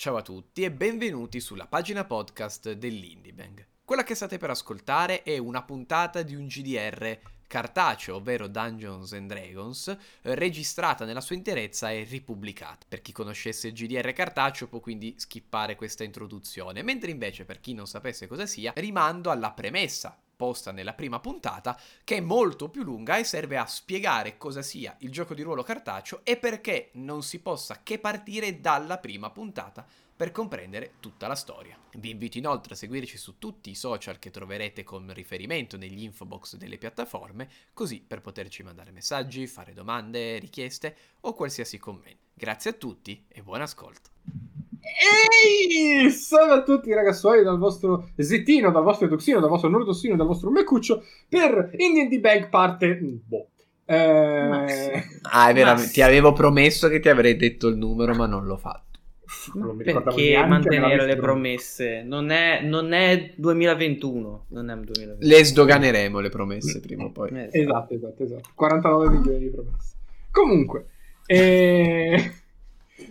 Ciao a tutti e benvenuti sulla pagina podcast dell'Indiebang. Quella che state per ascoltare è una puntata di un GDR cartaceo, ovvero Dungeons and Dragons, registrata nella sua interezza e ripubblicata. Per chi conoscesse il GDR cartaceo può quindi skippare questa introduzione, mentre invece per chi non sapesse cosa sia, rimando alla premessa posta nella prima puntata, che è molto più lunga e serve a spiegare cosa sia il gioco di ruolo cartaceo e perché non si possa che partire dalla prima puntata per comprendere tutta la storia. Vi invito inoltre a seguirci su tutti i social che troverete con riferimento negli info box delle piattaforme, così per poterci mandare messaggi, fare domande, richieste o qualsiasi commento. Grazie a tutti e buon ascolto. Ehi! Salve a tutti ragazzuoli dal vostro Zettino, dal vostro Edoxino, dal vostro Nordossino, dal vostro Mecuccio per Indian D Bank parte... Boh. Eh... Ah, è veramente, ti avevo promesso che ti avrei detto il numero, ma non l'ho fatto. Non perché mantenere le promesse? Non è, non è 2021. Non è 2021. Le sdoganeremo le promesse prima o poi. Esatto, esatto, esatto. 49 milioni di promesse. Comunque, eh...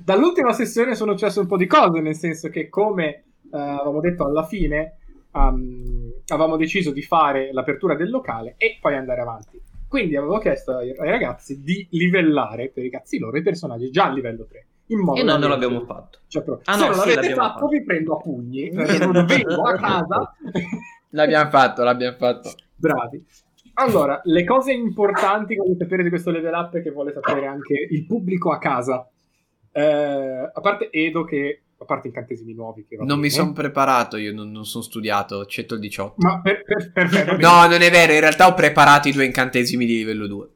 Dall'ultima sessione sono successe un po' di cose, nel senso che come uh, avevamo detto alla fine, um, avevamo deciso di fare l'apertura del locale e poi andare avanti. Quindi avevo chiesto ai, ai ragazzi di livellare per i cazzi loro i personaggi già a livello 3. In modo e noi non l'abbiamo fatto. Cioè, però, ah, se no, non sì, l'avete fatto, fatto, vi prendo a pugni. non vengo a casa. l'abbiamo fatto, l'abbiamo fatto. Bravi. Allora, le cose importanti che volete sapere di questo level up che vuole sapere anche il pubblico a casa eh, a parte Edo che a parte incantesimi nuovi che non bene. mi sono preparato io non, non sono studiato accetto il 18 ma per, per, perfetto no non è vero in realtà ho preparato i due incantesimi di livello 2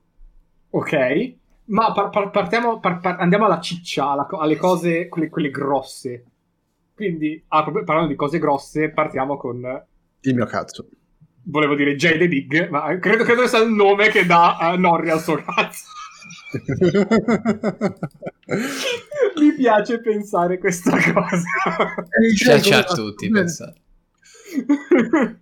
ok. Ma par, par, partiamo par, andiamo alla ciccia alla, alle cose quelle, quelle, grosse. Quindi ah, parlando di cose grosse partiamo con il mio cazzo. Volevo dire Jade Big ma credo, credo sia il nome che dà uh, Norri al suo cazzo Mi piace pensare questa cosa. Piace a tutti pensare.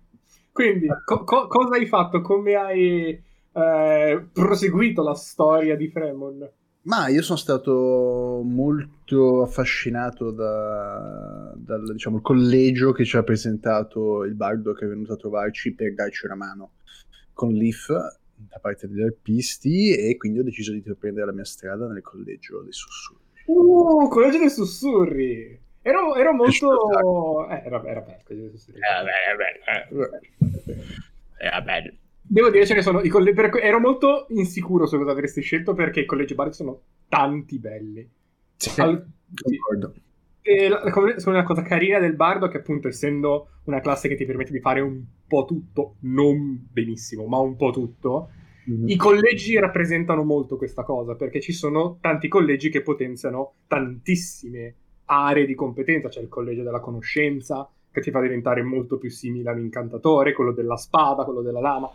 Quindi, co- co- cosa hai fatto? Come hai eh, proseguito la storia di Fremon? Ma io sono stato molto affascinato da, dal diciamo, collegio che ci ha presentato il bardo che è venuto a trovarci per darci una mano con Leaf da parte degli arpisti e quindi ho deciso di intraprendere la mia strada nel collegio dei sussurri. Uh, collegio dei sussurri! Ero, ero molto... Eh, era, era bello, collegio dei sussurri. Era bello, era bello. Devo dire che sono i colleghi... Per... Ero molto insicuro su cosa avresti scelto perché i collegi bar sono tanti belli. Sì, Al... concordo. E la, una cosa carina del bardo che appunto essendo una classe che ti permette di fare un po' tutto, non benissimo, ma un po' tutto, mm-hmm. i collegi rappresentano molto questa cosa perché ci sono tanti collegi che potenziano tantissime aree di competenza, c'è il collegio della conoscenza che ti fa diventare molto più simile a un incantatore, quello della spada, quello della lama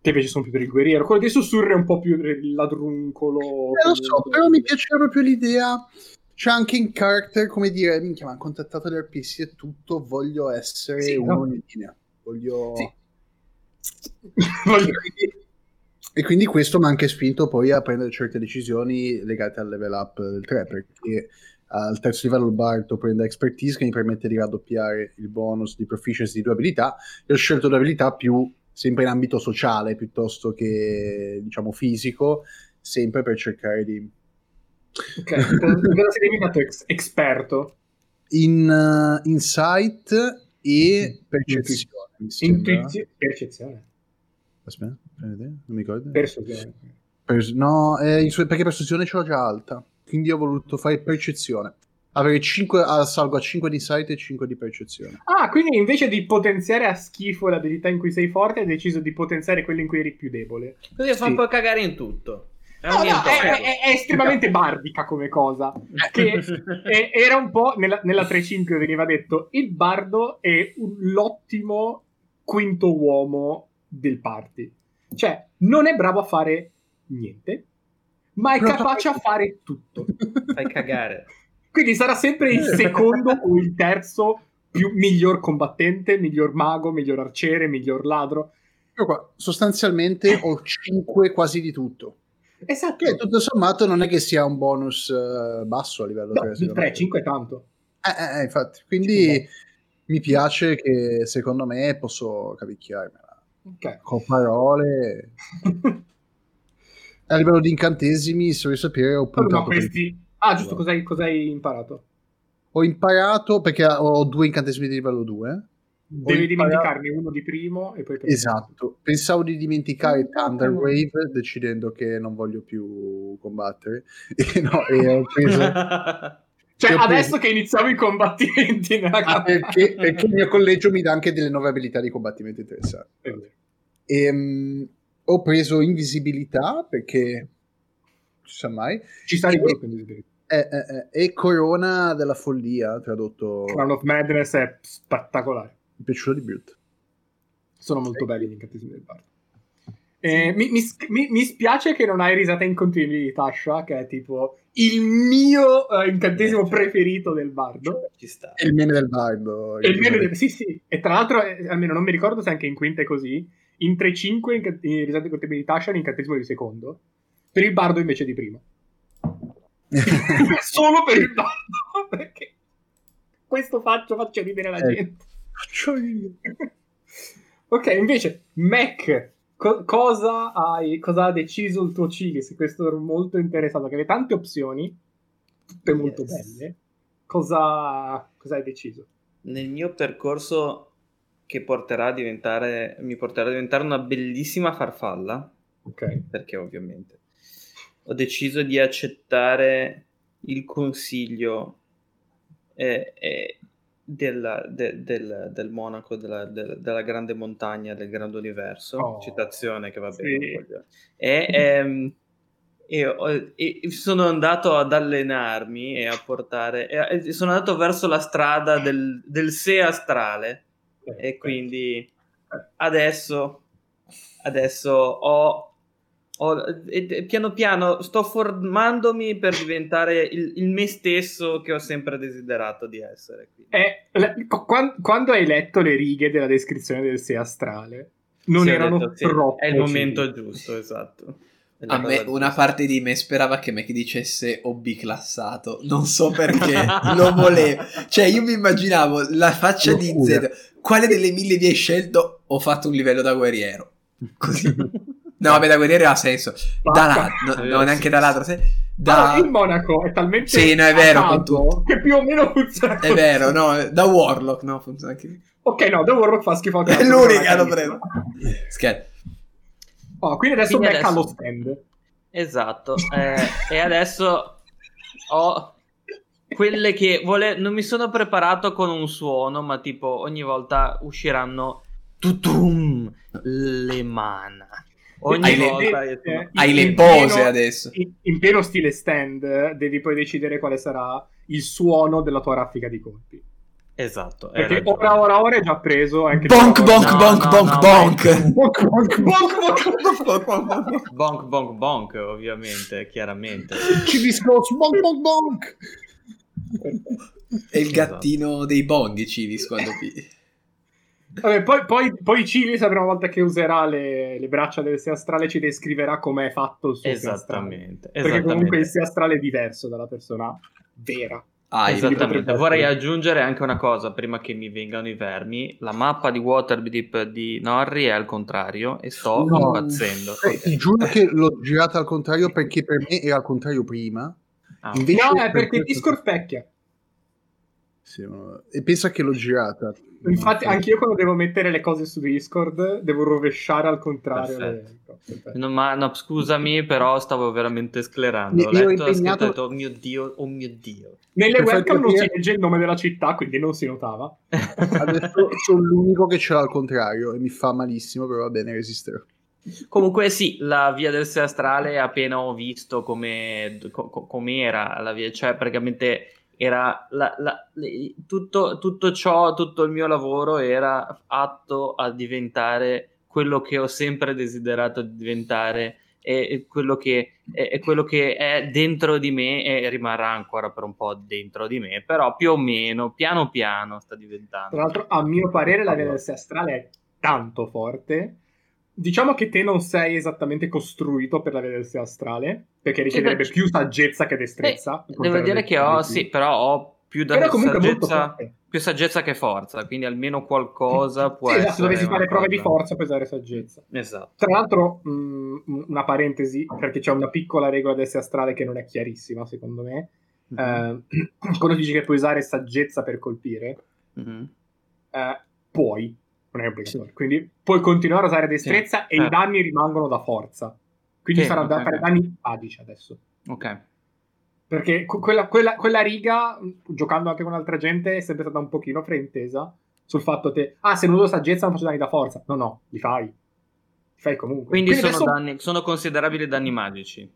che invece sono più per il guerriero. Quello dei sussurri è un po' più il ladruncolo. Eh, lo so, però mi piace proprio l'idea c'è anche in character come dire minchia mi hanno contattato gli RPC e tutto voglio essere sì, uno no? in linea voglio... Sì. voglio... e quindi questo mi ha anche spinto poi a prendere certe decisioni legate al level up del 3 perché al terzo livello il Barto prende expertise che mi permette di raddoppiare il bonus di proficiency di due abilità e ho scelto due abilità più sempre in ambito sociale piuttosto che diciamo fisico sempre per cercare di Ok, cosa sei diventato ex- esperto? In uh, insight e percezione. Intuizione. Percezione. Aspetta, non mi ricordo. Percezione. Per, no, eh, perché percezione ce l'ho già alta, quindi ho voluto fare percezione. Avere 5, ah, salgo a 5 di insight e 5 di percezione. Ah, quindi invece di potenziare a schifo l'abilità in cui sei forte, hai deciso di potenziare quella in cui eri più debole. Così sì. fa un po' cagare in tutto. No, no, è, è, è, estremamente bardica come cosa. Che è, era un po' nella, nella 3.5 veniva detto: il bardo è un, l'ottimo quinto uomo del party. Cioè, non è bravo a fare niente, ma è capace a fare tutto. Fai cagare. Quindi sarà sempre il secondo o il terzo più, miglior combattente, miglior mago, miglior arciere, miglior ladro. Io qua, sostanzialmente ho 5 quasi di tutto. Esatto. Che tutto sommato non è che sia un bonus uh, basso a livello no, 3. 3, 5 è tanto. Eh, eh, infatti, quindi mi piace che secondo me posso cavicchiarmela. Okay. Con parole... A livello di incantesimi, se vuoi sapere, ho puntato... No, questi... Ah, giusto, cos'hai, cos'hai imparato? Ho imparato perché ho due incantesimi di livello 2. Devi dimenticarne uno di primo e poi... Esatto, pensavo di dimenticare Thunder Wave decidendo che non voglio più combattere. E no, e ho preso... Cioè, adesso preso... che iniziamo i combattimenti nella ah, perché, perché, il mio collegio mi dà anche delle nuove abilità di combattimento interessanti. E, um, ho preso invisibilità perché ci sa mai. Ci sta di brutto invisibilità. Eh, eh, eh, e Corona della follia, tradotto. Crown of Madness è spettacolare. Mi è piaciuto di brutto. Sono molto belli gli incantesimi del bardo. Eh, mi, mi, mi, spiace che non hai risata incontinibile di Tasha, che è tipo il mio uh, incantesimo eh, preferito del bardo. Ci sta. È il meme del bardo. Il meme del... Sì, sì. E tra l'altro, eh, almeno non mi ricordo se anche in quinta è così, in 3-5 in, in risate incontinibile di Tasha l'incantesimo di secondo, per il bardo invece di primo. Solo per il bardo, perché questo faccio, faccio ridere la gente. Faccio ridere. ok, invece, Mac Co- cosa, hai, cosa ha deciso il tuo Cilis? Questo ero molto interessato, che aveva tante opzioni, tutte molto yes. belle. Cosa, cosa hai deciso? Nel mio percorso che porterà a diventare, mi porterà a diventare una bellissima farfalla, ok perché ovviamente ho deciso di accettare il consiglio eh, eh, della, de, del, del, Monaco, della, de, della, grande montagna del grande universo, oh, citazione che va bene. Sì. E, ehm, e, e, sono andato ad allenarmi e a portare, e sono andato verso la strada del, del sé astrale e quindi adesso, adesso ho ho, e, piano piano sto formandomi per diventare il, il, me stesso che ho sempre desiderato di essere. Eh, quando, quando, hai letto le righe della descrizione del sé astrale, non sì, erano detto, troppo. Sì, è il momento sì. giusto, esatto. A me una parte di me sperava che Mac dicesse OB classato, non so perché, lo volevo. Cioè io mi immaginavo la faccia di Z, quale delle mille vi hai scelto? Ho fatto un livello da guerriero. Così. No, vabbè, da guerriero ha senso. Da là, no, no, neanche dall'altro. Se, da... Ah, il Monaco è talmente sì, no, è vero, tutto. che più o meno funziona. È vero, no, da Warlock, no, funziona anche. Ok, no, da Warlock fa schifo È l'unica, l'ho preso. Scherzo. Oh, quindi adesso quindi becca adesso... lo stand. Esatto. Eh, e adesso ho quelle che vole... non mi sono preparato con un suono, ma tipo ogni volta usciranno tutum le mana. Ogni hai volta le, eh, hai le pose pieno, adesso. In, in, pieno stile stand eh, devi poi decidere quale sarà il suono della tua raffica di colpi. Esatto. Perché ora ora ora è già preso anche Bonk bonk bonk bonk bonk. Bonk bonk bonk bonk. Bonk bonk bonk ovviamente, chiaramente. Ci discorso bonk bonk bonk. È il esatto. gattino dei bonghi Civis quando Vabbè, poi, poi, poi Cilis, la prima volta che userà le, le braccia del sé astrale, ci descriverà come è fatto il suo esattamente, Perché esattamente. comunque il sé astrale è diverso dalla persona vera. Ah, esattamente. Vorrei aggiungere anche una cosa prima che mi vengano i vermi. La mappa di Waterdeep di Norri è al contrario e sto no. impazzendo. Eh, ti giuro che l'ho girata al contrario perché per me era al contrario prima. Ah, Invece no, è perché ti scorpecchia. Sì, e pensa che l'ho girata. Infatti, anche io quando devo mettere le cose su Discord devo rovesciare al contrario. No, ma no, scusami, però stavo veramente sclerando. Ho letto la impegnato... detto, oh mio dio, oh mio dio. Nelle webcam non si legge il nome della città, quindi non si notava. Adesso sono l'unico che ce l'ha al contrario e mi fa malissimo, però va bene, resisterò. Comunque sì, la via del sé astrale appena ho visto come co- era la via, cioè praticamente era la, la, tutto, tutto ciò, tutto il mio lavoro era atto a diventare quello che ho sempre desiderato diventare e quello che, è, quello che è dentro di me e rimarrà ancora per un po' dentro di me, però più o meno, piano piano sta diventando. Tra l'altro, a mio parere, la via del astrale è tanto forte Diciamo che te non sei esattamente costruito per la vedersi astrale, perché richiederebbe più saggezza che destrezza. Eh, devo dire che ho, sì, però ho più, da saggezza, più saggezza che forza, quindi almeno qualcosa può Sì, essere. esatto, dovessi fare prove di forza per usare saggezza. Esatto. Tra l'altro, mh, una parentesi, perché c'è una piccola regola d'essere astrale che non è chiarissima, secondo me. Mhm. Eh, quando dici che puoi usare saggezza per colpire, Mhm. eh, puoi, non è obbligatorio. Quindi puoi continuare a usare destrezza e i certo. danni rimangono da forza. Quindi Sì, sarà da ok, fare ok. danni magici adesso. Ok. Perché que- quella, quella- quella riga, giocando anche con altra gente, è sempre stata un pochino fraintesa sul fatto che, ah, se non uso saggezza non faccio danni da forza. No, no, li fai. Li fai comunque. Quindi, sono, adesso- danni, sono considerabili danni magici.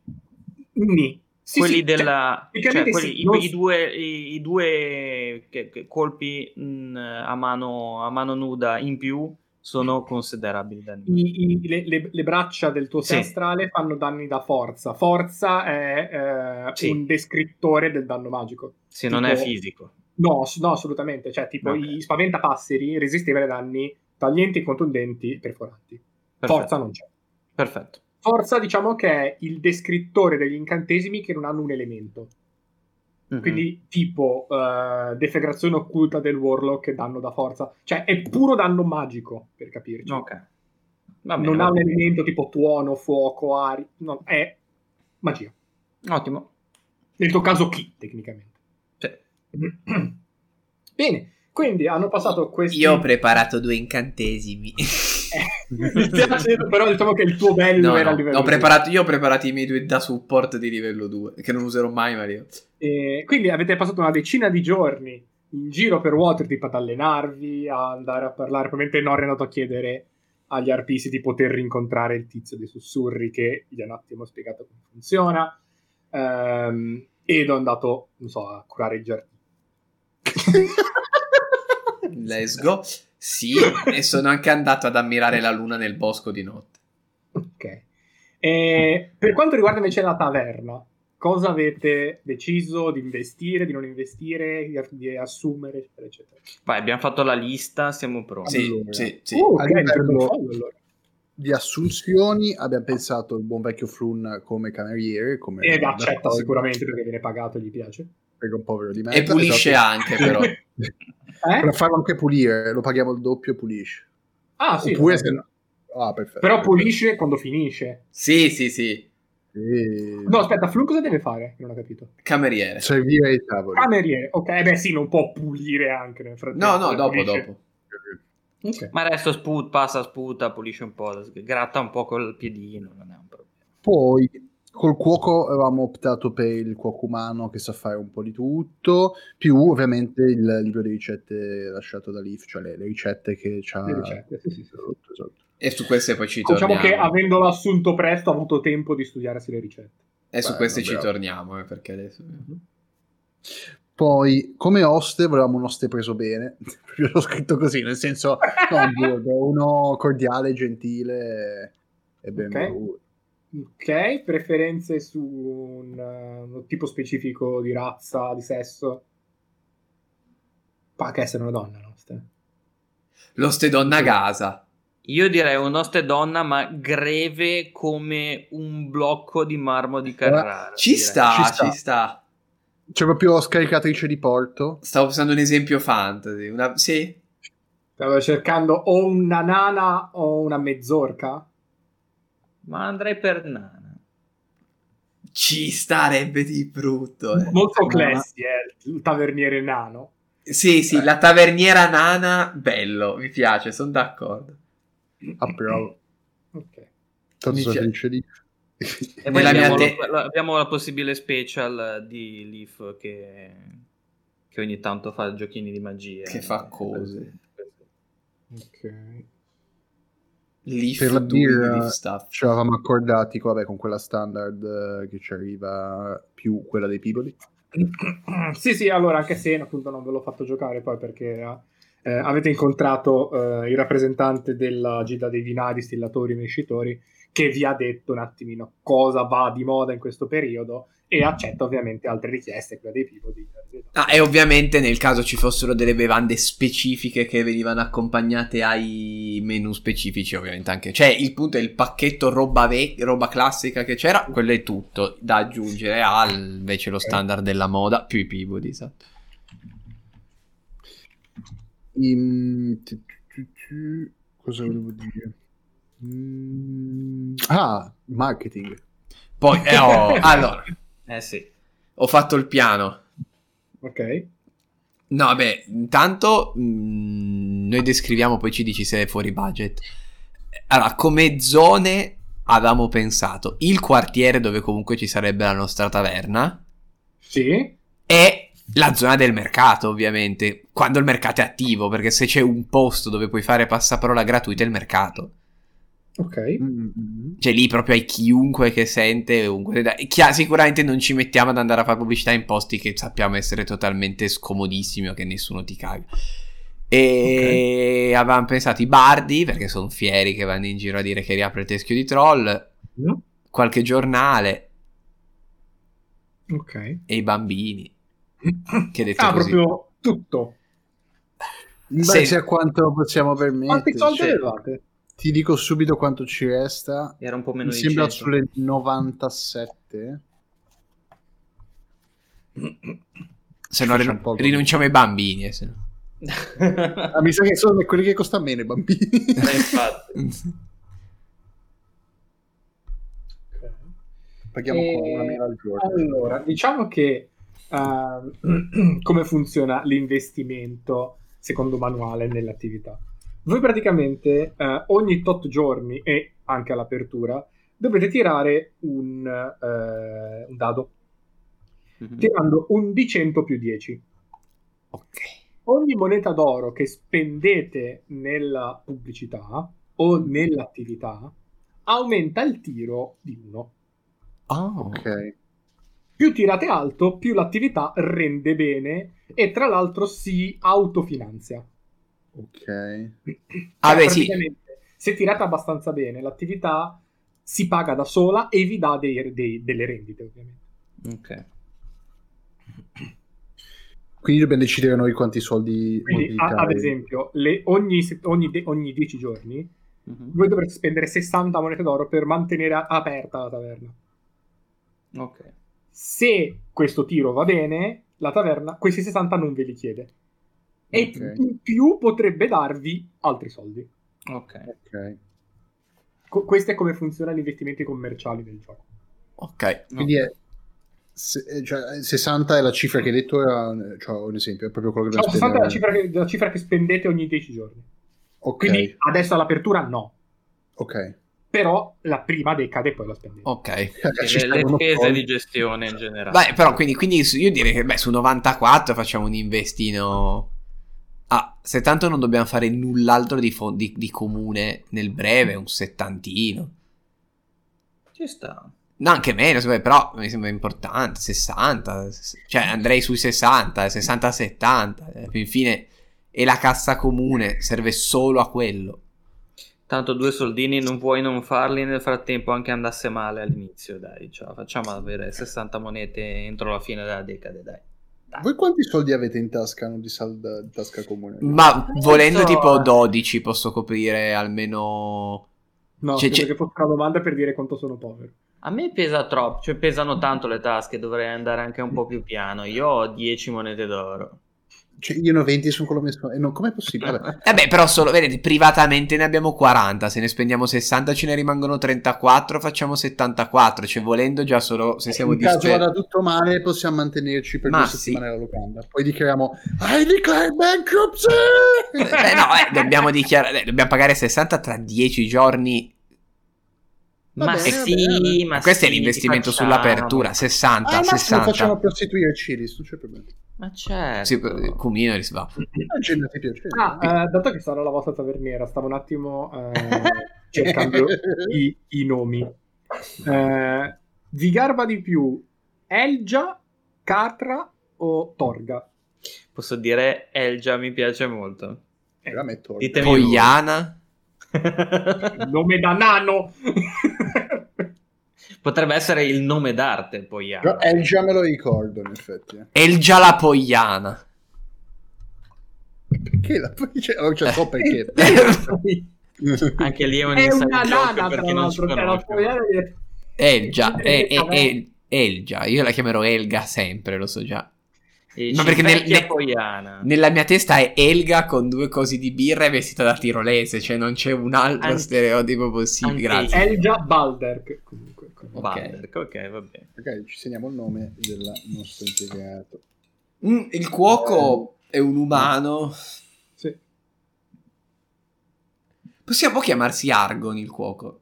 Nì. Sì, quelli sì, cioè, della. Cioè, tecnicamente quelli- sì, i, non- i due, i, i due che- che colpi mh, a, mano, a mano nuda in più sono considerabili danni le, le- le braccia del tuo Sì. astrale fanno danni da forza. Forza è eh, un descrittore del danno magico. Se non tipo- è fisico. No, no, assolutamente. Cioè, tipo, Ok. i spaventapasseri resistevano ai danni taglienti, contundenti, perforanti. Perfetto. Forza non c'è. Perfetto. Forza, diciamo che è il descrittore degli incantesimi che non hanno un elemento. Mhm. Quindi, tipo, eh, defegrazione occulta del Warlock che danno da forza. Cioè, è puro danno magico, per capirci. Ok. Bene, non ha un elemento tipo tuono, fuoco, aria. No, è magia. Ottimo. Nel tuo caso, chi, tecnicamente. Sì. Bene, quindi hanno passato questi... Io ho preparato due incantesimi. Mi spiace, però diciamo che il tuo bello No, era no, livello ho preparato, io ho preparato i miei due da support di livello 2, che non userò mai, Mario. E quindi avete passato una decina di giorni in giro per Waterdeep ad allenarvi, a andare a parlare. Probabilmente Nori è andato a chiedere agli arpisi di poter rincontrare il tizio dei sussurri che gli ha un attimo spiegato come funziona. Ehm, ed è andato, non so, a curare il giardino. Let's go. Sì, e sono anche andato ad ammirare la luna nel bosco di notte. Ok. E per quanto riguarda invece la taverna, cosa avete deciso di investire, di non investire, di, di assumere, eccetera, eccetera? Vai, abbiamo fatto la lista, siamo pronti. Sì, Allora. sì, sì. Uh, A ok, livello- c'è un foglio, allora. Di assunzioni abbiamo pensato il buon vecchio Flun come cameriere, come Ed accetta sicuramente perché viene pagato e gli piace. perché è un povero di me. E pulisce anche, però. Eh? Per farlo anche pulire, lo paghiamo il doppio, pulisce. Ah, sì. Oppure se no... Ah, perfetto. Però pulisce quando finisce. Sì, sì, sì. Sì. No, aspetta, Flu cosa deve fare? Non ho capito. Cameriere. Servire i tavoli. Cameriere. Ok, beh sì, non può pulire anche nel frattempo. No, no, dopo, Pulisce. dopo. Ok. Ma adesso sput, passa, sputa, pulisce un po', gratta un po' col piedino, non è un problema. Poi col cuoco avevamo optato per il cuoco umano che sa fare un po' di tutto, più ovviamente il libro di ricette lasciato da Leaf, cioè le, le ricette che c'ha. Le ricette, sì, sì, sì. Esatto, esatto. E su queste poi ci Diciamo torniamo. che avendolo assunto presto ha avuto tempo di studiarsi le ricette. E su Beh, queste no, ci bravo. torniamo, eh, perché adesso... Poi, come oste, volevamo un oste preso bene. Io l'ho scritto così, nel senso, non burdo, uno cordiale, gentile e ben Ok. Ok, preferenze su un, uh, uno tipo specifico di razza, di sesso? Pa che essere una donna, no? Ste- L'oste donna Gasa. Io direi un'oste donna, ma greve come un blocco di marmo di Carrara. Ci sta, Ci ci sta. sta. C'è proprio scaricatrice di porto. Stavo pensando un esempio fantasy. Una... Sì? Stavo cercando o una nana o una mezzorca. Ma andrei per nana. Ci starebbe di brutto. eh. Molto classy, eh, il taverniere nano. Sì, sì, la taverniera nana, bello, mi piace, sono d'accordo. Approvo. Ok. Tanto sono felice di... E poi abbiamo, te- lo- abbiamo la possibile special di Leaf che, che ogni tanto fa giochini di magia. Che fa cose. Ok. Leaf Per la birra. Ci eravamo accordati vabbè, con quella standard eh, che ci arriva più quella dei Peabody. sì, sì, allora anche se appunto non ve l'ho fatto giocare poi perché eh, avete incontrato eh, il rappresentante della Gilda dei Vinari, distillatori e mescitori, che vi ha detto un attimino cosa va di moda in questo periodo e accetta ovviamente altre richieste, quella dei Peabody. Ah, e ovviamente nel caso ci fossero delle bevande specifiche che venivano accompagnate ai menu specifici, ovviamente anche. Cioè, il punto è il pacchetto roba, ve- roba classica che c'era, quello è tutto da aggiungere al invece lo standard della moda più i Peabody, esatto. In... Cosa volevo dire? Mm... Ah, marketing. Poi, eh, oh, allora, Eh sì. ho fatto il piano. Ok. No, vabbè, intanto mh, noi descriviamo, poi ci dici se è fuori budget. Allora, come zone avevamo pensato il quartiere dove comunque ci sarebbe la nostra taverna Sì. e la zona del mercato, ovviamente, quando il mercato è attivo, perché se c'è un posto dove puoi fare passaparola gratuita è il mercato. Ok. Mm-hmm. Cioè lì proprio hai chiunque che sente, ovunque. Chia- sicuramente non ci mettiamo ad andare a fare pubblicità in posti che sappiamo essere totalmente scomodissimi o che nessuno ti caga. E avevamo pensato i bardi, perché sono fieri che vanno in giro a dire che riapre il teschio di troll, Mm. qualche giornale Ok. e i bambini. Che detto Ah, così. proprio tutto. In Sì. base a quanto possiamo Quanti permettere. soldi sì. avevate? Ti dico subito quanto ci resta. Era un po' meno Mi di sembra 100. sulle 97. Se no rin- un po' il- rinunciamo ai bambini. eh, se no. Ah, mi sa che sono quelli che costano meno i bambini. Eh, infatti. Paghiamo Eh, con una mela al giorno. Allora, diciamo che ehm, come funziona l'investimento secondo manuale nell'attività. Voi praticamente eh, ogni tot giorni e anche all'apertura dovete tirare un, eh, un dado, Mhm. tirando un di 100 più 10. Ok. Ogni moneta d'oro che spendete nella pubblicità o nell'attività aumenta il tiro di 1. Oh. Ok. Più tirate alto, più l'attività rende bene e tra l'altro si autofinanzia. Ok. Ah, Cioè, beh, sì. Se tirate abbastanza bene, l'attività si paga da sola e vi dà dei- dei- delle rendite, ovviamente. Ok. Quindi dobbiamo decidere noi quanti soldi Quindi, a- ad esempio, le- ogni, ogni, ogni 10 giorni Mhm. voi dovrete spendere 60 monete d'oro per mantenere aperta la taverna. Ok. Se questo tiro va bene, la taverna questi 60 non ve li chiede. E Ok. in più potrebbe darvi altri soldi. Ok. Ok. Co- questo è come funzionano gli investimenti commerciali del gioco. Ok. Quindi è se- eh, cioè, 60 è la cifra che hai detto, era, cioè, un esempio, è proprio quello che Cioè, dobbiamo 60 è la cifra, che, la cifra che spendete ogni 10 giorni. Ok, Quindi adesso all'apertura no, ok. Però la prima decade poi la spendete. Ok. Ci Sì, le, le spese di gestione in generale. Beh, però, quindi, quindi su- io direi che beh, su 94 facciamo un investino. Ah, se tanto non dobbiamo fare null'altro di, fo- di- di comune nel breve, un settantino. Ci sta. No, anche meno, però mi sembra importante. 60, s- cioè andrei sui 60, 60-70. eh, Infine, e la cassa comune serve solo a quello. Tanto due soldini non puoi non farli nel frattempo anche andasse male all'inizio, dai. Cioè, facciamo avere 60 monete entro la fine della decade, dai. Voi quanti soldi avete in tasca, non di salda in tasca comune? Ma volendo so, tipo eh. 12 posso coprire almeno... No, Cioè, credo c'è- che fosse una domanda per dire quanto sono povero. A me pesa troppo, cioè pesano tanto le tasche, dovrei andare anche un po' più piano. Io ho 10 monete d'oro. Cioè, io ne ho 20 sono quello messo. E non, com'è possibile? Vabbè. Vabbè, però solo, vedete, privatamente ne abbiamo 40, se ne spendiamo 60 ce ne rimangono 34, facciamo 74, cioè volendo già solo se siamo in caso disperati. vada tutto male, possiamo mantenerci per Ma due sì. settimane la locanda. Poi dichiariamo I declare bankruptcy! Eh, no, eh, dobbiamo dichiarare, eh, dobbiamo pagare 60 tra 10 giorni. Va ma bene, sì, bene. ma Questo è sì, l'investimento facciamo. sull'apertura, 60, Ah, ma 60. facciamo prostituire il Cilis, non c'è problema. Ma certo. Sì, li si va. A gente ti piace. Ah, eh, dato che sarà la vostra taverniera, stavo un attimo eh, cercando i, i nomi. Eh, vi garba di più Elgia, Catra o Torga? Posso dire Elgia mi piace molto. Eh, la metto. Ditemi Pogliana. Nome da nano! Potrebbe essere il nome d'arte, poi. Però Elgia me lo ricordo, in effetti. eh. Elgia la Pogliana. Perché la cioè, non c'è so perché. Anche lì è un È una nana, tra l'altro. cioè, la pogliana di- Elgia, Eh, e- vabbè. e- Elgia, io la chiamerò Elga sempre, lo so già. E Ma perché nel- ne- Poiana. Nella mia testa è Elga con due cosi di birra e vestita da tirolese, cioè non c'è un altro Anche- stereotipo possibile. Grazie. Elgia Balderk. Comunque. Ok. Va bene. Ok, ci segniamo il nome del nostro impiegato. Mm, il cuoco è un umano. Sì. Possiamo chiamarsi Argon il cuoco.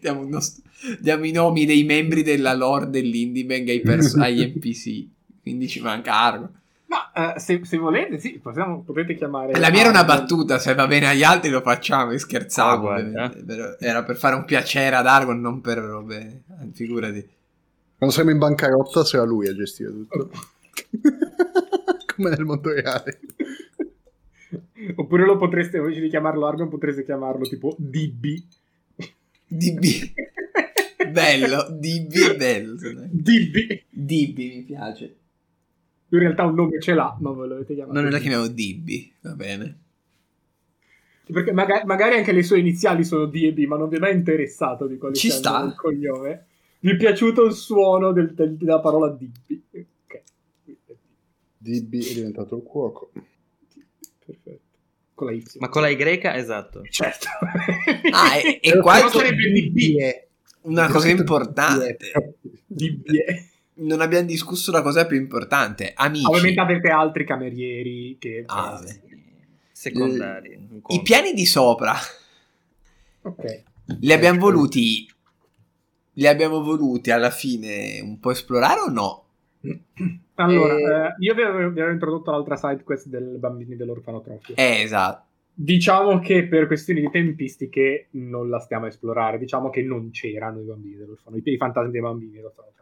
Diamo, un nost- diamo i nomi dei membri della lore dell'Indie Bang ai, pers- agli NPC. Quindi ci manca Argon. Ma eh, se, se volete, sì, possiamo, potete chiamare. La mia era una battuta, se va bene agli altri lo facciamo, e scherzavo. Ah, era per fare un piacere ad Argon, non per robe. Figurati. Quando saremo in bancarotta sarà lui a gestire tutto. Come nel mondo reale. Oppure lo potreste, invece di chiamarlo Argon, potreste chiamarlo tipo DB. DB. bello, DB è bello. DB. DB mi piace. Lui in realtà un nome ce l'ha, ma voi l'avete chiamato. Non la DB. chiamiamo DB, va bene. Perché maga- magari anche le sue iniziali sono DB, ma non vi è mai interessato di quale Ci sia sta. il cognome. Vi è piaciuto il suono del- del- della parola DB? Ok. DB è diventato il cuoco. Perfetto. Con la Y. Ma con la Y, esatto. Certo. Ah, e, e qua sarebbe DB. una cosa importante. DB. Non abbiamo discusso la cosa più importante. Amici, Ovviamente avete altri camerieri che... Ah, eh. Secondari. un i piani di sopra Ok. li abbiamo voluti. Li abbiamo voluti alla fine un po' esplorare o no? Allora, E- eh, io vi avevo, vi avevo introdotto l'altra side quest del bambini dell'orfanotrofio. Eh, esatto. Diciamo che per questioni di tempistiche non la stiamo a esplorare. Diciamo che non c'erano i bambini dell'orfanotrofio, i fantasmi dei bambini dell'orfanotrofio.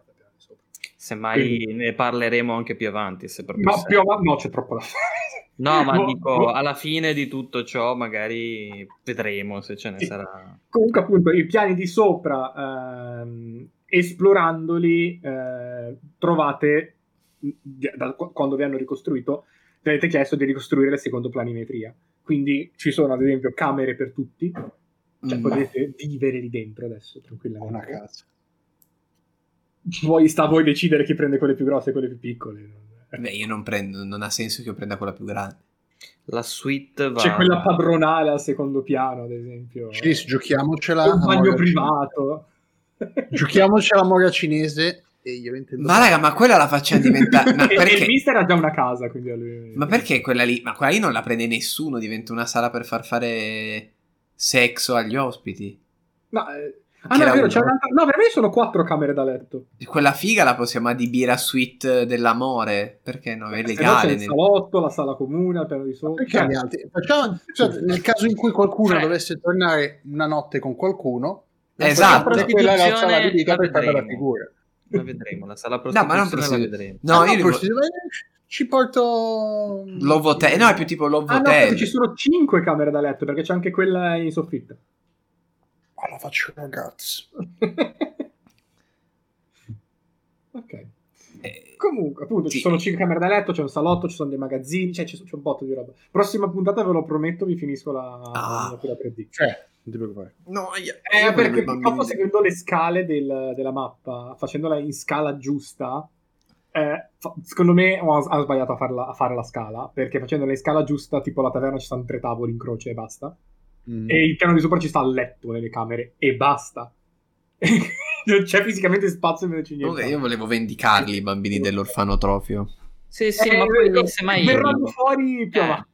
Semmai ne parleremo anche più avanti. Se proprio No, serve. più avanti, no, c'è troppo da fare. No, ma No, dico, no. alla fine di tutto ciò magari vedremo se ce ne Sì. sarà. Comunque, appunto, i piani di sopra, ehm, esplorandoli, eh, trovate, di- da- quando vi hanno ricostruito, vi avete chiesto di ricostruire secondo planimetria. Quindi ci sono, ad esempio, camere per tutti, cioè Mm. potete vivere lì dentro adesso, Una tranquillamente. casa. Poi sta a voi decidere chi prende quelle più grosse e quelle più piccole. Beh, io non prendo, non ha senso che io prenda quella più grande. La suite va. C'è quella padronale al secondo piano, ad esempio. Cis, giochiamocela. un a bagno privato. Giochiamocela a mora cinese e io intendo... Ma raga, ma quella la facciamo diventare. Ma e il perché? mister ha già una casa, quindi a lui... Ma perché quella lì? Ma quella lì non la prende nessuno, diventa una sala per far fare sesso agli ospiti. No, eh, Ah, no, è vero, c'è un'altra... No, per me sono quattro camere da letto. Quella figa la possiamo adibire a suite dell'amore. Perché no? È no c'è legale. il nel- salotto, la sala comune, al piano di sopra. Perché gli altri? Facciamo, cioè, nel caso in cui qualcuno Fre- dovesse tornare una notte con qualcuno, Esatto. quella è la Prostituzione sala la per fare la vedremo. figura. La vedremo, la sala No, ma non prostituzione la prostitu- vedremo. No, Ah, io vo- ma ci porto Love Hotel. No, è più tipo Love Ah no, Hotel. ci sono cinque camere da letto, perché c'è anche quella in soffitta. Ma lo faccio ragazzi. ok. Eh, Comunque, appunto, Sì. ci sono cinque camere da letto, c'è un salotto, ci sono dei magazzini, cioè c'è, c'è un botto di roba. Prossima puntata, ve lo prometto, vi finisco la Ah. la miniatura 3D. Cioè, non ti preoccupare. no, io, Eh, perché purtroppo seguendo le scale del- della mappa, facendola in scala giusta, eh, fa- secondo me ho, ho sbagliato a, farla- a fare la scala, perché facendola in scala giusta, tipo la taverna ci stanno tre tavoli in croce e basta. Mm. E il piano di sopra ci sta il letto nelle camere e basta. non c'è fisicamente spazio per c'è niente. Comunque, io volevo vendicarli i bambini dell'orfanotrofio. Sì, sì, Eh, ma poi eh, semmai... verranno fuori più Eh.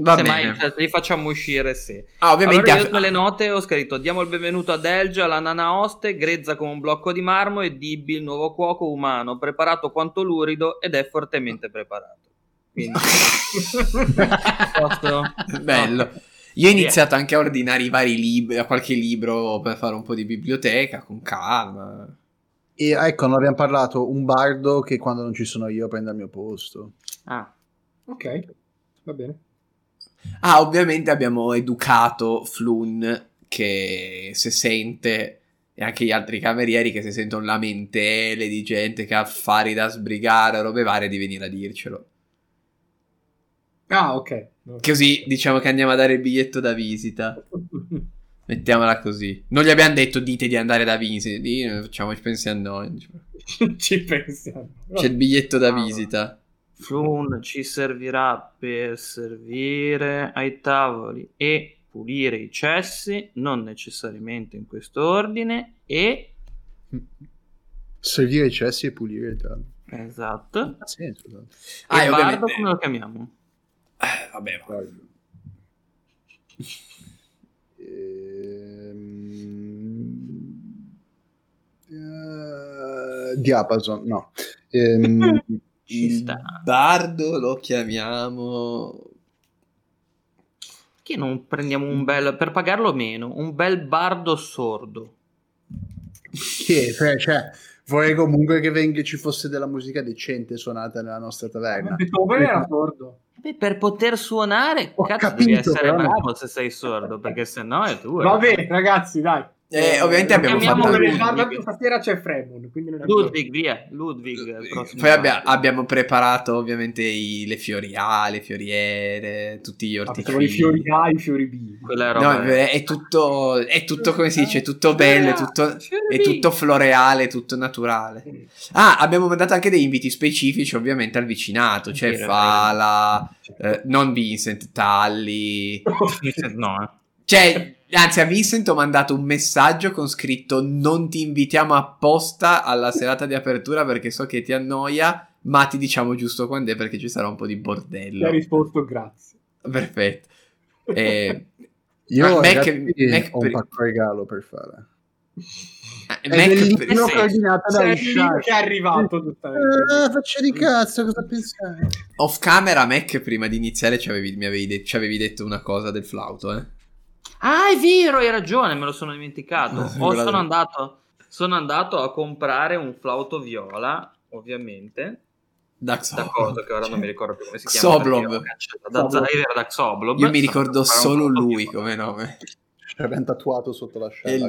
Va semmai bene. cioè, li facciamo uscire, sì. Ah, ovviamente. Allora io nelle note ho scritto diamo il benvenuto ad Elgia, la nana oste, grezza come un blocco di marmo e Dibby, il nuovo cuoco umano, preparato quanto lurido ed è fortemente preparato. Quindi, posto? Bello. Io ho iniziato anche a ordinare i vari libri, a qualche libro per fare un po' di biblioteca con calma. E ecco, non abbiamo parlato, un bardo che quando non ci sono io prende il mio posto. Ah, ok, va bene. Ah, ovviamente abbiamo educato Flun che se sente e anche gli altri camerieri che se sentono lamentele di gente che ha affari da sbrigare robe varie di venire a dircelo. Ah, ok. Così diciamo che andiamo a dare il biglietto da visita. Mettiamola così. Non gli abbiamo detto dite di andare da visita. Di, facciamo, ci pensiamo noi. Ci pensiamo. C'è il biglietto da Ah, visita. Flun ci servirà per servire ai tavoli e pulire i cessi, non necessariamente in questo ordine, e... Servire i cessi e pulire il tavolo. Esatto. Ha senso. esatto. Ah, e Bardo come lo chiamiamo? Eh, vabbè, va. Ehm, eh, Diapason, no. Ehm, Ci sta. bardo lo chiamiamo. Che non prendiamo un bel... per pagarlo meno, un bel bardo sordo. che, cioè, cioè, vorrei comunque che venga, ci fosse della musica decente suonata nella nostra taverna. Beethoven era sordo. Beh, per poter suonare, Ho cazzo, capito, devi essere no. bravo se sei sordo, perché sennò è tu. Vabbè, ragazzi, dai. Eh, ovviamente abbiamo fatto. Ludwig. stasera c'è Fremon, quindi non è Ludwig, via. Ludwig. prossimo Poi abbia- abbiamo preparato ovviamente i- le fiori A, le fioriere, tutti gli Ah, pensavo i fiori A, i fiori B. Quella No, roba è, è tutto, è tutto come si dice, è tutto bello, è tutto, è tutto floreale, è tutto naturale. Ah, abbiamo mandato anche dei inviti specifici ovviamente al vicinato, cioè Vero, Fala, eh, non Vincent, Talli. No, eh. Cioè, anzi a Vincent ho mandato un messaggio con scritto non ti invitiamo apposta alla serata di apertura perché so che ti annoia, ma ti diciamo giusto quando è perché ci sarà un po' di Ti ha bordello. risposto grazie. Perfetto. Eh, Io Mac- ragazzi, Mac ho un pacco regalo per fare. eh, È Mac per- Ishar. che è arrivato. Eh, faccia di cazzo, cosa pensate? Off camera, Mac, prima di iniziare ci avevi, mi avevi, de- ci avevi detto una cosa del flauto, eh? Ah, è vero, hai ragione, me lo sono dimenticato. Ah, O figurati. sono andato, sono andato a comprare un flauto viola, ovviamente. Da, Da cosa che ora non mi ricordo più come si chiama. Cancellato- Da Zyver da Xoblob. Io mi ricordo solo lui come nome. Ci abbiamo tatuato sotto la scena.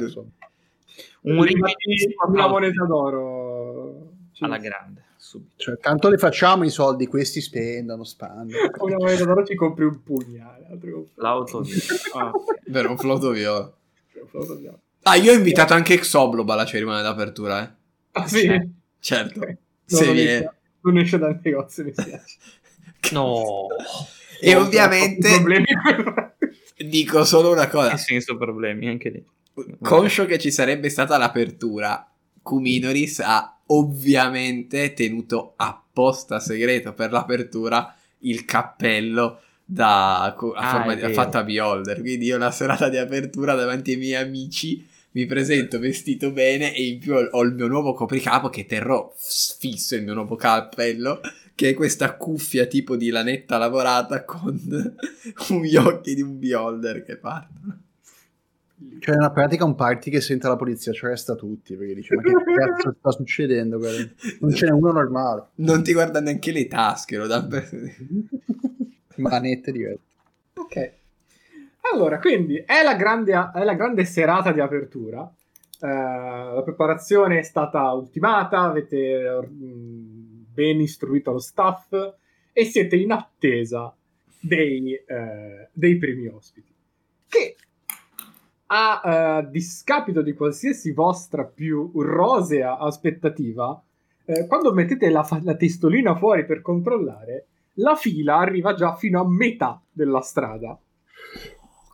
Un rigidissimo una moneta d'oro. Alla grande, subito. Cioè, tanto le facciamo i soldi, questi spendono, spandono. Con una moneta d'oro ci compri un pugnale. altro che un Flauto viola. Ah. Vero, un flauto viola. flauto viola. Ah, io ho invitato anche Xoblob alla cerimonia d'apertura, eh? Ah, sì? Certo. Ok. No, Se non, viene- esce, non esce dal negozio, mi spiace. No. E ovviamente dico solo una cosa. Che senso problemi anche lì. Conscio che ci sarebbe stata l'apertura, Kuminoris ha ovviamente tenuto apposta segreto per l'apertura il cappello da, a Ah, forma è di, fatto a beholder. Quindi io la serata di apertura davanti ai miei amici mi presento vestito bene e in più ho, ho il mio nuovo copricapo che terrò fisso il mio nuovo cappello che è questa cuffia tipo di lanetta lavorata con gli occhi di un beholder che partono. Cioè, in pratica un party che sente la polizia, ci resta tutti, perché dice, ma che cazzo sta succedendo? guarda? Non ce n'è uno normale. Non ti guarda neanche le tasche, lo dà per... Manette dirette. Ok. Allora, quindi è la grande, è la grande serata di apertura. Eh, la preparazione è stata ultimata, avete mm, ben istruito lo staff e siete in attesa dei, eh, dei primi ospiti. Che a eh, discapito di qualsiasi vostra più rosea aspettativa, eh, quando mettete la, fa- la testolina fuori per controllare, la fila arriva già fino a metà della strada.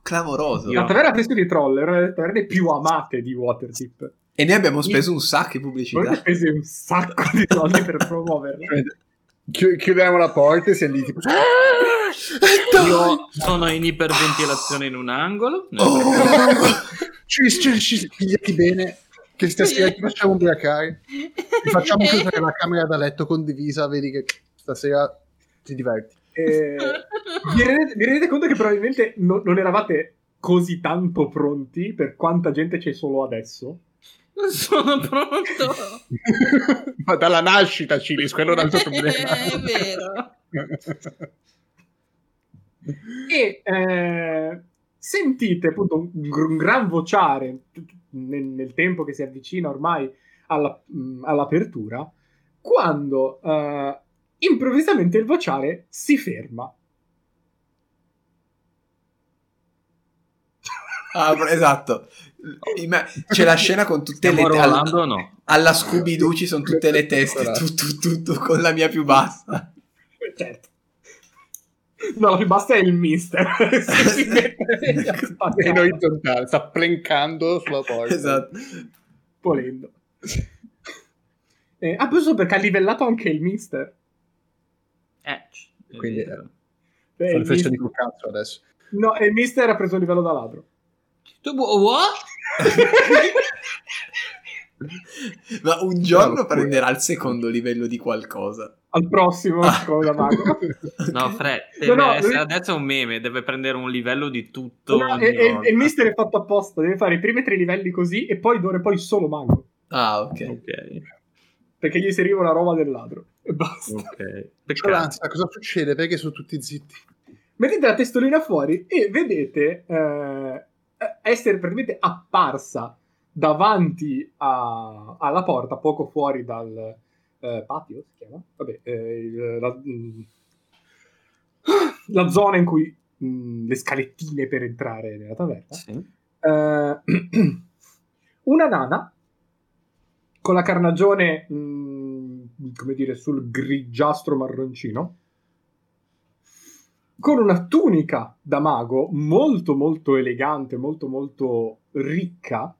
Clamoroso. La taverna Fresco di Troll è una delle taverne più amate di Waterdeep. E noi abbiamo speso un sacco di pubblicità. spese un sacco di soldi per promuoverla. Chi- chiudiamo la porta e siamo lì tipo... Io sono in iperventilazione in un angolo. Oh! Ci, ci, ci pigliati bene, che stasera ti facciamo ubriacare. Ti facciamo chiudere la camera da letto condivisa, vedi che stasera ti diverti. Eh, vi, rendete, vi rendete conto che probabilmente no- non eravate così tanto pronti per quanta gente c'è solo adesso? Non sono pronto. Ma dalla nascita, Cilis, quello è un altro problema. È vero. E eh, sentite appunto un, un gran vociare nel, nel tempo che si avvicina ormai alla- mh, all'apertura, quando eh, improvvisamente il vociare si ferma. Ah, esatto. C'è la scena con tutte Stiamo le rollando alla, no? alla Scooby-Doo ci sono tutte le teste, tutto, tutto con la mia più bassa. Certo. No, la più bassa è il mister. Si mette in orizzontale, sta plencando sulla porta. Esatto. volendo. Eh, ah, giusto perché ha livellato anche il mister. Eh, Quindi. Eh, le frecce mister- di col cazzo adesso. No, e il mister ha preso il livello da ladro. Tu bu- what? Ma un giorno No, prenderà il secondo livello di qualcosa. Al prossimo, Ah. con la mago. No, Fred, No, deve no, essere lui- adesso è un meme, deve prendere un livello di tutto. No, ogni e, e- e il mister è fatto apposta, deve fare i primi tre livelli così e poi d'ora poi solo mago. Ah, ok. Ok, Perché gli serviva la roba del ladro. E basta. ok. Peccato. cosa succede? Perché sono tutti zitti? Mettete la testolina fuori e vedete eh, essere praticamente apparsa davanti a- alla porta, poco fuori dal eh, patio, si chiama? Vabbè, eh, la, mm, la zona in cui mm, le scalettine per entrare nella taverna. Sì. Eh, una nana con la carnagione, mm, come dire, sul grigiastro marroncino, con una tunica da mago molto molto elegante, molto molto ricca,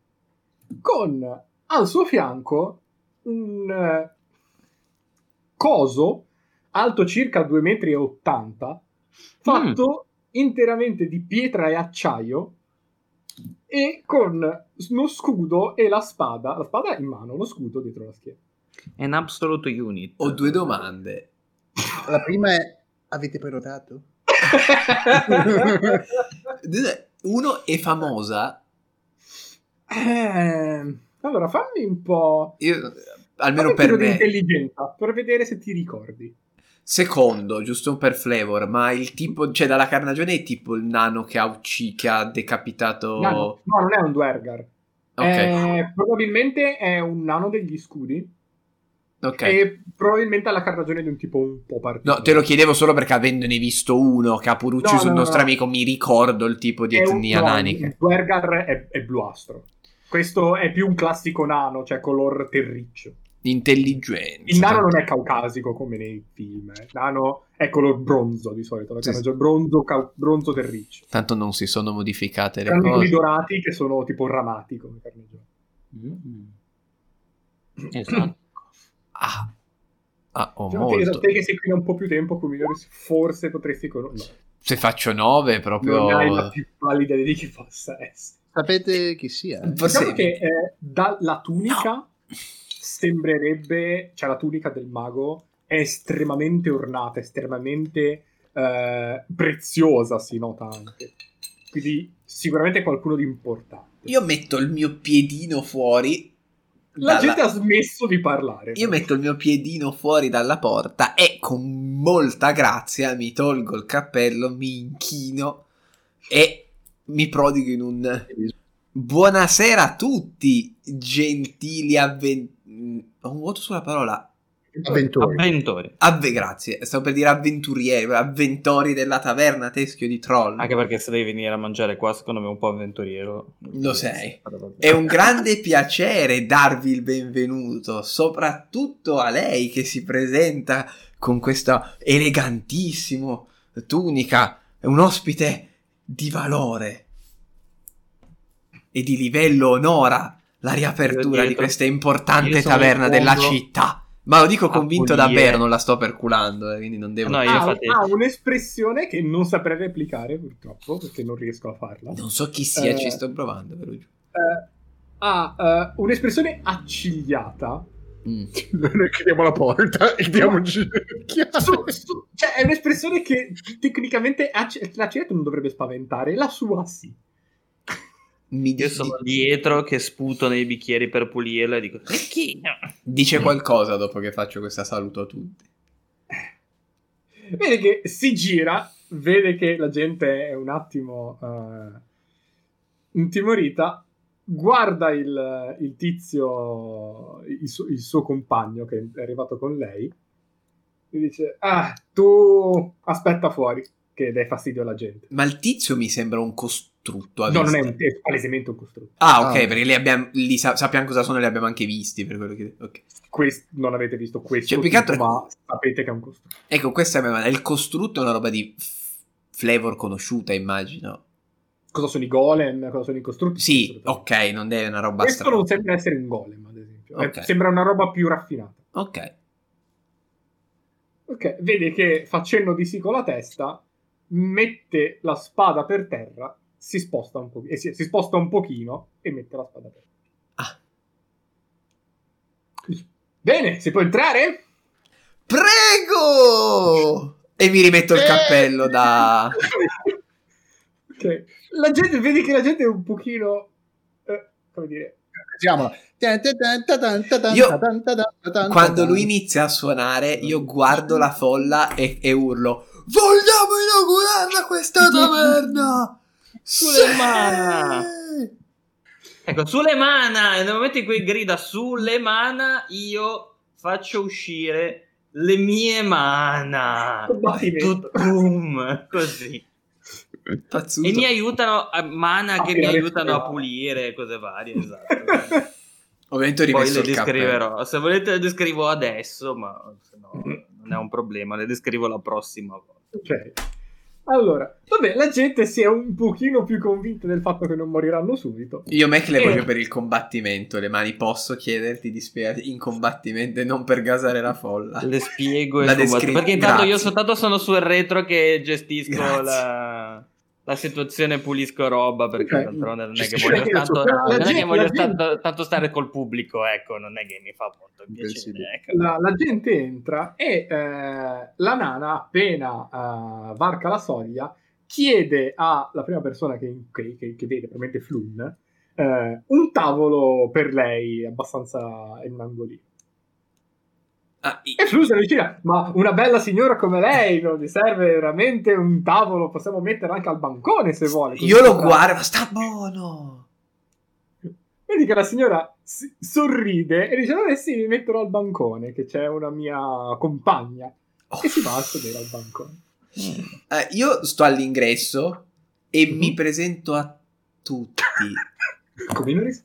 con al suo fianco un eh, coso alto circa 2,80 metri, e 80, fatto interamente di pietra e acciaio e con uno scudo e la spada, la spada in mano, lo scudo dietro la schiena. An absolute unit. Ho due domande. La prima è, avete prenotato? Uno è famosa. Eh, allora, fammi un po'... Io, almeno fammi per me. intelligenza, per vedere se ti ricordi. Secondo, giusto per flavor, ma il tipo, cioè dalla carnagione è tipo il nano che ha ucciso, che ha decapitato... Nano. No, non è un Dwergar. Ok, Eh, probabilmente è un nano degli scudi ok. e probabilmente ha la carnagione di un tipo un po' particolare. No, te lo chiedevo solo perché avendone visto uno che ha pure ucciso No, no, un no, nostro no. amico, mi ricordo il tipo di È etnia no, nanica. Il Dwergar è, è bluastro. Questo è più un classico nano, cioè color terriccio. Intelligenza. Il nano non è caucasico come nei film. eh. Il nano è color bronzo di solito. La Sì, carnagione bronzo, cau- bronzo terriccio. Tanto non si sono modificate le quelli cose. dorati che sono tipo ramati come carnagione. Mm. Esatto. Ah, ah ho Diciamo che molto. te che sei qui da un po' più tempo, come forse potresti conoscere. Se faccio 9 proprio... Non hai la più pallida idea di chi possa essere. Sapete chi sia? eh? Diciamo che eh, dalla tunica sembrerebbe, cioè la tunica del mago è estremamente ornata, estremamente eh, preziosa, si nota anche. Quindi sicuramente qualcuno di importante. Io metto il mio piedino fuori. La dalla- gente ha smesso di parlare. Io metto il mio piedino fuori dalla porta e con molta grazia mi tolgo il cappello, mi inchino e mi prodigo in un buonasera a tutti, gentili avventurieri. Ho un vuoto sulla parola. Avventori. Avventori. Avve, grazie, stavo per dire avventurieri, avventori della taverna teschio di troll. Anche perché se devi venire a mangiare qua, secondo me è un po' avventuriero. Lo sei. È un grande piacere darvi il benvenuto, soprattutto a lei che si presenta con questa elegantissima tunica, è un ospite di valore e di livello onora la riapertura di questa importante taverna della città. Ma lo dico convinto pulire. davvero, non la sto perculando, eh, quindi non devo... No, io ha, infatti- ha un'espressione che non saprei replicare purtroppo perché non riesco a farla. Non so chi sia, Eh. ci sto provando, ve lo giuro. Eh, ha eh, un'espressione accigliata Mm. Noi chiudiamo la porta e diamo. Su- su- cioè, è un'espressione che tecnicamente acc- la gente non dovrebbe spaventare, la sua sì. Mi Io di- sono dietro che sputo nei bicchieri per pulirla e dico "Ricchino". Dice qualcosa dopo che faccio questa saluto a tutti. Vede che si gira, vede che la gente è un attimo eh, intimorita, guarda il, il tizio, il suo, il suo compagno che è arrivato con lei, e dice, ah, tu aspetta fuori, che dai fastidio alla gente. Ma il tizio mi sembra un, cos- costrutto. No, non è, un, è palesemente un costrutto. Ah, ok, Ah. perché li, abbiamo, li sa- sappiamo cosa sono e li abbiamo anche visti. Per quello che... ok. Questo, non avete visto questo, Cioè, più che altro- tipo, ma sapete che è un costrutto. Ecco, questa è la mia- Il costrutto è una roba di f- flavor conosciuta, immagino. Cosa sono i golem? Cosa sono i costrutti? Sì, ok, non deve una roba Questo strana. non sembra essere un golem, ad esempio. Eh, Ok. sembra una roba più raffinata. Ok. Ok, vede che facendo di sì con la testa, mette la spada per terra, si sposta un, po- eh, si, si sposta un pochino e mette la spada per terra. Ah. Bene, si può entrare? Prego! E mi rimetto il Eh! cappello da... Ok. La gente, vedi che la gente è un pochino... eh, come dire... Io- Quando lui inizia a suonare, io guardo la folla e, e urlo: Vogliamo inaugurarla questa taverna! Sulemana! Sì! Ecco, Sulemana, nel momento in cui grida Sulemana, io faccio uscire le mie mana. Tutum, così. Pazzuto. E mi aiutano, a mana che mi tirare aiutano a pulire cose varie, esatto. Ovviamente ho Poi le descriverò. Se volete le descrivo adesso, ma se no non è un problema, le descrivo la prossima volta. Ok. Allora, vabbè, la gente si è un pochino più convinta del fatto che non moriranno subito. Io Mac le Eh. voglio per il combattimento. Le mani posso chiederti di spiegarti in combattimento e non per gasare la folla. Le spiego combattimento. descri- Perché intanto io Grazie. soltanto sono sul retro che gestisco Grazie. la, la situazione, pulisco roba. Perché Ok. d'altronde non è che voglio, tanto, non è che voglio tanto, tanto stare col pubblico. Ecco, non è che mi fa molto piacere. Ecco. La, la gente entra e eh, la nana, appena eh, varca la soglia, chiede alla prima persona che, che- che- che vede, probabilmente Flun, eh, un tavolo per lei abbastanza in angolino. Ah, i- E Flun si avvicina, ma una bella signora come lei non gli serve veramente un tavolo, possiamo metterlo anche al bancone se vuole. io lo guardo, ma sta buono. Vedi che la signora si- sorride e dice: Vabbè, sì, mi metterò al bancone, che c'è una mia compagna. Oh. E si va a sedere al bancone. Eh, io sto all'ingresso e Mhm. mi presento a tutti. Come non ris-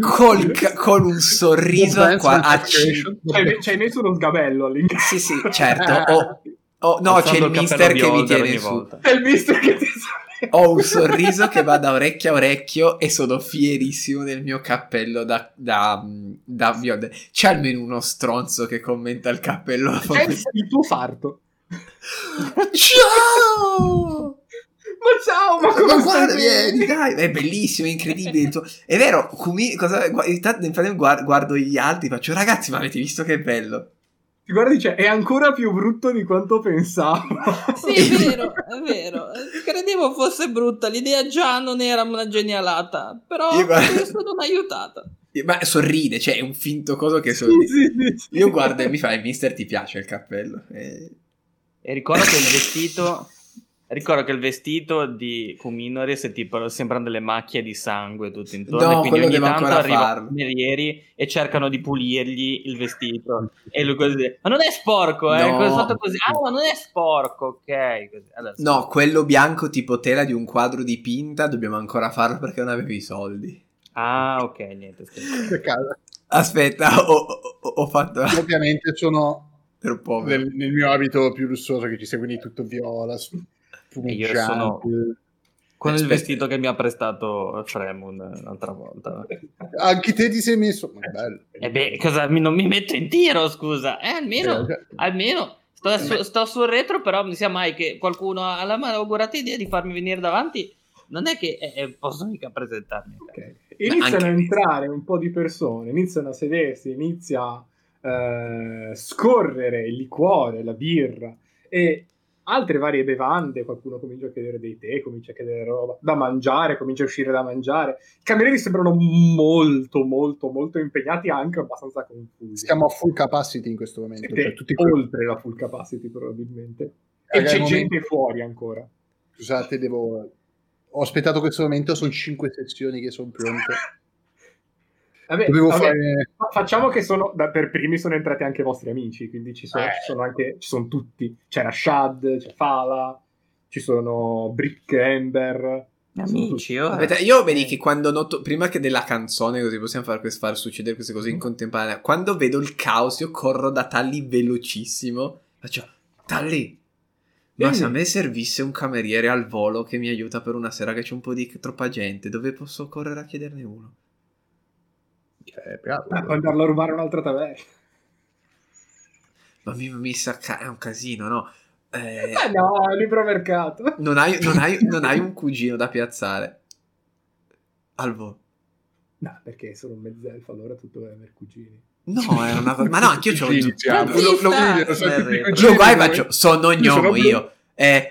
col con un sorriso qua- a cin- Ci hai- ci hai messo uno sgabello all'ingresso. Sì, sì, certo. Ho- ho- no, Alzando c'è il mister che mi tiene su. volta. È il mister che ti Ho un sorriso che va da orecchio a orecchio e sono fierissimo del mio cappello da, da, da Bioder. C'è almeno uno stronzo che commenta il cappello. C'è il, tuo sarto. Ciao! Ma ciao, ma come Ma guarda, vieni, dai, è bellissimo, è incredibile. È vero, Kumi, cosa, intanto nel frattempo guardo, guardo gli altri, faccio ragazzi, ma avete visto che bello? Ti guarda e dice: È ancora più brutto di quanto pensavo. Sì, è vero, è vero. Credevo fosse brutta. L'idea già non era una genialata. Però Io guardo- questo non ha aiutato. Ma sorride, cioè è un finto coso che sorride. sì, sì, sì. Io guardo e mi fa, "Eh, mister ti piace il cappello? E- E ricordo che il vestito. Ricordo che il vestito di Kuminores è tipo sembrano delle macchie di sangue tutto intorno. No, e quindi ogni tanto ancora arrivano i camerieri e cercano di pulirgli il vestito. E lui così Ma non è sporco, eh? No. È fatto così? Ah, ma non è sporco, ok. Così. Adesso- No, quello bianco tipo tela di un quadro dipinta, dobbiamo ancora farlo perché non avevo i soldi. Ah, ok, niente. Aspetta, ho, ho- ho fatto Ovviamente sono per povero. nel, nel mio abito più lussuoso che ci segue di tutto viola, E io sono- fumeggiante. Con il vestito che mi ha prestato Fremon l'altra volta. Anche te ti sei messo... Ma bello. E beh, cosa mi- non mi metto in tiro, scusa. Eh, almeno, Eh, almeno sto, su- sto sul retro, però non sia mai che qualcuno ha la malaugurata idea di farmi venire davanti. Non è che eh, posso mica presentarmi. Ok. Iniziano a entrare un po' di persone, iniziano a sedersi, inizia a eh, scorrere il liquore, la birra e altre varie bevande. Qualcuno comincia a chiedere dei tè, comincia a chiedere roba da mangiare, comincia a uscire da mangiare. I camerieri sembrano molto, molto, molto impegnati, anche abbastanza confusi. Siamo a full capacity in questo momento. Siete Cioè, tutti oltre la full capacity, probabilmente. E c'è momento- gente fuori ancora. Scusate, devo... Ho aspettato questo momento, sono cinque sessioni che sono pronte. Vabbè, Dovevo vabbè, Facciamo che sono, da- per primi sono entrati anche i vostri amici, quindi ci sono, Eh. ci sono anche, ci sono tutti. C'era Shad, c'è Fala, ci sono Brick Ember. Amici, oh. Aspetta, io vedi che quando noto, prima che della canzone, così possiamo far, far succedere queste cose in contemporanea, quando vedo il caos, io corro da Talli velocissimo, faccio, Talli, ma se a me servisse un cameriere al volo che mi aiuta per una sera che c'è un po' di troppa gente, dove posso correre a chiederne uno? Eh, bravo. Ah, puoi andarlo a rubare un'altra taverna. Ma mi, mi sa ca- è un casino, no? Eh, Eh no, libro mercato. non, hai, non hai- non hai un cugino da piazzare al volo. No, perché sono un mezzelfo, allora tutto deve avere cugini. No, è una cosa. Ma no, anch'io c'ho Sì, un iniziamo. Lo- lo- lo- Lo Lo vai faccio, sono gnomo io. Eh,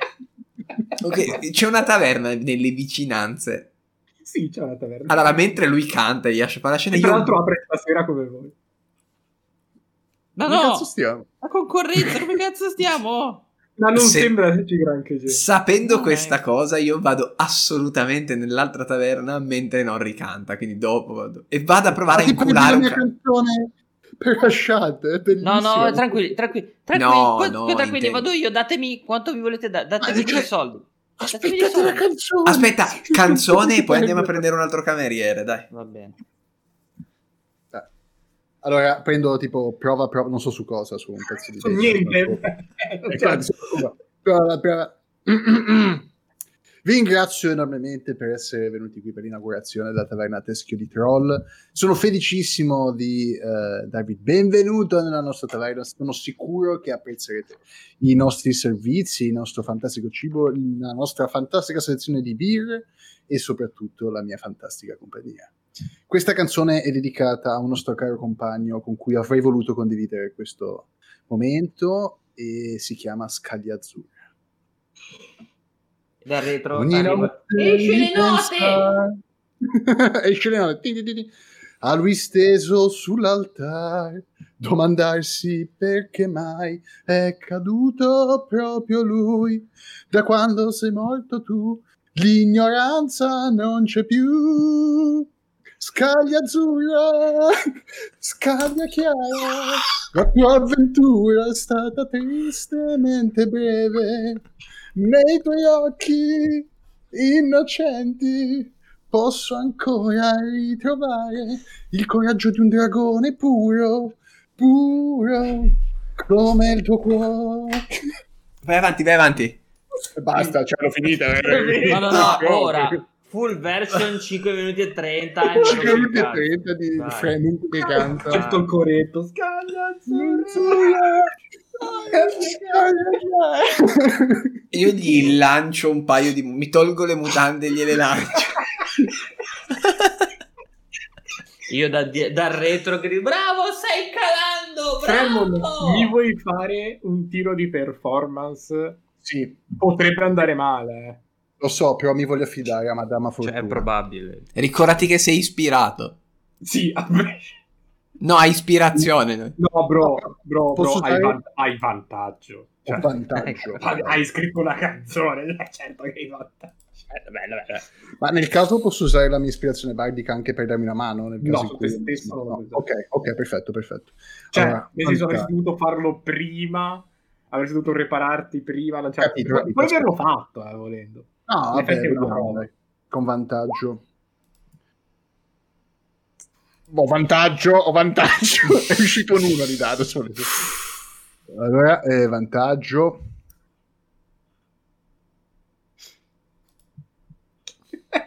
ok, c'è una taverna nelle vicinanze. Sì, c'è una taverna. Allora, mentre lui canta e riesce a fare la scena, E tra io... l'altro apre stasera come voi. No, Come no, cazzo stiamo? la concorrenza, come cazzo stiamo? Ma non Se- sembra esserci granché gente. Sapendo No, questa cosa, io vado assolutamente nell'altra taverna mentre non ricanta. Quindi dopo vado. E vado a provare a Ah, inculare la mia ca- canzone per la chat, è No, no, tranquilli, tranquilli, tranquilli, No, qua- no, tranquilli, intendo. vado io, datemi quanto vi volete dare, datemi Ma i soldi. Aspettate la canzone. Aspetta, canzone e poi andiamo a prendere un altro cameriere, dai. Va bene. Allora, prendo tipo prova, prova, non so su cosa, su un pezzo di Su niente. Eh, Cioè, Prova, prova. Vi ringrazio enormemente per essere venuti qui per l'inaugurazione della taverna Teschio di Troll. Sono felicissimo di eh, darvi il benvenuto nella nostra taverna. Sono sicuro che apprezzerete i nostri servizi, il nostro fantastico cibo, la nostra fantastica selezione di beer e soprattutto la mia fantastica compagnia. Questa canzone è dedicata a un nostro caro compagno con cui avrei voluto condividere questo momento e si chiama Scaglia Azzurra. Dal retro Ogni arriva- notte Esce le pensa- Esce le note. Ti, ti, ti, ti. A lui steso sull'altare domandarsi perché mai è caduto proprio lui. Da quando sei morto tu, l'ignoranza non c'è più. Scaglia azzurra, scaglia chiara, la tua avventura è stata tristemente breve. Nei tuoi occhi innocenti posso ancora ritrovare il coraggio di un dragone puro, puro come il tuo cuore. Vai avanti, vai avanti. Basta, ce l'ho finita. No, no, no, ora full version 5 minuti e 30 e 5 non minuti e cazzo. 30 di. Fremont che canta. C'è sto il coretto. Scaglia azzurra. Io gli lancio un paio di... Mi tolgo le mutande e gliele lancio. Io da die- dal retro che dico bravo, stai calando, Fremon, bravo. mi vuoi fare un tiro di performance? Sì, Potrebbe andare male. eh. lo so, però mi voglio affidare a Madama Fortuna. Cioè, è probabile. Ricordati che sei ispirato. Sì, a me- No, hai ispirazione. no, bro, bro, bro hai, van- hai vantaggio. Ho Cioè, vantaggio. hai hai scritto una canzone, eh, certo che hai vantaggio. Ma nel caso posso usare la mia ispirazione bardica anche per darmi una mano? Nel caso No, in cui... su te stesso no, non no. lo uso. Ok, ok, perfetto, perfetto. Cioè, Allora, nel senso avresti dovuto farlo prima, avresti dovuto repararti prima. Cioè, Capito, capito, puoi averlo fatto, eh, volendo. No, In vabbè, prova. Con vantaggio. Ho vantaggio, ho vantaggio. è uscito un uno di dado solo. Allora, eh, vantaggio.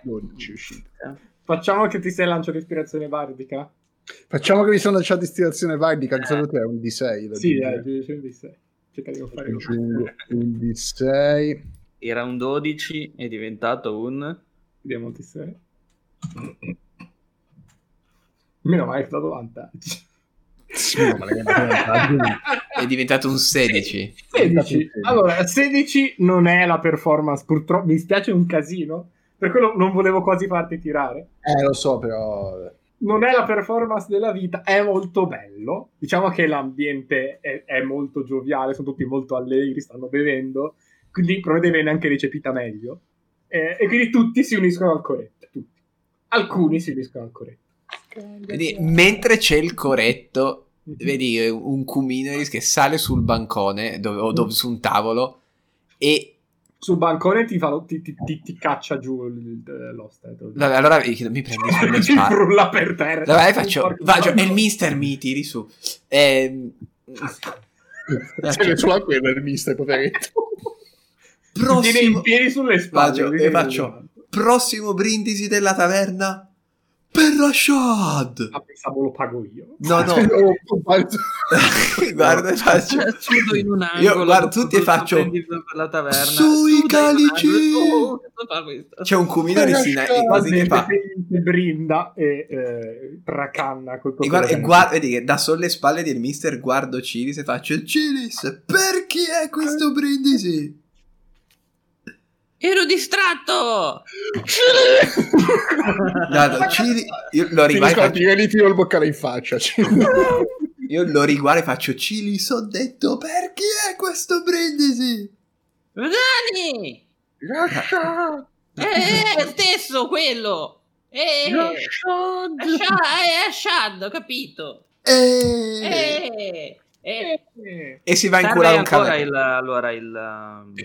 Dodici è uscito. Facciamo che ti sei lanciato l'ispirazione bardica? Facciamo che mi sono lasciato istilazione vardica, che solo te è un D6. da Sì, eh, di sé. Cerca di fare un D6. Era un 12, è diventato un... Vediamo ti sei. Meno male che è stato vantaggio. Sì. È diventato un 16. 16. Allora, 16 non è la performance, purtroppo mi spiace un casino. Per quello non volevo quasi farti tirare. Eh, lo so, però... Non è la performance della vita, è molto bello. Diciamo che l'ambiente è, è molto gioviale, sono tutti molto allegri, stanno bevendo, quindi probabilmente viene anche recepita meglio. Eh, e quindi tutti si uniscono al corretto. Tutti. Alcuni si uniscono al corretto. Vedi, mentre c'è il corretto, vedi eh, un Cumineris che sale sul bancone dove- o dove- su un tavolo e sul bancone ti, fa, ti, ti, ti, ti caccia giù il- il- l'oste. Vabbè, allora mi, chiedo- mi prendi sulle ti spalle. frulla per terra. Vabbè, faccio, faccio, e il mister mi tiri su. Ehm, C'è solo a quello il mister, poveretto. Ti tiene in prossimo, piedi sulle spalle. Faccio- e faccio- prossimo brindisi della taverna per Rashad. Ah, pensavo lo pago io. No, no, guarda, faccio... Sudo in un angolo. Io guardo dopo tutti e faccio, la taverna. "Sui calici!" Oh? C'è un cumino di Sinai Rashad. così che fa. Che brinda e eh, tracanna col E guarda, e guarda- vedi che da sulle spalle del mister guardo Cilis e faccio Cilis, per chi è questo brindisi? Ero distratto! No, no, Cilis, io lo riguardo, faccio- tiro il boccale in faccia. io lo riguardo e faccio Cilis, ho detto per chi è questo brindisi? Dani! Lascia! Eh, stesso quello! Eh, è Ashad, ho capito! E, Eh, eh. Eh, e si va in Serve curare un ancora cameriere. il, allora il...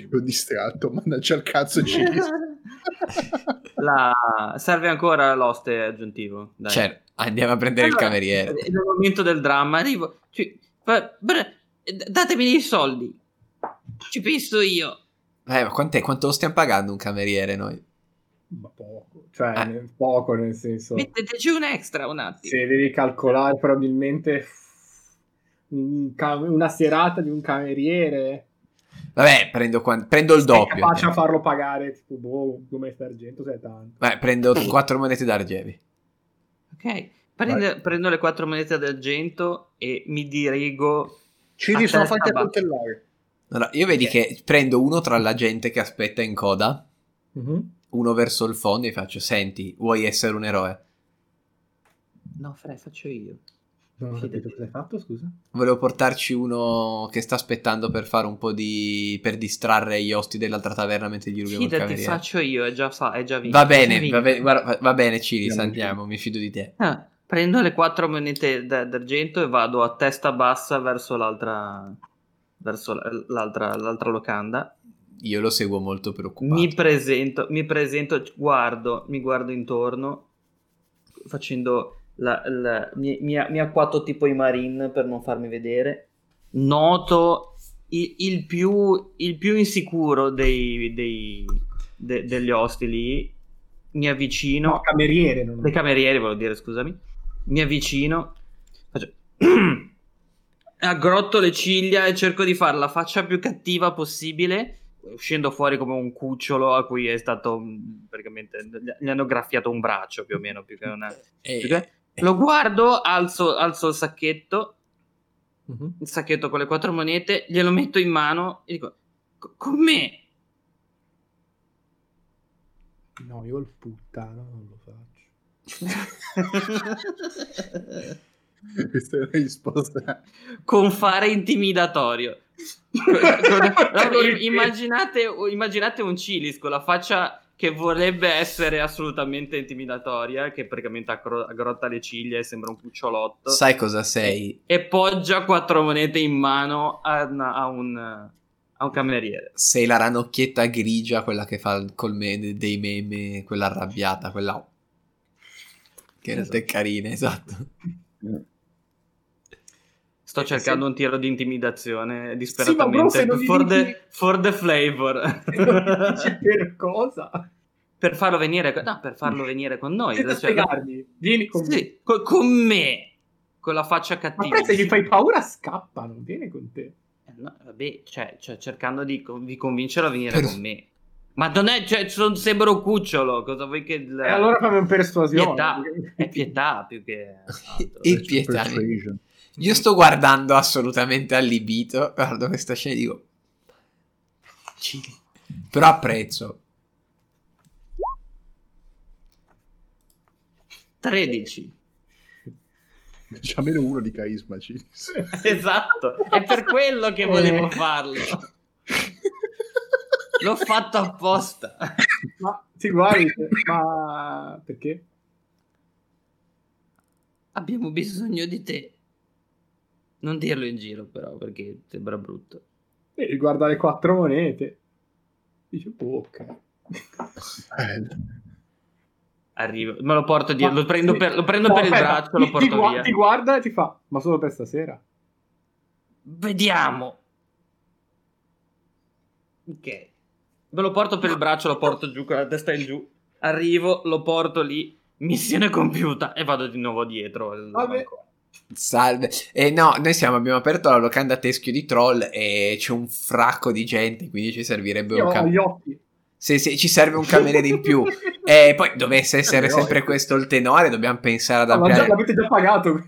L'ho distratto, mannaggia il cazzo la- serve ancora l'oste aggiuntivo. Dai. Cioè, andiamo a prendere il Allora, cameriere. Nel momento del dramma arrivo. ci- fa- br- datemi i soldi. Ci penso io. Eh, ma quant'è? Quanto lo stiamo pagando un cameriere noi? ma poco, cioè Eh. nel- poco nel senso. Metteteci un extra un attimo. Se devi calcolare probabilmente un ca- una serata di un cameriere Vabbè, prendo, quan- prendo il sei doppio. capace a farlo pagare tipo boh, due mesi d'argento sei tanto Beh, prendo quattro monete d'argenti. Ok. Prendo, prendo le quattro monete d'argento e mi dirigo. A sono fatti a coltellare. Allora, io vedi Ok. che prendo uno tra la gente che aspetta in coda, Mhm. uno verso il fondo e faccio, senti, vuoi essere un eroe? No, Fre, faccio io. Non ho Fidati. capito cosa hai fatto scusa Volevo portarci uno che sta aspettando per fare un po' di... per distrarre gli osti dell'altra taverna mentre gli rubiamo il Fidati, cameriere. faccio io. È già, fa- è già vinto. Va bene, va bene, guarda, va- bene Andiamo andiamo, mi fido di te. Ah, prendo le quattro monete d- d'argento e vado a testa bassa verso l'altra. verso l'altra, l'altra locanda. Io lo seguo molto preoccupato. Mi presento, mi presento, guardo, mi guardo intorno, facendo la, la- mi, mi, mi acquatto tipo i marine per non farmi vedere. Noto il, il più, il più insicuro dei, dei- de- degli ostili. Mi avvicino. no cameriere non dei camerieri, volevo dire, scusami. Mi avvicino, faccio... aggrotto le ciglia e cerco di fare la faccia più cattiva possibile, uscendo fuori come un cucciolo a cui è stato mh, praticamente gli hanno graffiato un braccio più o meno più che una. E- più che- Lo guardo, alzo, alzo il sacchetto, Mhm. il sacchetto con le quattro monete, glielo metto in mano e dico: "Co- con me. no io il puttano non lo faccio Questa è la risposta. con fare intimidatorio. Con- no, immaginate, immaginate un Cilis con la faccia che vorrebbe essere assolutamente intimidatoria, che praticamente aggro- aggrotta le ciglia e sembra un cucciolotto, Sai cosa sei? e poggia quattro monete in mano a, una- a un, a un cameriere. Sei la ranocchietta grigia, quella che fa col me- dei meme, quella arrabbiata, quella... Che in realtà è carina, esatto. Sto Eh, cercando sì. un tiro di intimidazione Sì, ma disperatamente gli for, dici- the, for the flavor. Per cosa per farlo venire, no, per farlo venire con noi. senza Cioè, spiegarmi vieni con me Sì, co- con me, con la faccia ma cattiva. poi se gli fai paura scappa non viene con te Eh, no, vabbè, cioè, cioè, cercando di, con- di convincerlo a venire Per- con me. Ma non è, cioè, son, sembra un cucciolo, cosa vuoi che... il- e allora fammi un persuasione pietà, è pietà più che altro. E pietà. Persuasion. Io sto guardando assolutamente allibito, guardo questa scena e dico... Cili. Però apprezzo. 13. C'ha meno uno di carisma, Cilis. Esatto, è per quello che volevo farlo. L'ho fatto apposta. ma sì guardi ma perché Abbiamo bisogno di te. Non dirlo in giro però, perché sembra brutto. e guarda le quattro monete Dice, ok. Eh, Arrivo, me lo porto dietro, Ma- lo prendo per, lo prendo No, per il aspetta, braccio, ti- lo ti, porto gua- via. ti guarda e ti fa, ma solo per stasera? Vediamo. Ok. Me lo porto per il braccio, lo porto giù con la testa in giù. Arrivo, lo porto lì, missione compiuta e vado di nuovo dietro. Vabbè. Salve. Eh, no, noi siamo, abbiamo aperto la locanda Teschio di Troll e c'è un fracco di gente, quindi ci servirebbe Io un cameriere. Sì, sì, ci serve un cameriere in più. E poi dovesse essere Eh, sempre questo il tenore, dobbiamo pensare ad No, ma già- ampliare. l'avete già pagato.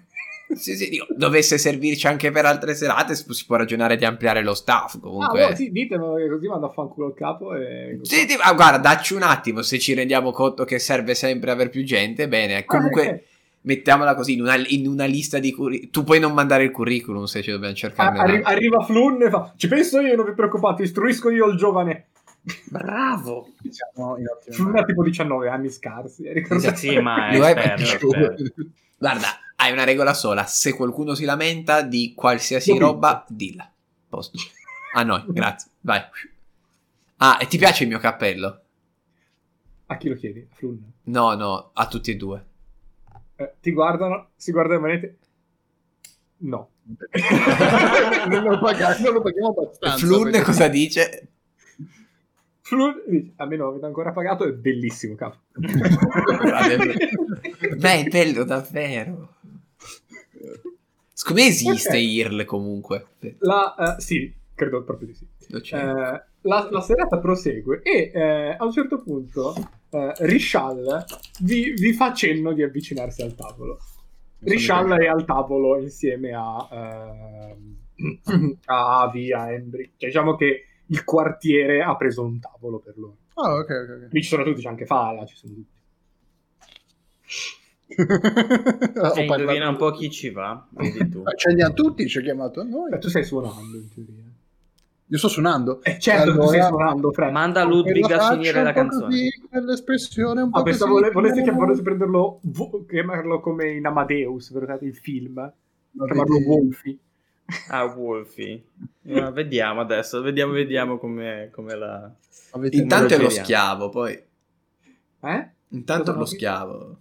Sì, sì, dico, dovesse servirci anche per altre serate, si può ragionare di ampliare lo staff. Ah, Comunque, no, sì, ditemelo così mando a fanculo il capo e... Sì, sì, ma guarda, dacci un attimo se ci rendiamo conto che serve sempre aver più gente. Bene, comunque Ah, ok. Mettiamola così in una, in una lista di curriculum. Tu puoi non mandare il curriculum se ci dobbiamo cercare. Ah, arri- arriva Flun e fa, ci penso io, non vi preoccupate, istruisco io il giovane. Bravo. ottime Flun ha tipo 19 anni scarsi, eh? Sì, ma è esperto, esperto. Guarda, hai una regola sola. Se qualcuno si lamenta di qualsiasi Lo roba, dilla. Posto. A noi, grazie. Vai. Ah, e ti piace il mio cappello? A chi lo chiedi? A Flun. No, no, a tutti e due. Eh, ti guardano, si guardano e manete. No. non, lo paghiamo, non lo paghiamo abbastanza. Flun perché- cosa dice? Flun dice, a me non avete ancora pagato, è bellissimo, capo. Beh, è bello davvero. Secondo me esiste Ok. IRL comunque. La, eh, sì, credo proprio di sì. Eh, la, la serata prosegue e eh, a un certo punto eh, Rishal vi, vi fa cenno di avvicinarsi al tavolo. Rishal è al tavolo insieme a, ehm, a Avi, a Embry. Cioè, diciamo che il quartiere ha preso un tavolo per loro. Ah, ok, ok. Lì ci sono tutti, c'è anche Fala, ci sono tutti. E parlato- indovina un po' chi ci va, vedi tu. Li hanno tutti, ci ha chiamato a noi. Beh, tu stai suonando in teoria. Io sto suonando. Eh, certo, tu Allora- stai suonando, Fred. Manda Ludwig a finire la canzone. Così, quell'espressione un po' Ah, così. vole- volesse che volesse prenderlo, vo- chiamarlo come in Amadeus, vedete il film, Ma chiamarlo vedi- Wolfie. Ah, Wolfie. Eh, vediamo adesso, vediamo, vediamo come, come la... avete- Intanto è lo schiavo, poi. Eh? Intanto Cosa è lo schiavo.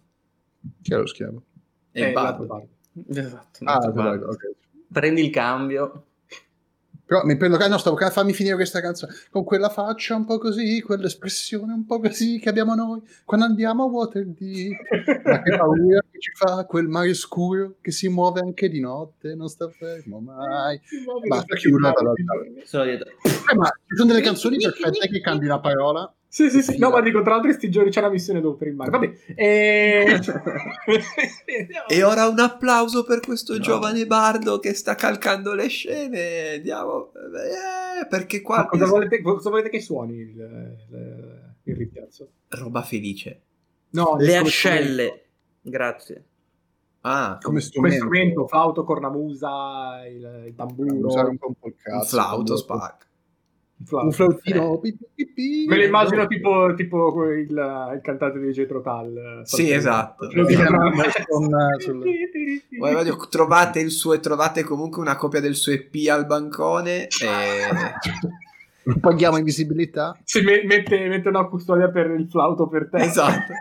Chi è lo schiavo? E Eh, il bardo. bardo. Esatto. Ah, non so guarda, quando. ok. Prendi il cambio. Però mi prendo no, stavo a farmi finire questa canzone con quella faccia un po' così, quell'espressione un po' così che abbiamo noi quando andiamo a Waterdeep. Ma che paura che ci fa quel mare scuro che si muove anche di notte, non sta fermo mai. Basta, chiudo la parola. Sono dietro. Eh, ma ci sono delle canzoni perfette che cambi una parola. Sì, sì, sì. No, ma dico, tra l'altro, sti giorni c'è una missione dopo per il mare. Vabbè. E... E ora un applauso per questo No. giovane bardo che sta calcando le scene. Andiamo. Eh, perché Ma qua. cosa, volete, cosa volete che suoni il, il, il rimpiazzo? Roba felice. No, Le ascelle. Grazie. Ah, Come Come strumento. strumento, flauto, cornamusa, il, il tamburo, Usare un po' il un cazzo. flauto, spac. Un flautino. pi. Me lo immagino tipo, tipo il, il cantante di Jetro Tal. Sì, esatto. Eh, sul- Poi, voglio- trovate il suo trovate comunque una copia del suo EP al bancone e paghiamo invisibilità. Si me- mette, mette una custodia per il flauto per te. esatto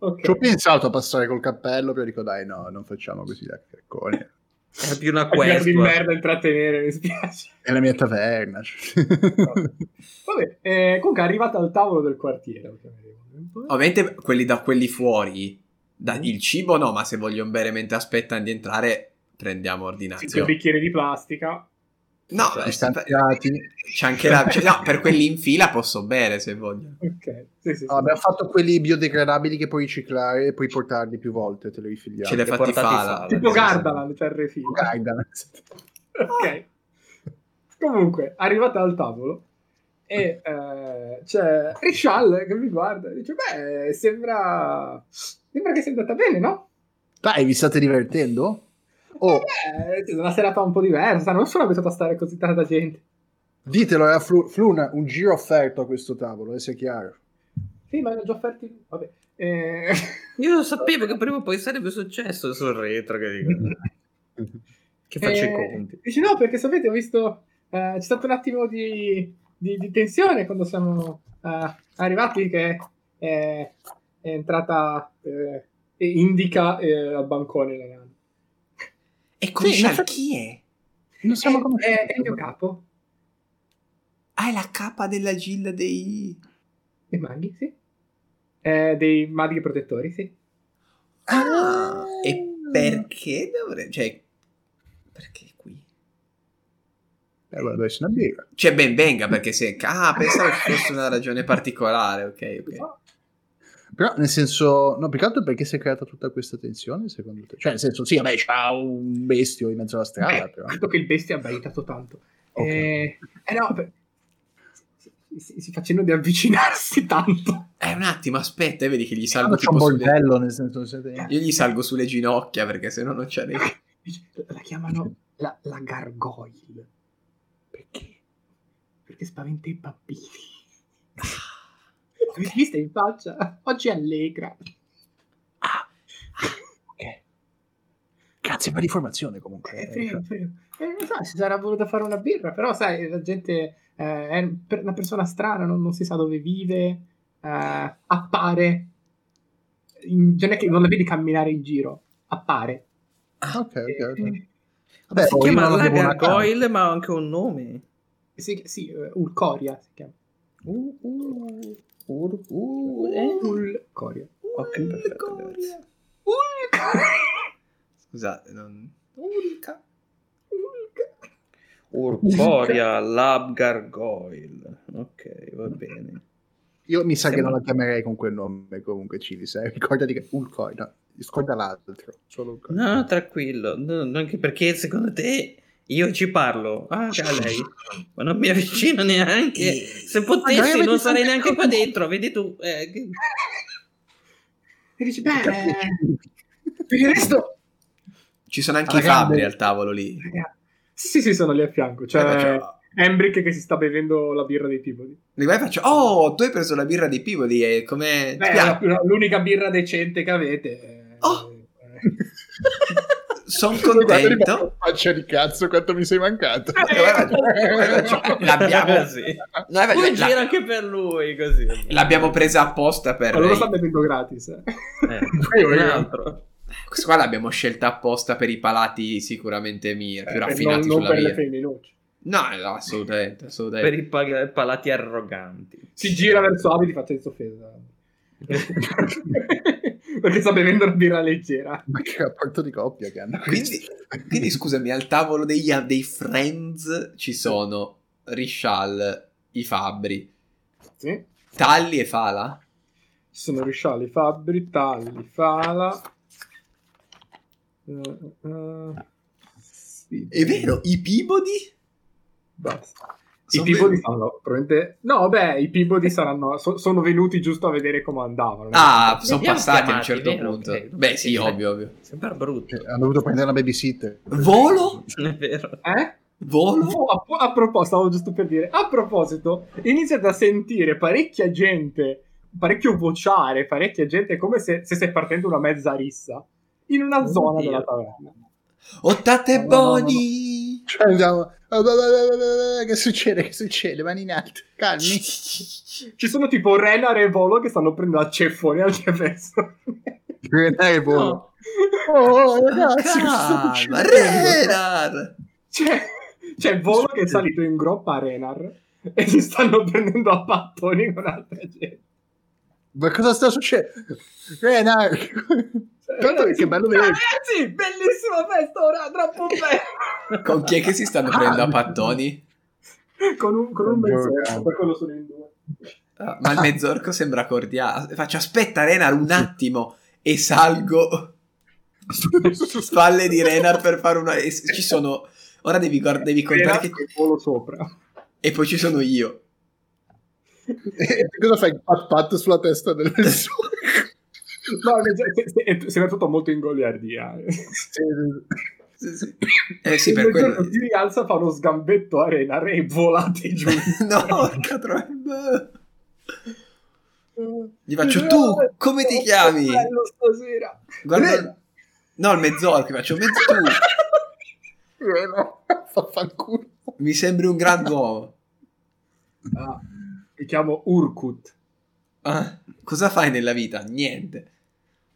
Ok. Ci ho pensato a passare col cappello, però dico dai no, non facciamo così da crecconi. È più una È un quest. di merda intrattenere, mi spiace. È la mia taverna. Vabbè, eh, comunque arrivate al tavolo del quartiere. ovviamente quelli da quelli fuori da, Mm. il cibo no ma se vogliono bere mentre aspettano di entrare prendiamo ordinazione bicchieri di plastica. No Cioè, Distanziati. c'è anche la cioè, no, per quelli in fila posso bere se voglio Ok, sì, sì, sì. No, abbiamo fatto quelli biodegradabili che puoi riciclare e puoi portarli più volte, te li rifiliamo. ce Li fatti portati fala fala. Tipo sì, sì, sì. Gardaland per refino. Guarda. ok. Comunque, arrivate al tavolo e eh, c'è Rishal che mi guarda e dice, beh, sembra... Sembra che sia andata bene, no? Dai, vi state divertendo? Oh, Eh, è una serata un po' diversa, non sono abituato a stare così tanta gente. ditelo a Flu- Fluna, un giro offerto a questo tavolo, eh, sia chiaro. Sì, ma ne ho già offerti... Vabbè. Eh, Io lo sapevo che prima o poi sarebbe successo sul retro. Che, dico. che faccio i eh, conti. Dice, no, perché sapete, ho visto... eh, c'è stato un attimo di... di, di tensione quando siamo eh, arrivati che è, è entrata eh, e indica eh, al bancone la. E con Sì, chi è? Non siamo È, conosciuti. è il mio capo, Ah, è la capa della gilda dei... dei maghi, sì. Eh, dei maghi protettori, sì. Ah, e perché dovrei... Cioè, perché qui? Eh, allora deve essere una birra. Cioè, ben venga, perché se... Ah, pensavo ci fosse una ragione particolare, ok, ok. Però, nel senso, no, più che altro perché si è creata tutta questa tensione, secondo te? Cioè, nel senso, sì, vabbè, c'ha un bestio in mezzo alla strada, Beh, però. credo che il bestia abbia aiutato tanto. Ok. Eh, eh no, per- si, si- si facendo di avvicinarsi tanto. Eh, un attimo, aspetta, e vedi che gli salgo Ah, c'è un tipo sulle... bordello, nel senso, siete... Io gli salgo sulle ginocchia, perché se no non c'è. Dice, La chiamano la, la gargoyle. Perché? Perché spaventa i bambini. L'avete vista in faccia? Oggi è allegra. Ok. Grazie per l'informazione, comunque. Eh, prego, prego. Eh, non so, si sarà voluta fare una birra, però sai, la gente eh, è una persona strana, non, non si sa dove vive, eh, appare. In- non è che non la vedi camminare in giro, appare. Ok, ok, ok. Eh, Vabbè, si chiama la gargoyle, ma ha anche un nome. sì, sì, eh, Ulcoria si chiama. Uh, uh, ur, uh, eh? Ulcoria. Ok, perfetto. grazie. Ulcoria. Scusate, non... Ulca. Ulca. Urcoria Lab Gargoyle. Ok, va bene. Io mi sa che Sembra- non la chiamerei con quel nome comunque Cilis, eh. ricordati che Ulcoin, no, scorda l'altro, solo. No, tranquillo. No, anche perché secondo te io ci parlo. Ah, a lei. Ma non mi avvicino neanche. Se potessi non sarei neanche qua dentro. Vedi tu. eh, che- E dici, beh, per il resto... Ci sono anche Alla i fabbri al tavolo lì. Sì, sì, sono lì a fianco. Eh, C'è faccio- Embrick che si sta bevendo la birra dei Peabody. Di qua faccio, oh, tu hai preso la birra di Pivoli e come... Beh, l'unica birra decente che avete. eh, Oh! Eh, Sono contento. Faccia di cazzo quanto mi sei mancato. L'abbiamo, Sì. Noi Poi gira la- anche per lui così. l'abbiamo presa apposta per... Ma loro stanno bevendo gratis. eh. Eh, un altro. Questa qua l'abbiamo scelta apposta per i palati sicuramente miei, più Eh, raffinati non, non sulla per le via. femminucce. No, no, assolutamente, Per assolutamente. i pa- palati arroganti. Si gira verso Abby e ti fa senza offesa. Perché sta bevendo una birra leggera. Ma che rapporto di coppia che hanno Quindi, quindi scusami, al tavolo degli, dei friends ci sono Rishal, i fabbri, Sì. Talli e Fala. Ci sono risciali, fabbri, talli, fala. Eh, eh, sì, È vero, i Peabody? Basta. I Sono Peabody stanno probabilmente. No, beh, i Peabody saranno. so- sono venuti giusto a vedere come andavano. Ah, no? sono passati a un certo vero? punto. Ok. Beh, sì, Sì. ovvio, ovvio. Sembra brutto. Eh, Hanno dovuto prendere la babysitter. Volo? È vero. Eh? Volo? Oh, a, a proposito, stavo giusto per dire. A proposito, iniziate a sentire parecchia gente, parecchio vociare, parecchia gente, come se, se stai partendo una mezza rissa in una Oh, zona Dio. della taverna. Ottate No, no, no, no. boni! Cioè, andiamo... Che succede? Che succede? Mani in alto. Calmi. Ci sono tipo Renar e Volo che stanno prendendo a ceffoni al professor. Dai, volo. No. Oh, ragazzi, che sta Calma? Renar! C'è, c'è Volo che è salito in groppa a Renar e si stanno prendendo a pattoni con altra gente. Ma cosa sta succedendo? Renar! Guarda che bello vedere. Ragazzi, bellissima festa ora, troppo bello. Con chi è che si stanno prendendo a pattoni? con un, con un Giorgio. per quello sono in due. Ah, Ma il mezzorco sembra cordiale. Faccio aspetta Renar un attimo e salgo su spalle di Renar per fare una... e Ci sono... Ora devi, guard- devi contare che... Renar Volo sopra. E poi ci sono io. E cosa fai? Pat pat sulla testa del mezz'ora. No, sembra tutto molto in goliardia. Sì, sì. Eh sì, per quello... si rialza, fa uno sgambetto a Renar e volate giù. no, porca troia. Gli faccio tu, come ti chiami? Che bello stasera. Guarda... No, il mezzorco, gli faccio mezzo tu. Eh, no, fa fanculo. Mi sembri un grand'uomo. Ah, mi chiamo Urkut. Ah, cosa fai nella vita? Niente.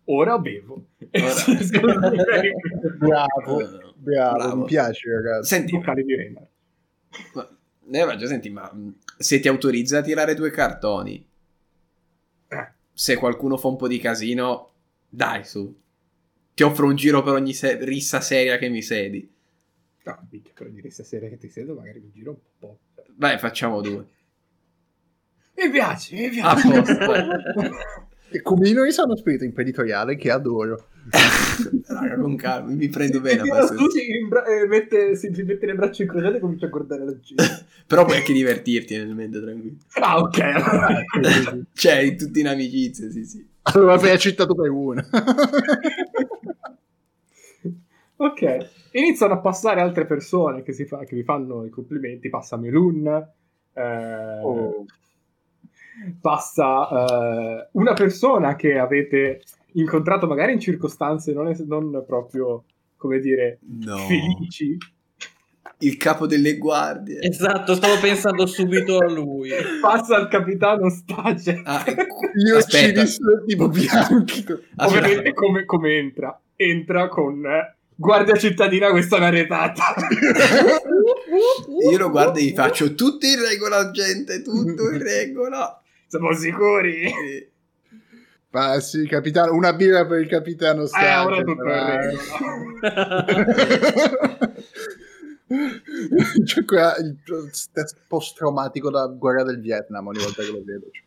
Ora bevo. Ora- Bravo, Eh, bravo, mi piace ragazzi. Senti, ma, eh, ma già senti, ma mh, se ti autorizza a tirare due cartoni, Eh, se qualcuno fa un po' di casino, dai su. Ti offro un giro per ogni se- rissa seria che mi sedi. no, minchia, però dire stasera che ti sento magari mi giro un po'. Vai, facciamo due. Mi piace, mi A piace. posto. E come io sono uno spirito imprenditoriale che adoro. Raga, con calma, mi prendo bene. su, si, imbra- mette, si, mette le braccia incrociate e comincia a guardare la gente. Però puoi anche divertirti nel mente, tranquillo. Ah, ok. Cioè, tutti in amicizia, sì, sì. Allora vai accettato per una. ok. Iniziano a passare altre persone che, si fa- che vi fanno i complimenti. Passa Melun. eh, Oh. Passa eh, una persona che avete incontrato magari in circostanze non, es- non proprio, come dire, No. felici. Il capo delle guardie. Esatto, stavo pensando subito a lui. Passa il capitano Stace. Ah, Io ci aspetta, visto tipo bianchi. aspetta. Ovviamente come, come entra? Entra con eh, guardia cittadina, questa è una retata. Io lo guardo e gli faccio tutto in regola, gente, tutto in regola. Siamo sicuri? Eh, Ma sì, capitano, una birra per il capitano Eh, Stark, ora dai. regola. C'è quella- il post-traumatico da guerra del Vietnam ogni volta che lo vedo. cioè.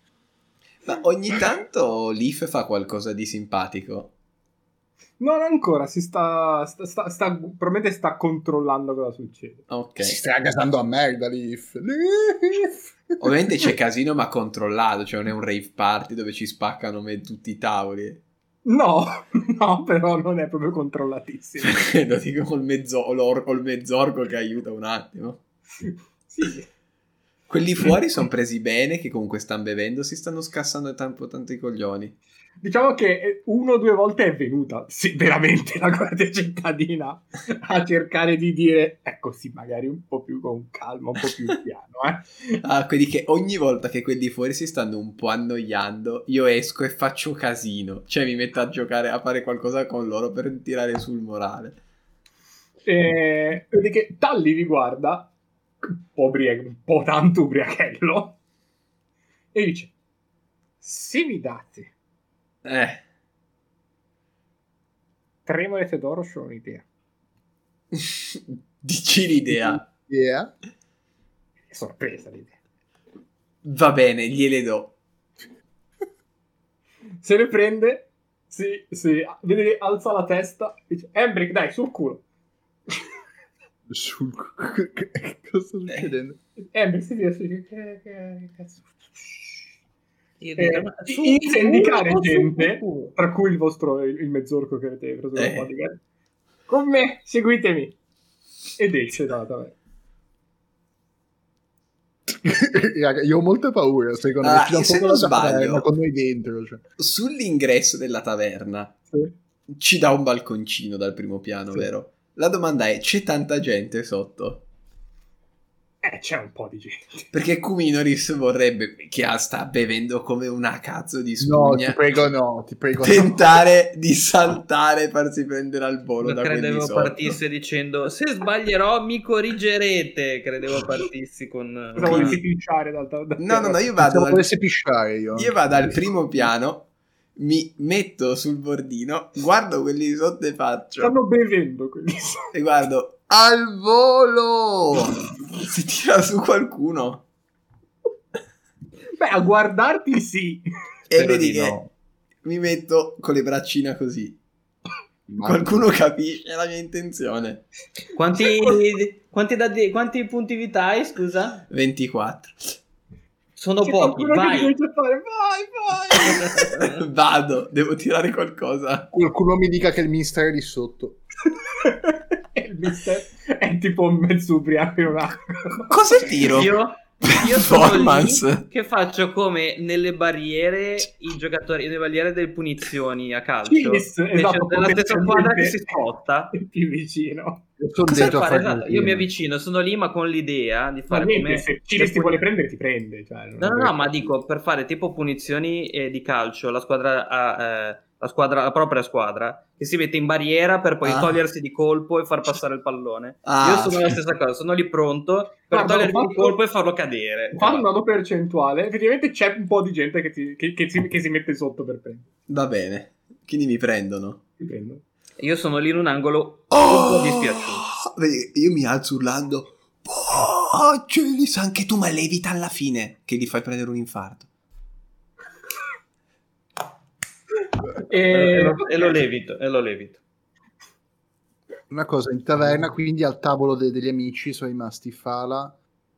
Ma ogni tanto Leaf fa qualcosa di simpatico. Non ancora, si sta, sta, sta, sta- probabilmente sta controllando cosa succede. Ok. Si sta gasando a merda, Leaf. Leaf. Ovviamente c'è casino, ma controllato. Cioè, non è un rave party dove ci spaccano me- tutti i tavoli. No, no, però non è proprio controllatissimo. Lo dico col, mezzo, col mezzorgo che aiuta un attimo. Sì. Quelli fuori sono presi bene, che comunque stanno bevendo, si stanno scassando tanto, tanto i coglioni. Diciamo che eh, uno o due volte è venuta, sì, veramente, la guardia cittadina a cercare di dire, ecco sì, magari un po' più con calma, un po' più piano, eh. Ah, quelli che ogni volta che quelli fuori si stanno un po' annoiando, io esco e faccio casino. Cioè mi metto a giocare, a fare qualcosa con loro per tirare sul morale. E vedi che Talli vi guarda, un po', ubria- un po' tanto ubriachello, e dice, se mi date Eh. tre monete d'oro, ho un'idea. Dici l'idea. Yeah. È sorpresa l'idea. Va bene, gliele do. Se le prende, si, si, vedi che alza la testa, dice, Embrick, dai, sul culo. Sul... che cosa sta succedendo? Embrick si tira su, dice, che, che, cazzo. Io Eh, inizia a indicare gente, tra cui il vostro, il, il mezzorco che avete preso Eh. bodyguard. Con me, seguitemi. Ed esce taverna. Raga, io ho molta paura, secondo me. Ah, un se non sbaglio- con noi dentro. Cioè. Sull'ingresso della taverna Sì. ci dà un balconcino dal primo piano, Sì. vero? La domanda è, c'è tanta gente sotto? Eh, c'è un po' di gente. Perché Kuminoris vorrebbe, che ha- sta bevendo come una cazzo di No, spugna, ti prego, no, ti prego. no. tentare di saltare e farsi prendere al volo Io da quelli credevo partisse dicendo se sbaglierò mi corrigerete. Credevo partissi con. Di Quindi- pipicciare dal, dal No, no, no, io vado, potesse pisciare io. io vado al primo piano, mi metto sul bordino, guardo quelli di sotto e faccio... Stanno bevendo quelli. E guardo, al volo! Si tira su qualcuno. Beh, a guardarti sì. E Spero vedi di che no. mi metto con le braccine così. Ma- Qualcuno capisce la mia intenzione. Quanti, quanti, dadi- quanti punti vita hai? Scusa, 24. Sono C'è pochi. Vai. vai, vai. Vado, devo tirare qualcosa. Qualcuno mi dica che il mister è lì sotto. il mister è tipo mezzo ubriaco in una... Cosa tiro? Io, io sono che faccio come nelle barriere i giocatori, nelle barriere delle punizioni a calcio. Yes, Invece esatto, della stessa squadra che si sposta. più vicino. Sono dentro a fare, fare esatto, io mi avvicino, sono lì ma con l'idea di Ma fare niente, come... se Cilis ti vuole prendere, ti prende. Cioè, non No, no, no, ma dico per fare tipo punizioni eh, di calcio, la squadra, ha, eh, la squadra, la propria squadra, che si mette in barriera per poi Ah. togliersi di colpo e far passare il pallone. Ah, Io sono la sì. stessa cosa, sono lì pronto per Guarda, togliermi ho di fatto- colpo e farlo cadere. Fa un nodo percentuale. Effettivamente c'è un po' di gente che, ti- che- che si, che si mette sotto per prendere. Va bene. Quindi mi prendono. Ti prendo. Io sono lì in un angolo Oh! un po' dispiaciuto. Io mi alzo urlando. Oh, Celis, anche tu, ma levita alla fine. Che gli fai prendere un infarto. E, E, lo, e lo levito, e lo levito. Una cosa, in taverna, quindi al tavolo de- degli amici sono rimasti Fala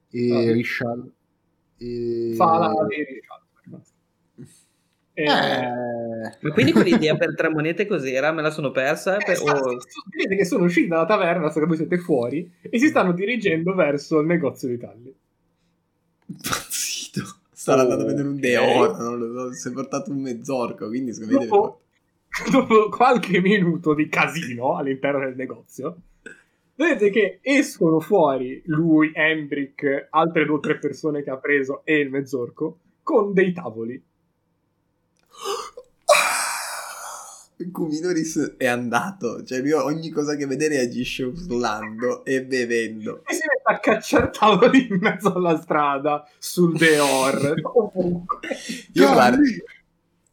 e Ah. Rishal. E... fa la e, Eh, Ma quindi quell'idea per tre monete cos'era? Me la sono persa? Eh, Per- sta- o- Vedete che sono usciti dalla taverna, so che voi siete fuori, e si stanno dirigendo verso il negozio di Tagli. Zitto. Starà andando a vedere un deoro. Non lo so. Si è portato un mezzorco. Quindi secondo me deve Dopo, dopo qualche minuto di casino all'interno del negozio, vedete che escono fuori lui, Embrick, altre due o tre persone che ha preso e il mezzorco con dei tavoli. Il Cuminoris è andato, cioè lui ogni cosa che vede reagisce urlando e bevendo. E si mette a cacciare tavoli in mezzo alla strada, sul Deor, ovunque. Io guardo,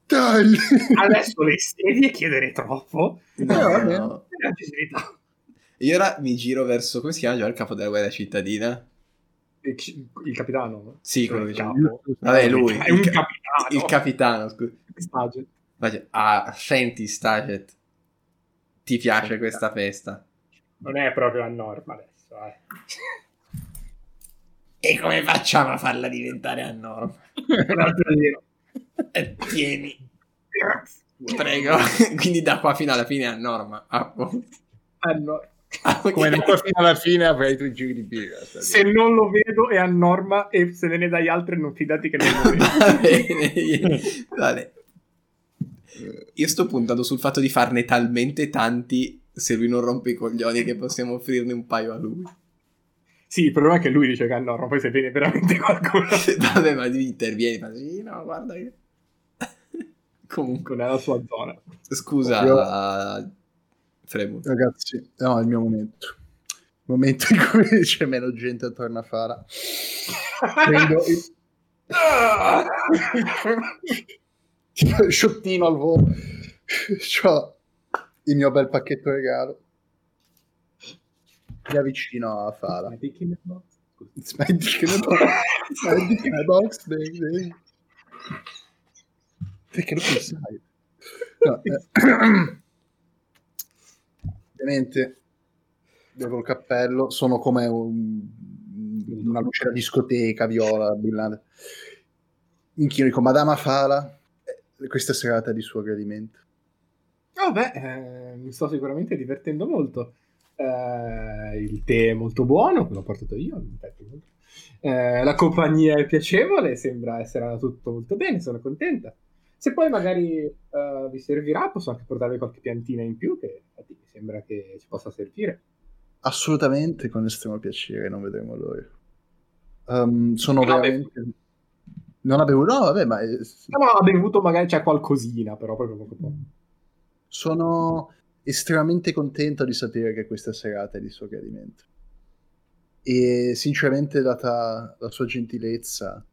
Tagli! Adesso le sedie chiedere troppo. no, vabbè. no. La facilità. Io ora mi giro verso, come si chiama già il capo della guardia cittadina? Il, il capitano? Sì, quello che capo. Vabbè, lui. È un il, ca- capitano. il capitano, scusa. Ah, senti Staget, ti piace questa festa? Non è proprio a norma adesso, eh. E come facciamo a farla diventare a norma? Eh, Tieni, Grazie. prego. Quindi da qua fino alla fine è a norma. Ah. A norma. Ah, ok. Come da qua fino alla fine avrei tre giri di birra. Se non lo vedo è a norma e se ne ne dai altre non fidati che non lo vedo. Va bene, vale. Io sto puntando sul fatto di farne talmente tanti se lui non rompe i coglioni che possiamo offrirne un paio a lui. sì, il problema è che lui dice che è a norma, poi se viene veramente qualcuno Vabbè, ma lui intervieni, ma sì, no, guarda che... Comunque, nella sua zona. scusa, Io- Fremut. Ragazzi, no, è il mio momento. Il momento in cui c'è meno gente attorno a Fara. Prendo il sciottino al volo. C'ho il mio bel pacchetto regalo. Mi avvicino a Fara. Ma di chi ne so? Smetti che ne box. Smetti che ne box, baby. Perché lo sai? No, eh. Ovviamente, devo il cappello, sono come un- una luce da discoteca viola, brillante. Inchino dico, Madama Fala, questa serata di suo gradimento. Vabbè, eh, mi sto sicuramente divertendo molto. Eh, il tè è molto buono, l'ho portato io. Eh, la compagnia è piacevole, sembra essere andato tutto molto bene, sono contenta. Se poi magari eh, vi servirà, posso anche portarvi qualche piantina in più, che infatti mi sembra che ci possa servire. Assolutamente, con estremo piacere, non vedremo l'ora. Um, sono ha veramente... Non ha bevuto? No, vabbè, ma... eh, No, ma ha bevuto magari c'è qualcosina, però proprio poco poco. Sono estremamente contento di sapere che questa serata è di suo gradimento. E sinceramente, data la sua gentilezza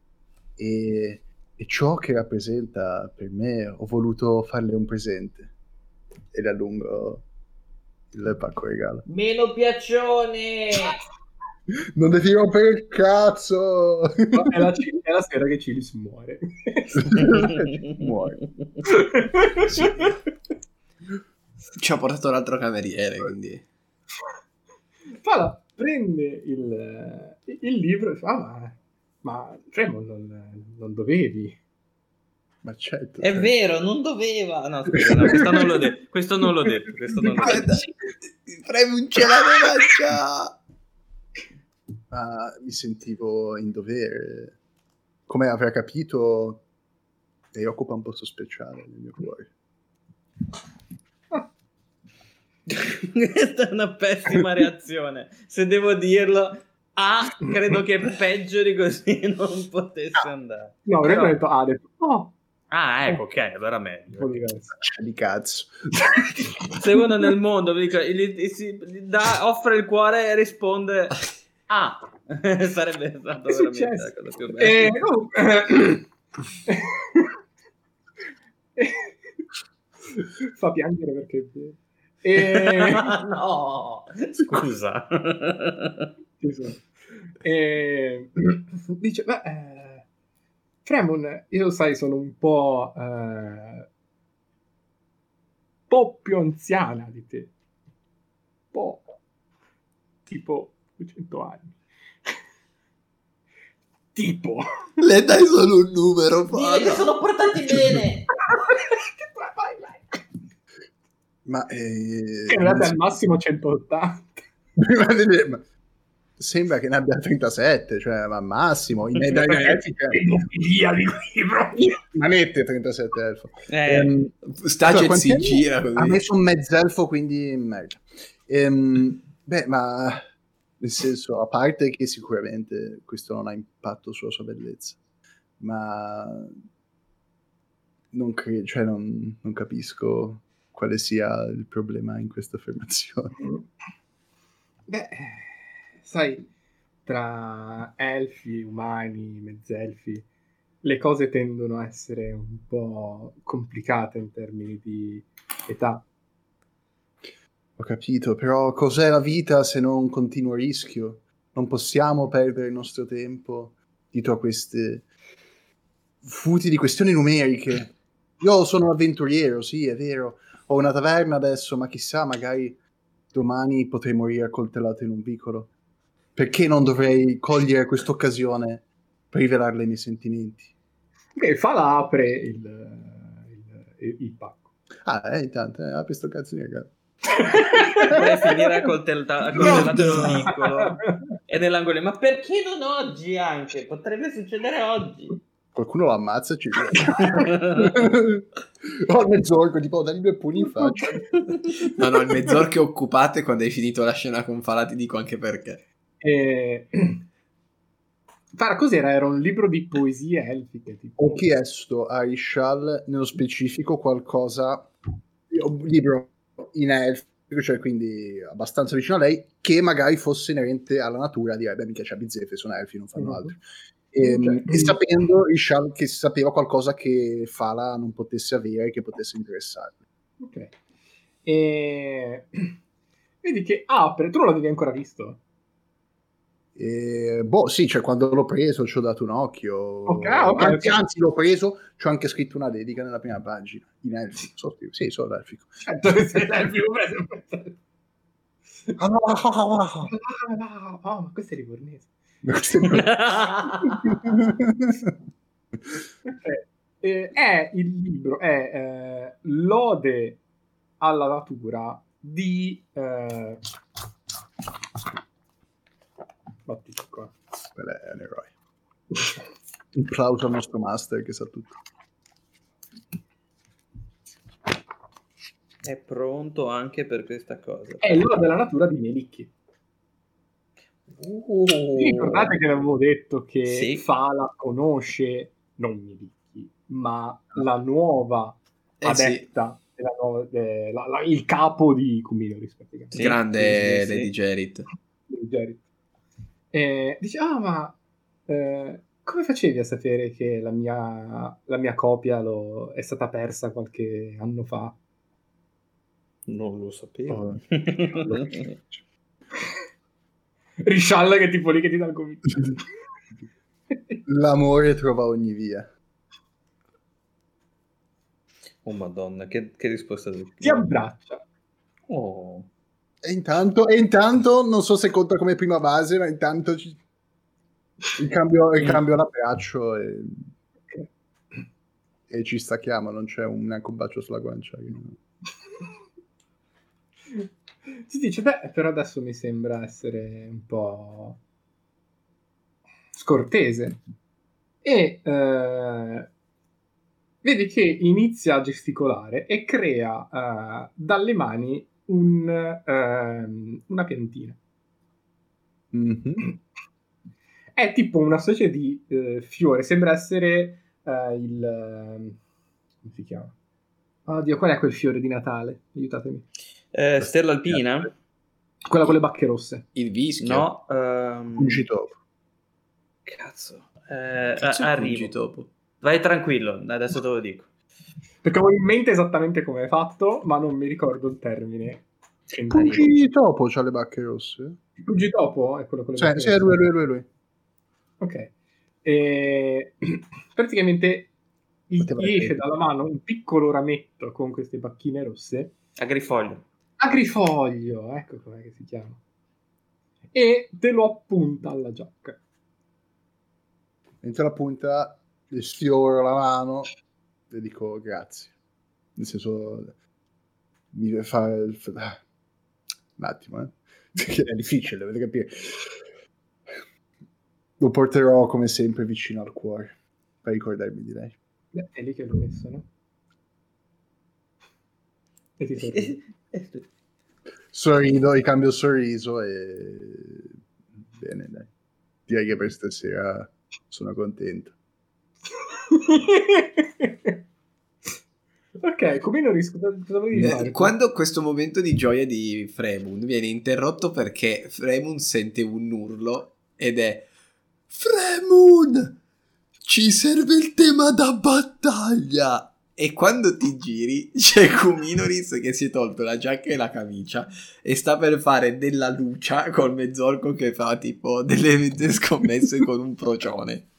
e, e ciò che rappresenta per me, ho voluto farle un presente. E le allungo il pacco regalo. Meno piaccione! Non devi rompere il cazzo! No, è, la, è la sera che Cilis muore. Muore. Ci ho portato l'altro cameriere, quindi... Fala prende il, il libro e fa: "Ah, ma, ma Remo, non, non dovevi. Ma certo. È cioè, vero, non doveva. No, scusa, no, questo non l'ho detto. Questo non l'ho detto. Questo non l'ho detto. Fremut ce l'aveva già! Ma mi sentivo in dovere. Come avrà capito, lei occupa un posto speciale nel mio cuore. Questa è una pessima reazione. Se devo dirlo, A, credo che peggio di così non potesse andare. No, avrei Però- detto, ah, detto, oh, Ah, ecco, ok, allora meglio. di cazzo. Se uno nel mondo dico, gli- gli- gli dà- offre il cuore e risponde A, sarebbe stato è veramente successo? la cosa più Eh, bella. oh, eh, Fa piangere perché è vero. E... no, scusa. E... Dice, beh, eh, Fremon, io sai, sono un po', eh, po' più anziana di te. Po', tipo 200 anni. tipo. Le dai solo un numero, che Fada. sono portati bene. Vai, vai. Ma eh, Che ne abbia al massimo 180. ma sembra che ne abbia 37, cioè ma massimo. I dai, dai, elfi Pedofilia di qui proprio. manette 37 elfo. Eh, Ehm, Staged quanti si gira ha messo un mezzelfo, quindi merda. Ehm, beh, ma nel senso, a parte che sicuramente questo non ha impatto sulla sua bellezza, ma non, cre- cioè non, non capisco quale sia il problema in questa affermazione. Beh, sai, tra elfi, umani, mezzelfi, le cose tendono a essere un po' complicate in termini di età. Ho capito, però cos'è la vita se non un continuo rischio? Non possiamo perdere il nostro tempo dietro a queste futili questioni numeriche. Io sono un avventuriero, sì, è vero. Ho una taverna adesso, ma chissà, magari domani potrei morire accoltellato in un vicolo. Perché non dovrei cogliere quest'occasione per rivelarle i miei sentimenti? Che fa la apre il, il, il pacco. Ah, eh, intanto, eh, apri sto cazzo di regalo. Vorrei finire a coltellata- No. piccolo e nell'angolo. Ma perché non oggi anche? Potrebbe succedere oggi. Qualcuno lo ammazza e ci Ho il mezz'orco, tipo, dagli due pugni in faccia. No, no, il mezz'orchio occupate quando hai finito la scena con Fala ti dico anche perché. E... Guarda, cos'era? Era un libro di poesie elfiche. Tipo. Ho chiesto a Ishal nello specifico qualcosa, un libro in elfico, cioè quindi abbastanza vicino a lei, che magari fosse inerente alla natura, direi, beh, mica c'è bizzeffe, sono elfi, non fanno Mhm. altro. Ehm, Cioè, e sapendo Ishal che sapeva qualcosa che Fala non potesse avere, che potesse interessarle. Ok. E... Vedi che apre, tu non l'avevi ancora visto? E, boh, sì, cioè quando l'ho preso ci ho dato un occhio. Ok, ah, ok, anzi, ok. anzi, l'ho preso, ci ho anche scritto una dedica nella prima pagina. In elfico. So sì, so l'elfico. Certo che sei l'elfico. Ah, no, ah, ah, ah, ma questo è livornese. Eh, è il libro, è eh, Lode alla natura di... Eh... Batti qua. Quello è un eroe. Un plauso al nostro master che sa tutto. È pronto anche per questa cosa. È Lode della natura di Melicchi. Uh. Ricordate che avevo detto che Sì. Fala conosce non Melicchi, ma la nuova Eh sì. adetta, la nuova- eh, la- la- il capo di praticamente. Sì, Grande sì, sì, Lady sì. Gerrit. di Jerry. E dice, ah ma eh, come facevi a sapere che la mia, la mia copia lo- è stata persa qualche anno fa? Non lo sapevo. Oh. Riscialla che tipo lì che ti dà il convinto. L'amore trova ogni via. oh madonna, che, che risposta del ti abbraccia. Oh. E intanto, e intanto, non so se conta come prima base, ma intanto ci... il cambio, il cambio l'abbraccio e... e ci stacchiamo, non c'è un, neanche un bacio sulla guancia. Si dice, beh, però adesso mi sembra essere un po' scortese. E eh, vedi che inizia a gesticolare e crea eh, dalle mani un, ehm, una piantina. Mhm. È tipo una specie di eh, fiore, sembra essere eh, il... come si chiama? Oddio, qual è quel fiore di Natale? Aiutatemi. Eh, Stella Alpina? Quella con le bacche rosse. Il vischio. No. ehm, Fungitopo. Cazzo. Eh, Cazzo arrivo. fungitopo? Vai tranquillo, adesso te lo dico. Perché ho in mente esattamente come è fatto, ma non mi ricordo il termine. Fungitopo c'ha le bacche rosse? Fungitopo è quello con le Sì, bacche sì, è rosse. lui, lui, lui. Ok. E... Praticamente gli esce dalla mano un piccolo rametto con queste bacchine rosse. Agrifoglio. Agrifoglio, ecco com'è che si chiama. E te lo appunta alla giacca. Mentre la punta, le sfioro la mano e dico grazie. Nel senso, mi fa... fa- Un attimo, eh. Perché è difficile, dovete capire. Lo porterò come sempre vicino al cuore, per ricordarmi di lei. Beh, è lì che l'ho messo, no? E ti sorridi. Sorrido, ricambio il sorriso e... Bene, dai. Direi che per stasera sono contento. ok, come non riesco cosa volevi Eh? Quando questo momento di gioia di Fremun viene interrotto perché Fremun sente un urlo ed è Fremun! Ci serve il tema da battaglia! E quando ti giri c'è Kuminoris che si è tolto la giacca e la camicia e sta per fare della lucia col mezzorco che fa tipo delle mezze scommesse con un procione.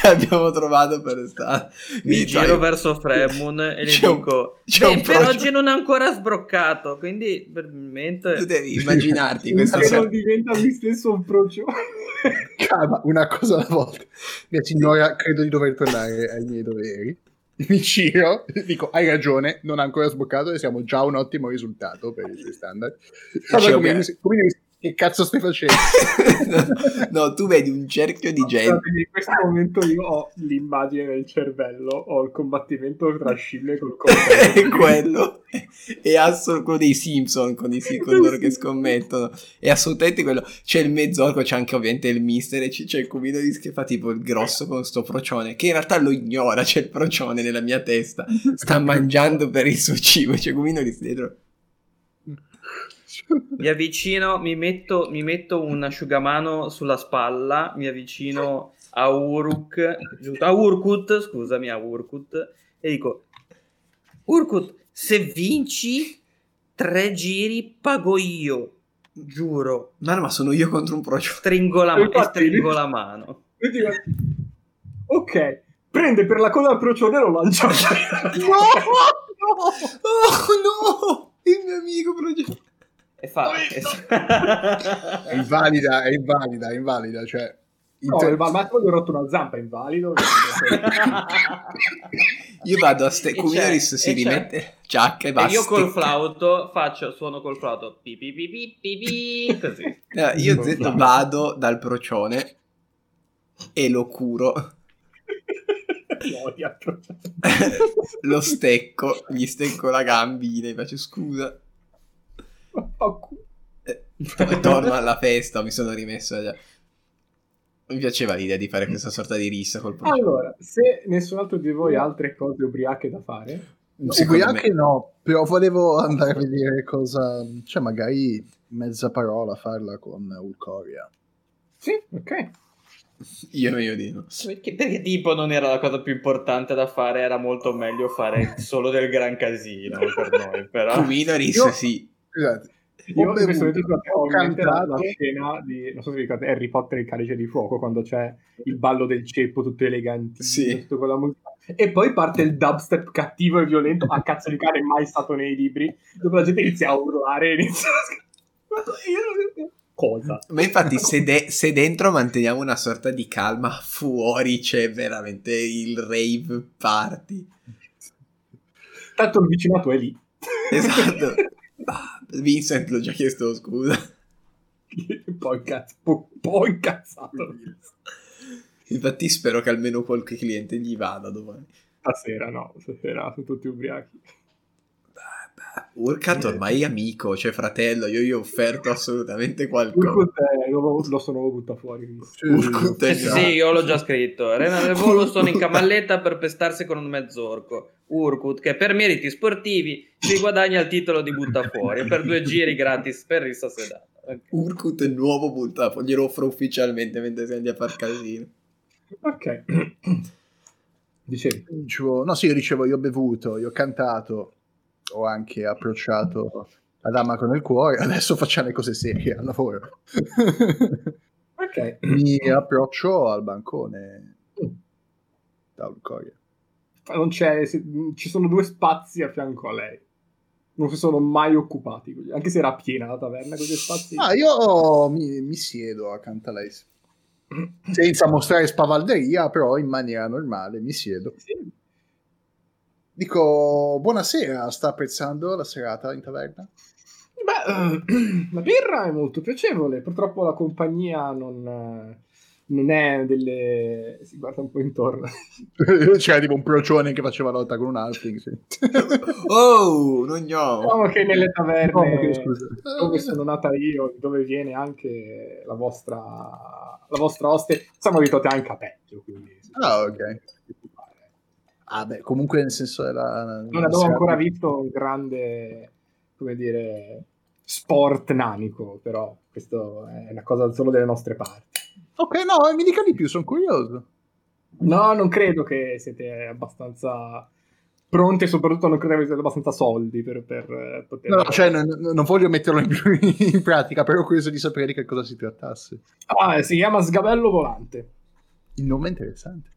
Che abbiamo trovato per strada. Mi giro verso Fremun e gli C'è un- dico: c'è "Beh, un per progetto." oggi non è ancora sbroccato. Quindi, probabilmente. Tu devi immaginarti questo Che non diventa lui stesso un procio. Calma, una cosa alla volta. Mia signora, credo di dover tornare ai miei doveri. Mi giro, dico, hai ragione, non ha ancora sboccato e siamo già a un ottimo risultato per i suoi standard. Allora, come, ovvia- come- che cazzo stai facendo? no, tu vedi un cerchio di gente. Scusatemi, in questo momento io ho l'immagine nel cervello, ho il combattimento tra Scille col è coltello. quello è assolutamente quello dei Simpson con, i, con loro che scommettono è assolutamente quello c'è il mezzorco c'è anche ovviamente il mister e c- c'è il cubino di che fa tipo il grosso con sto procione che in realtà lo ignora c'è il procione nella mia testa sta mangiando per il suo cibo c'è il cubino di dietro Mi avvicino, mi metto, mi metto un asciugamano sulla spalla, mi avvicino a Uruk, giusto? a Urkut, scusami, a Urkut, e dico, Urkut, se vinci tre giri pago io, giuro, ma no ma sono io contro un procione stringo la, ma- e Infatti- stringo la mano. Ok, prende per la coda il procione e lo lancia. oh no il mio amico procione E fa... È invalida, è invalida, è invalida, cioè... No, inter- il Valmato gli ho rotto una zampa, è invalido. io vado a ste E Kuminoris si e c'è- rimette giacca e E basta io col flauto faccio, suono col flauto, pi pi pi pi pi pi, così. Eh, io Zetto vado dal procione e lo curo, lo stecco, gli stecco la gambina e faccio scusa. Eh, Poi torno alla festa, mi sono rimesso già. Mi piaceva l'idea di fare questa sorta di rissa col procione. Allora, se nessun altro di voi ha altre cose ubriache da fare, Secondo Ubriache me- no, però volevo andare a vedere cosa... Cioè, magari mezza parola farla con Ulcoria. sì, ok. Io no, io di no. Perché, perché tipo non era la cosa più importante da fare, era molto meglio fare solo del gran casino per noi, però... Kuminoris Io- sì. Scusate, Io ho questo momento ho cantato... la scena di, non so se vi ricordate, Harry Potter e il calice di fuoco, quando c'è il ballo del ceppo, tutto eleganti, Sì. tutto con la musica. E poi parte il dubstep cattivo e violento, a cazzo di cane mai stato nei libri, dove la gente inizia a urlare e inizia a sc- Io non- Cosa? Ma infatti se, de- se dentro manteniamo una sorta di calma, fuori c'è veramente il rave party. Tanto il vicinato è lì. Esatto. Vincent l'ho già chiesto scusa. poi, cazzo, po- poi incazzato. Infatti spero che almeno qualche cliente gli vada domani. Stasera no, stasera sono tutti ubriachi. Urkat ormai è amico, cioè fratello, io gli ho offerto assolutamente qualcosa. Urkut è- lo, lo sono buttato fuori. Urkut è sì, sì, io l'ho già scritto. Arena del Volo sono in camalletta per pestarsi con un mezzorco. Urkut, che per meriti sportivi si guadagna il titolo di buttafuori per due giri gratis per Rissa Sedana. Ok. Urkut è il nuovo buttafuori, glielo offro ufficialmente mentre si andiamo a far casino. Ok. Dicevi. Dicevo- no, sì, io dicevo, io ho bevuto, io ho cantato, ho anche approcciato la dama con il cuore, adesso facciamo le cose serie al lavoro. Ok. Mi approccio al bancone da Coria. Non c'è, ci sono due spazi a fianco a lei. Non si sono mai occupati, anche se era piena la taverna con spazi. Ah, io mi, mi siedo accanto a lei, senza mostrare spavalderia, però in maniera normale mi siedo. Sì. Dico, buonasera, sta apprezzando la serata in taverna? Beh, eh, la birra è molto piacevole, purtroppo la compagnia non, eh, non è delle... si guarda un po' intorno. C'era tipo un procione che faceva lotta con un halfling, sì. Oh, non gno. Diciamo che nelle No, taverne che scusa. dove sono nata io, dove viene anche la vostra, la vostra oste, siamo abituati anche a peggio. Quindi, Ah, ok. Ah, beh, comunque nel senso della... Non avevo ancora visto un grande, come dire, sport nanico, però questo è una cosa solo delle nostre parti. Ok, no, mi dica di più, sono curioso. No, non credo che siete abbastanza pronti e soprattutto non credo che siete abbastanza soldi per, per eh, poter... No, cioè, non, non voglio metterlo in, in pratica, però curioso di sapere di che cosa si trattasse. Ah, si chiama Sgabello Volante. Il nome è interessante.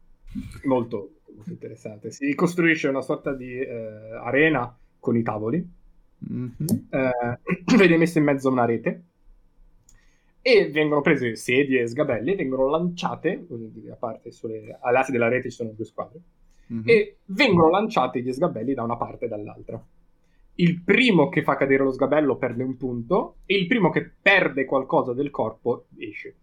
Molto, molto interessante. Si costruisce una sorta di eh, arena con i tavoli. Mhm. eh, viene messa in mezzo una rete e vengono prese sedie e sgabelli vengono lanciate, a parte sulle, lati della rete ci sono due squadre, Mhm. e vengono lanciati gli sgabelli da una parte e dall'altra. Il primo che fa cadere lo sgabello perde un punto e il primo che perde qualcosa del corpo esce.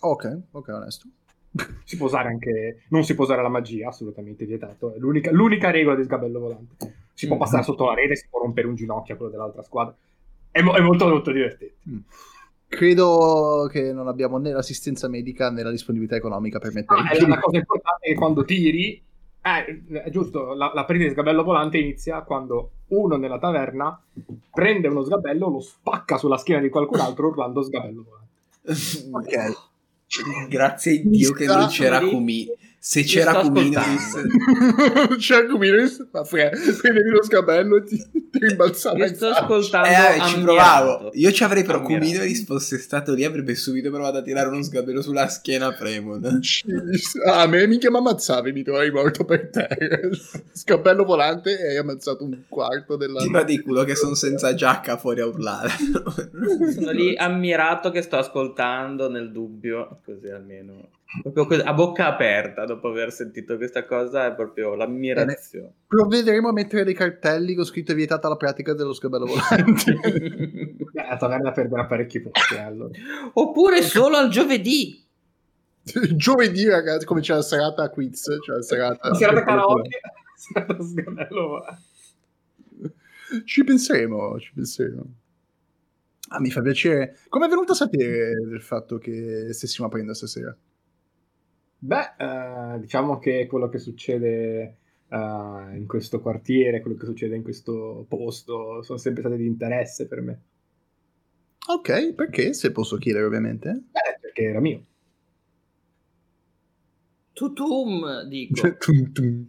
Ok, ok, onesto. Si può usare anche, non si può usare la magia, assolutamente vietato. È l'unica, l'unica regola di sgabello volante. Si può Mm. passare sotto la rete, si può rompere un ginocchio a quello dell'altra squadra. È, mo- è molto, molto divertente. Credo che non abbiamo né l'assistenza medica né la disponibilità economica per mettere Ah, in e la cosa importante è che quando tiri, eh, è giusto, la, la partita di sgabello volante inizia quando uno nella taverna prende uno sgabello, lo spacca sulla schiena di qualcun altro urlando sgabello volante. Ok. Grazie a Dio che non c'era Kumi. Se c'era sto Kumino, ascoltando. C'è Cumino, ma prendevi lo scabello e ti, ti rimbalzava Mi in sto ascoltando. eh, ci ammirato. provavo. Io ci avrei però Ammirato. Kumino e fosse stato lì avrebbe subito provato a tirare uno sgabello sulla schiena a Fremon. Ah, a me mica mi ammazzavi, mi trovavi morto per terra. Scabello volante e hai ammazzato un quarto della... Tira di culo che sono senza giacca fuori a urlare. Sono lì ammirato che sto ascoltando nel dubbio, così almeno. Proprio così, a bocca aperta dopo aver sentito questa cosa è proprio l'ammirazione. Provvederemo a mettere dei cartelli con scritto vietata la pratica dello scabello volante. Eh, La taverna perderà parecchi punti eh, allora. Oppure solo al giovedì. Giovedì, ragazzi, come c'è la serata a quiz, c'è la serata... La serata karaoke, serata sgabello volante. Ci penseremo, ci penseremo. Ah, mi fa piacere. Come è venuto a sapere del fatto che stessimo aprendo stasera? Beh, eh, diciamo che quello che succede eh, in questo quartiere, quello che succede in questo posto, sono sempre stati di interesse per me. Ok, perché? Se posso chiedere, ovviamente. Beh, perché era mio. Tutum, dico. Tum, tum.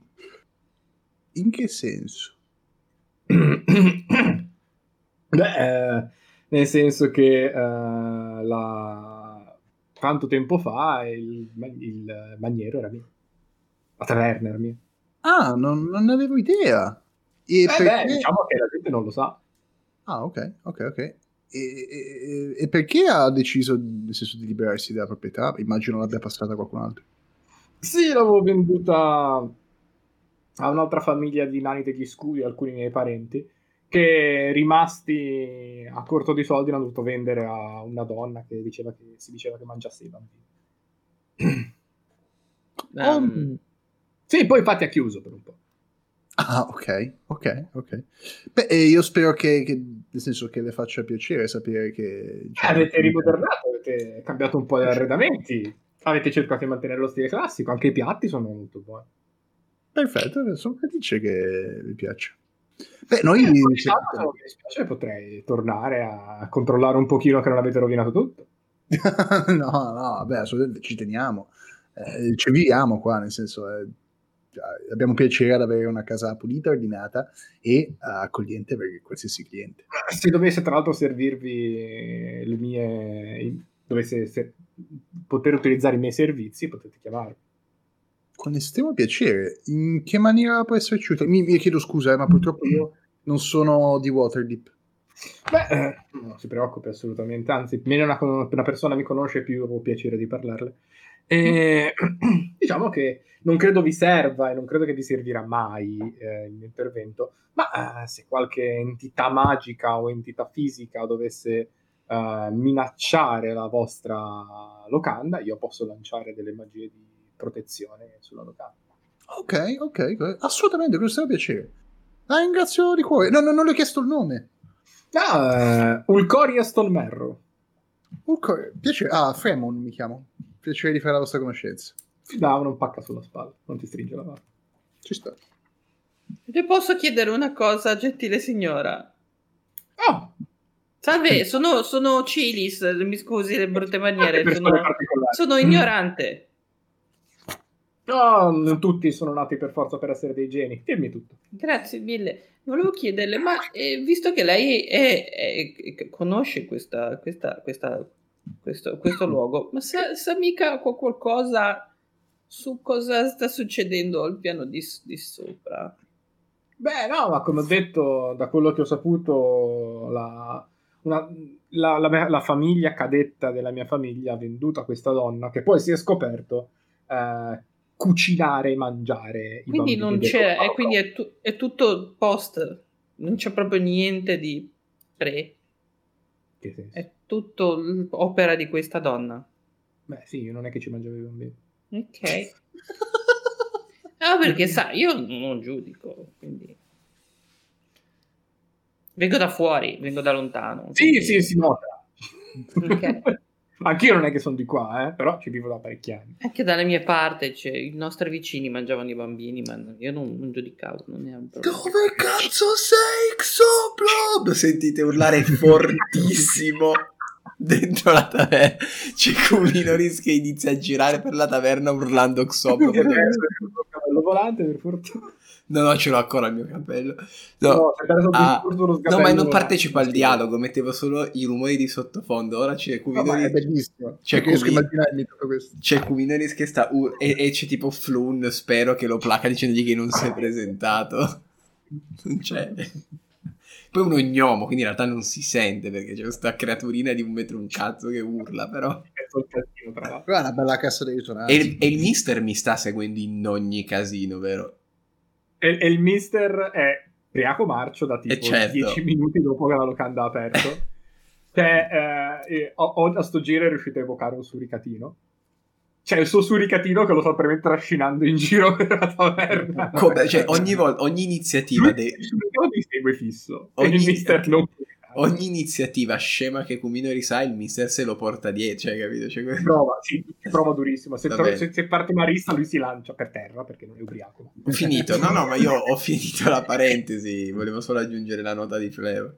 In che senso? Beh, eh, nel senso che eh, la... tanto tempo fa il, il maniero era mio. La taverna era mia. Ah, non, non ne avevo idea. E Eh perché... beh, diciamo che la gente non lo sa. Ah, ok, ok, ok. E, e- e perché ha deciso nel senso, di liberarsi della proprietà? Immagino l'abbia passata a qualcun altro. Sì, l'avevo venduta a un'altra famiglia di nani degli scudi, alcuni miei parenti, che rimasti a corto di soldi hanno dovuto vendere a una donna che, diceva che si diceva che mangiasse i bambini. Ehm, Sì, poi infatti ha chiuso per un po'. Ah, ok, ok, ok. Beh, e io spero che, che- nel senso che le faccia piacere sapere che... Eh, avete rimodernato, avete cambiato un po' gli arredamenti, avete cercato di mantenere lo stile classico, anche i piatti sono molto buoni. Perfetto, sono felice che vi piaccia. Beh, noi... Eh, mi dispiace, potrei tornare a controllare un pochino che non avete rovinato tutto. no, no, vabbè, assolutamente ci teniamo. Eh, ci viviamo qua, nel senso, eh, abbiamo piacere ad avere una casa pulita, ordinata e eh, accogliente per qualsiasi cliente. Se dovesse tra l'altro servirvi le mie... dovesse se- poter utilizzare i miei servizi, potete chiamarmi. Con estremo piacere. In che maniera può esserci utile? Mi, mi chiedo scusa, eh, ma purtroppo io non sono di Waterdeep. Beh, eh, non si preoccupi assolutamente, anzi, meno una, una persona mi conosce, più ho piacere di parlarle. E, diciamo che non credo vi serva e non credo che vi servirà mai eh, il mio intervento, ma eh, se qualche entità magica o entità fisica dovesse eh, minacciare la vostra locanda, io posso lanciare delle magie di protezione sulla locanda. Ok, ok, assolutamente, con estremo piacere. La ringrazio di cuore. No, no, non le ho chiesto il nome. Ah, uh, Ulcoria Stolmerro. Ulcoria, piacere. Ah, Fremon mi chiamo. Piacere di fare la vostra conoscenza. Ti dà una pacca sulla spalla, non ti stringe la mano. Ci sta. Le posso chiedere una cosa, gentile signora? Oh, Salve, sono, sono Cilis, mi scusi le brutte maniere, sono, sono ignorante. No, non tutti sono nati per forza per essere dei geni. Dimmi tutto. Grazie mille. Volevo chiederle, ma eh, visto che lei è- è- conosce questa, questa, questa, questo, questo luogo, ma sa, sa mica qu- qualcosa su cosa sta succedendo al piano di, di sopra? Beh, no, ma come ho detto, da quello che ho saputo, la, una- la- la la famiglia cadetta della mia famiglia ha venduto a questa donna, che poi si è scoperto eh, cucinare e mangiare. Quindi non c'è, e quindi è, tu- è tutto post, non c'è proprio niente di pre, è tutto opera di questa donna. Beh, sì, non è che ci mangiavo i bambini. Ok. Ah, perché sa, io non giudico, quindi... Vengo da fuori, vengo da lontano. Sì, quindi- sì, si nota. Ok. Anch'io non è che sono di qua, eh, però ci vivo da parecchi anni. Anche dalle mie parti, cioè, i nostri vicini mangiavano i bambini, ma io non, non giudicavo, non è un problema. Dove cazzo sei, Xoblob? Lo sentite urlare fortissimo dentro la taverna. C'è Cuminoris che inizia a girare per la taverna urlando Xoblob. volante, per fortuna. No, no, ce l'ho ancora il mio capello. No, No, adesso Ah, no, ma non partecipa al dialogo, mettevo solo i rumori di sottofondo. Ora c'è No, ma è Cuminoris, bellissimo. C'è Cioè, riesco a Cumi- immaginarmi tutto questo. c'è Cuminoris che sta ur- e, e c'è tipo Flun, spero che lo placa dicendogli che non si è presentato. Non c'è. Poi è uno gnomo, quindi in realtà non si sente perché c'è questa creaturina di un metro un cazzo che urla, però... È una bella cassa di risonanza. E il, e il mister mi sta seguendo in ogni casino, vero? E, e il mister è Priaco Marcio da tipo Eh, certo. 10 minuti dopo che la locanda ha aperto. Cioè, eh, e o- o- a sto giro è riuscito a evocare un suricatino. Cioè, il suo suricatino che lo sta praticamente trascinando in giro per la taverna. Come- cioè, ogni, vol- ogni iniziativa Lui, de- suricatino mi segue fisso. Ogni- il mister non... ogni iniziativa scema che Cumino risà, il mister se lo porta dietro, cioè, capito? Cioè, Prova, sì, prova durissimo. Se, tro- se, se parte Marissa, lui si lancia per terra perché non è ubriaco. Ho finito, no, no, ma io ho finito la parentesi, volevo solo aggiungere la nota di Fleo.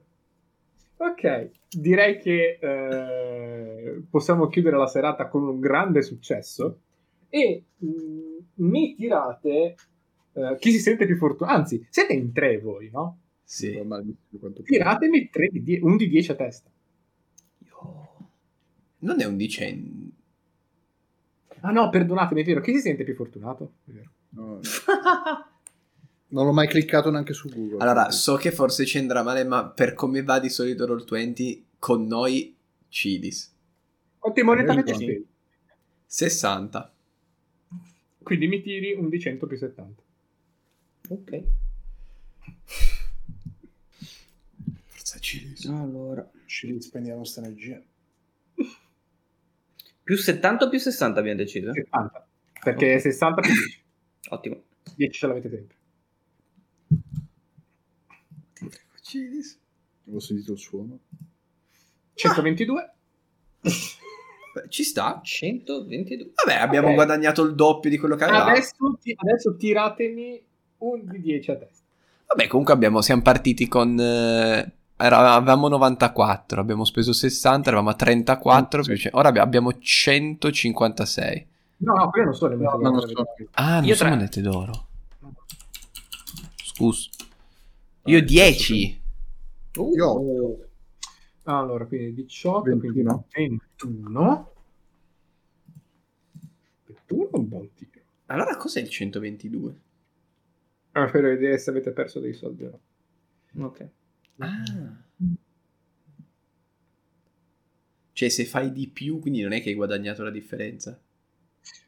Ok, direi che eh, possiamo chiudere la serata con un grande successo e mm, mi tirate eh, chi si sente più fortunato. Anzi, siete in tre voi, no? Sì. Tiratemi tre di die- un di 10 a testa. Non è un dicen... Ah no, perdonatemi, è vero. Chi si sente più fortunato? È vero. No, non l'ho mai cliccato neanche su Google. Allora, so che forse ci andrà male, ma per come va di solito Roll20, con noi Cidis. Quante monete Bene, avete sì. speso? 60. Quindi mi tiri un di 100 più 70. Ok. Forza Cidis. Allora. Ci rispendiamo questa energia. Più 70 o più 60 abbiamo deciso? 70. Perché Ok. 60 più 10. Ottimo. 10 ce l'avete sempre. Avevo sentito il suono. 122. Beh, Ci sta. 122. Vabbè, abbiamo Ok. guadagnato il doppio di quello che avevamo. Adesso, ti- adesso tiratemi un di 10 a testa. Vabbè, comunque abbiamo, siamo partiti con... eh, avevamo 94, abbiamo speso 60, eravamo a 34, Sì. più ce- ora abbi- abbiamo 156. No, no, quello non sono le No, monete non d'oro. so. Ah, non Io sono tre. monete d'oro. Scusa. Io 10. Io ho Allora, quindi 18, 21. quindi 21. 21 è un buon tiro. Allora cos'è il 122? Ah, per vedere se avete perso dei soldi o no. Ok. Ah. Cioè, se fai di più, quindi non è che hai guadagnato la differenza.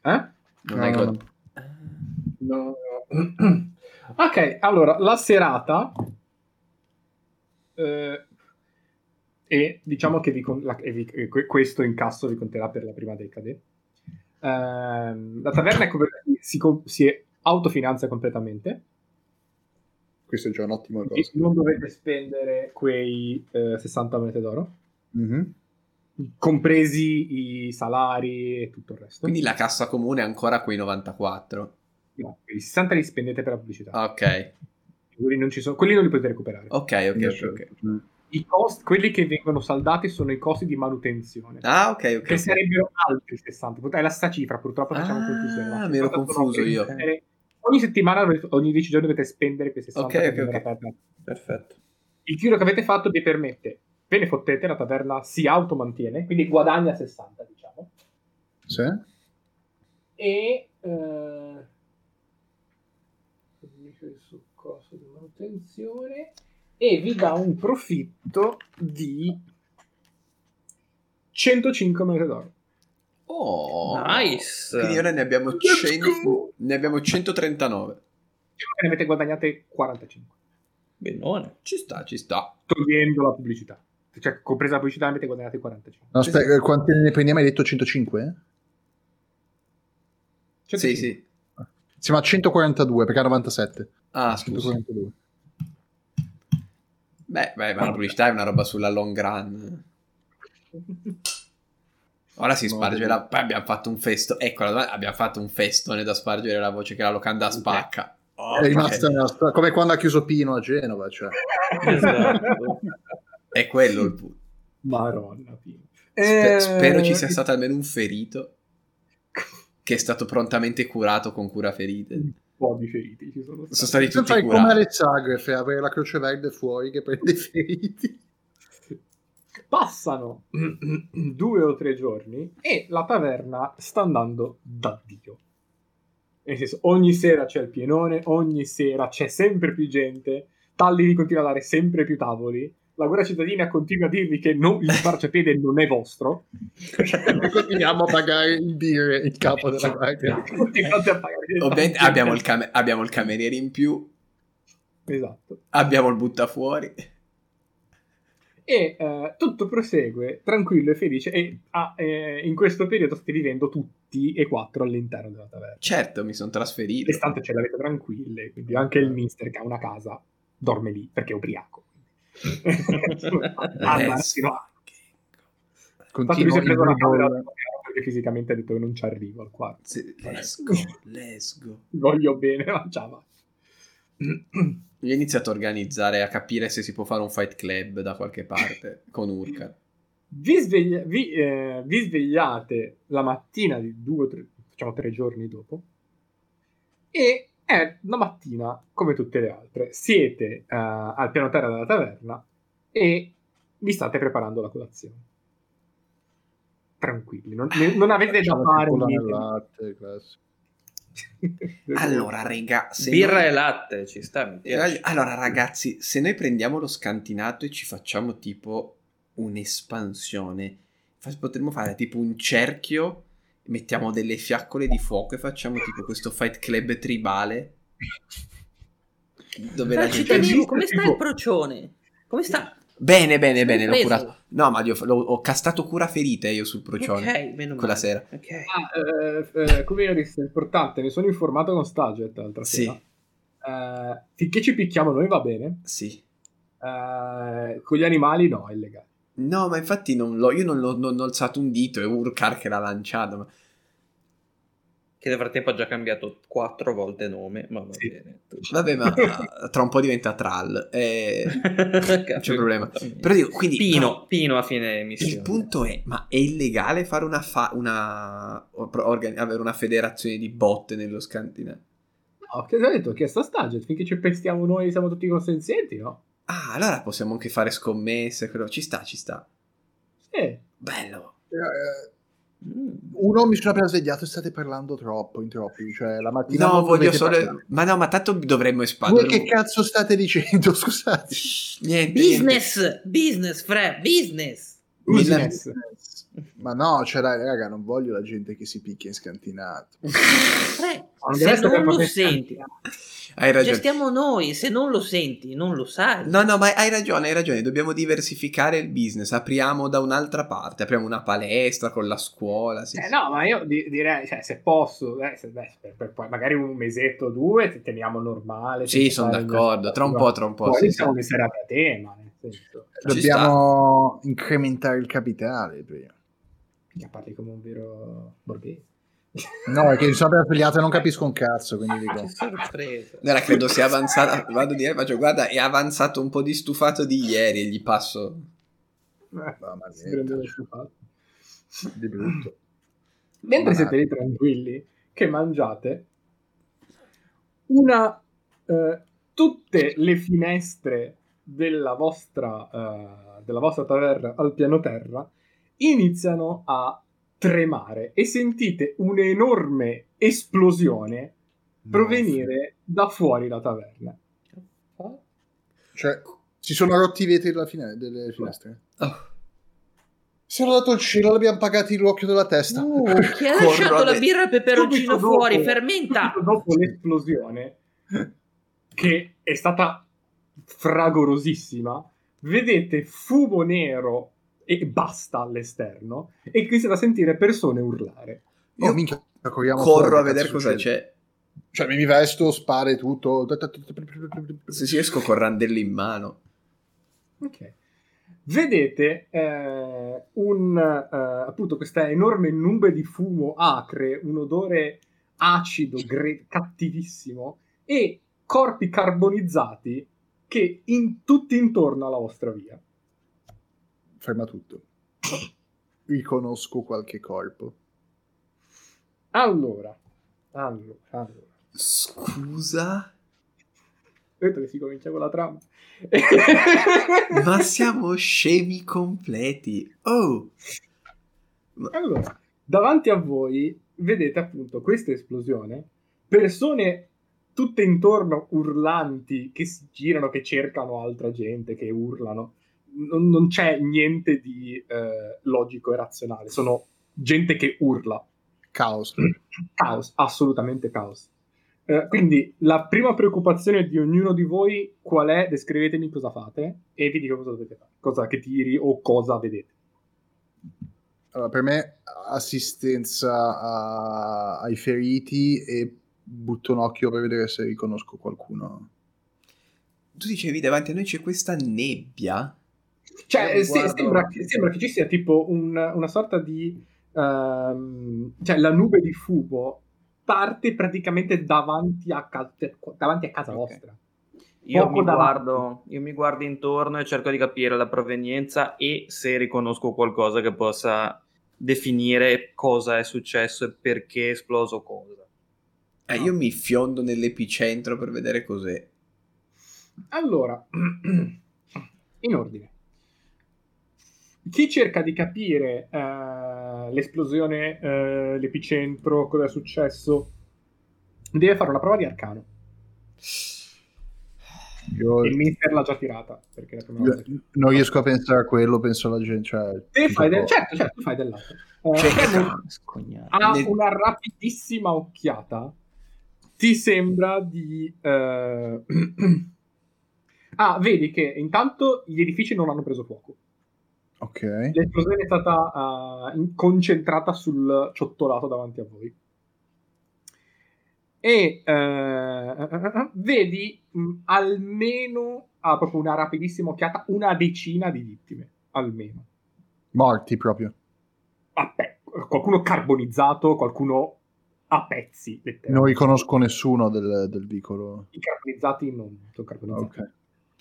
Eh? Non No, hai no, guad- No. no. ok, allora, la serata... eh, e diciamo che vi con- la- e vi- e que- questo incasso vi conterà per la prima decade. Ehm, la taverna è si, si autofinanzia completamente. Questo è già un'ottima quindi cosa. Non dovete spendere quei eh, 60 monete d'oro, Mhm. compresi i salari e tutto il resto. Quindi la cassa comune è ancora quei 94. No, i 60 li spendete per la pubblicità. Ah, Ok. Quelli, non ci sono- quelli non li potete recuperare. Ok, ok, ok, ok. Mm. I costi, quelli che vengono saldati sono i costi di manutenzione. Ah, ok, ok. che sarebbero altri 60. È la sta cifra, purtroppo facciamo Ah, confusione. ma mi ero confuso io. spendere- Ogni settimana, ogni 10 giorni dovete spendere quei 60 Ok, ok, ok. Perfetto. Il tiro che avete fatto vi permette, ve ne fottete, la taverna si automantiene, quindi guadagna 60, diciamo. Sì? E... Eh, sul costo di manutenzione e vi dà un profitto di 105 monete d'oro. Oh, Nice. Quindi ora ne abbiamo, Let's 100 go! ne abbiamo 139. Diciamo che ne avete guadagnate 45, Benone. Ci sta, ci sta. togliendo la pubblicità. Cioè, compresa la pubblicità, ne avete guadagnate 45. No, aspetta, eh, quanti ne prendiamo? Hai detto 105? Sì, 105. sì. Siamo a 142 perché a 97. Ah, scusa. 142. Beh, beh, ma la pubblicità è una roba sulla long run. Ora si sparge la... Poi abbiamo fatto un festo. Ecco, la domanda- abbiamo fatto un festone da spargere la voce che la locanda spacca. Oh, È rimasta storia, come quando ha chiuso Pino a Genova. Cioè. Esatto. È quello il punto. Maronna. Pino. Eh, spero ci sia stato almeno un ferito che è stato prontamente curato con cura ferite. un po' di feriti ci sono Sono stati. stati Bisogna tutti come curati. alle sagre, avere la croce verde fuori che prende i feriti. Passano due o tre giorni e la taverna sta andando da Dio. Nel senso, ogni sera c'è il pienone, ogni sera c'è sempre più gente, Talli vi continua a dare sempre più tavoli, la guerra cittadina continua a dirvi che non- il marciapiede non è vostro, E continuiamo a pagare il beer il capo della guardia. continuate a pagare. Ovviamente abbiamo il, cam- abbiamo il cameriere in più, Esatto. abbiamo il buttafuori. E eh, tutto prosegue tranquillo e felice e ah, eh, in questo periodo state vivendo tutti e quattro all'interno della taverna. Certo, mi sono trasferito. Le stanze ce l'avete tranquille, quindi anche il mister che ha una casa dorme lì perché è ubriaco. Andarsi, no. Infatti lui si Continuo è preso in la camera perché fisicamente ha detto che non ci arrivo al quarto. Sì, Let's go, let's go. Voglio bene, ma ciao. Io ho iniziato a organizzare, a capire se si può fare un fight club da qualche parte con Urka. Vi, sveglia- vi, eh, vi svegliate la mattina di due o tre, facciamo tre giorni dopo e è una mattina come tutte le altre. Siete eh, al piano terra della taverna e vi state preparando la colazione. Tranquilli, non, non avete da fare niente. latte, classico. Allora, raga, Birra noi- e latte, ci sta. mi piace. Allora, ragazzi, se noi prendiamo lo scantinato e ci facciamo tipo un'espansione, potremmo fare tipo un cerchio, mettiamo delle fiaccole di fuoco e facciamo tipo questo fight club tribale. Dove la gente... come tipo- sta il procione? Come sta? Bene, bene, bene, l'ho preso? curato. No, ma io- l'ho- ho castato cura ferite io sul procione. Ok, meno Quella male. sera. Ok. Ah, eh, eh, come io disse, è importante, mi sono informato con Staget l'altra Sì. sera. Eh, finché ci picchiamo noi va bene. Sì. Eh, con gli animali no, è illegale. No, ma infatti non l'ho, io non, l'ho- non ho alzato un dito, è Urkar che l'ha lanciato. Ma... Che nel frattempo ha già cambiato quattro volte nome, ma va Sì. bene. Vabbè, ma tra un po' diventa Thrall. eh, non c'è problema. Però dico, quindi... Pino, Pino a fine missione. Il punto è, ma è illegale fare una, fa- una organi- avere una federazione di botte nello Scandinavia? No, che ho detto? Ho chiesto a Staget, finché ci pestiamo noi siamo tutti consenzienti, no? Ah, allora possiamo anche fare scommesse, quello. ci sta, ci sta. Sì. Bello. Eh. Uno mi sono appena svegliato e state parlando troppo, in troppi. Cioè, la mattina No, voglio solo... parlare. Ma no, ma tanto dovremmo Voi espandere. che cazzo state dicendo? Scusate. Niente, niente. Business, business, Fre, business. Business. Ma no, cioè, dai, raga, non voglio la gente che si picchia in scantinato. Non deve se non lo senti, Hai ragione. gestiamo noi, se non lo senti, non lo sai. No, no, ma hai ragione, hai ragione. Dobbiamo diversificare il business. Apriamo da un'altra parte. Apriamo una palestra con la scuola. Sì, Eh, sì. no, ma io di- direi, cioè, se posso, eh, se- beh, per, per poi magari un mesetto o due, ti teniamo normale. Sì, sono d'accordo. Tra un po', tra un po'. Poi sì, siamo sì. messi a tema, nel senso. Ci Dobbiamo incrementare il capitale prima. Mica parli come un vero borghese. No, è che sono svegliato e non capisco un cazzo, quindi dico... Che sorpresa. Allora credo sia avanzata. Vado dire, faccio, guarda, è avanzato un po' di stufato di ieri. E gli passo. Eh, stufato. di brutto. Mentre Ma- siete lì tranquilli, che mangiate, una, eh, tutte le finestre della vostra, eh, della vostra taverna al piano terra iniziano a tremare e sentite un'enorme esplosione provenire da fuori la taverna. Cioè, si sono rotti i vetri della fine- delle finestre. Oh, Si è dato il cielo, l'abbiamo pagati l'occhio della testa. Uh, chi ha lasciato la birra e peperoncino Subito dopo- fuori? Fermenta! dopo l'esplosione, che è stata fragorosissima, vedete fumo nero e basta all'esterno e iniziate a sentire persone urlare. Oh, minchia, corriamo corro fuori, a vedere cosa c'è. Cioè, mi vesto, spare tutto. Se si esco con randello in mano. Ok. Vedete eh, un, eh, appunto questa enorme nube di fumo acre, un odore acido, gre- cattivissimo e corpi carbonizzati che in, tutti intorno alla vostra via. Ferma tutto. Riconosco qualche corpo. Allora, allora, allora. Scusa? Ho detto che si comincia con la trama. Ma siamo scemi completi. Oh! Allora, davanti a voi vedete appunto questa esplosione, persone tutte intorno urlanti che si girano, che cercano altra gente, che urlano. Non, non c'è niente di eh, logico e razionale, sono gente che urla. Caos. Caos, assolutamente caos. Eh, quindi la prima preoccupazione di ognuno di voi qual è? Descrivetemi cosa fate e vi dico cosa dovete fare, cosa che tiri o cosa vedete. Allora, per me assistenza a- ai feriti e butto un occhio per vedere se riconosco qualcuno. Tu dicevi davanti a noi c'è questa nebbia? Cioè, Io se- guardo- sembra, che- sembra che ci sia tipo un- una sorta di... ehm, cioè, la nube di fumo parte praticamente davanti a, ca- cioè, davanti a casa Ok. vostra. Io mi, guardo, io mi guardo intorno e cerco di capire la provenienza e se riconosco qualcosa che possa definire cosa è successo e perché è esploso cosa. Eh, io mi fiondo nell'epicentro per vedere cos'è. Allora, in ordine. Chi cerca di capire eh, l'esplosione, eh, l'epicentro, cosa è successo, deve fare una prova di arcano. Io, Il mister l'ha già tirata. Perché è la prima io non riesco a pensare a quello, penso alla gente. Cioè, Te fai del... Certo, certo, tu fai dell'altro. Eh, Cioè, ha Ne- una rapidissima occhiata. Ti sembra di... eh, ah, vedi che intanto gli edifici non hanno preso fuoco. Ok. L'esplosione è stata in- concentrata sul ciottolato davanti a voi. e eh, vedi mh, almeno ha proprio una rapidissima occhiata una decina di vittime almeno Morti proprio. Vabbè, qualcuno carbonizzato qualcuno a pezzi. Non riconosco nessuno del, del vicolo. i carbonizzati non sono carbonizzati Ok.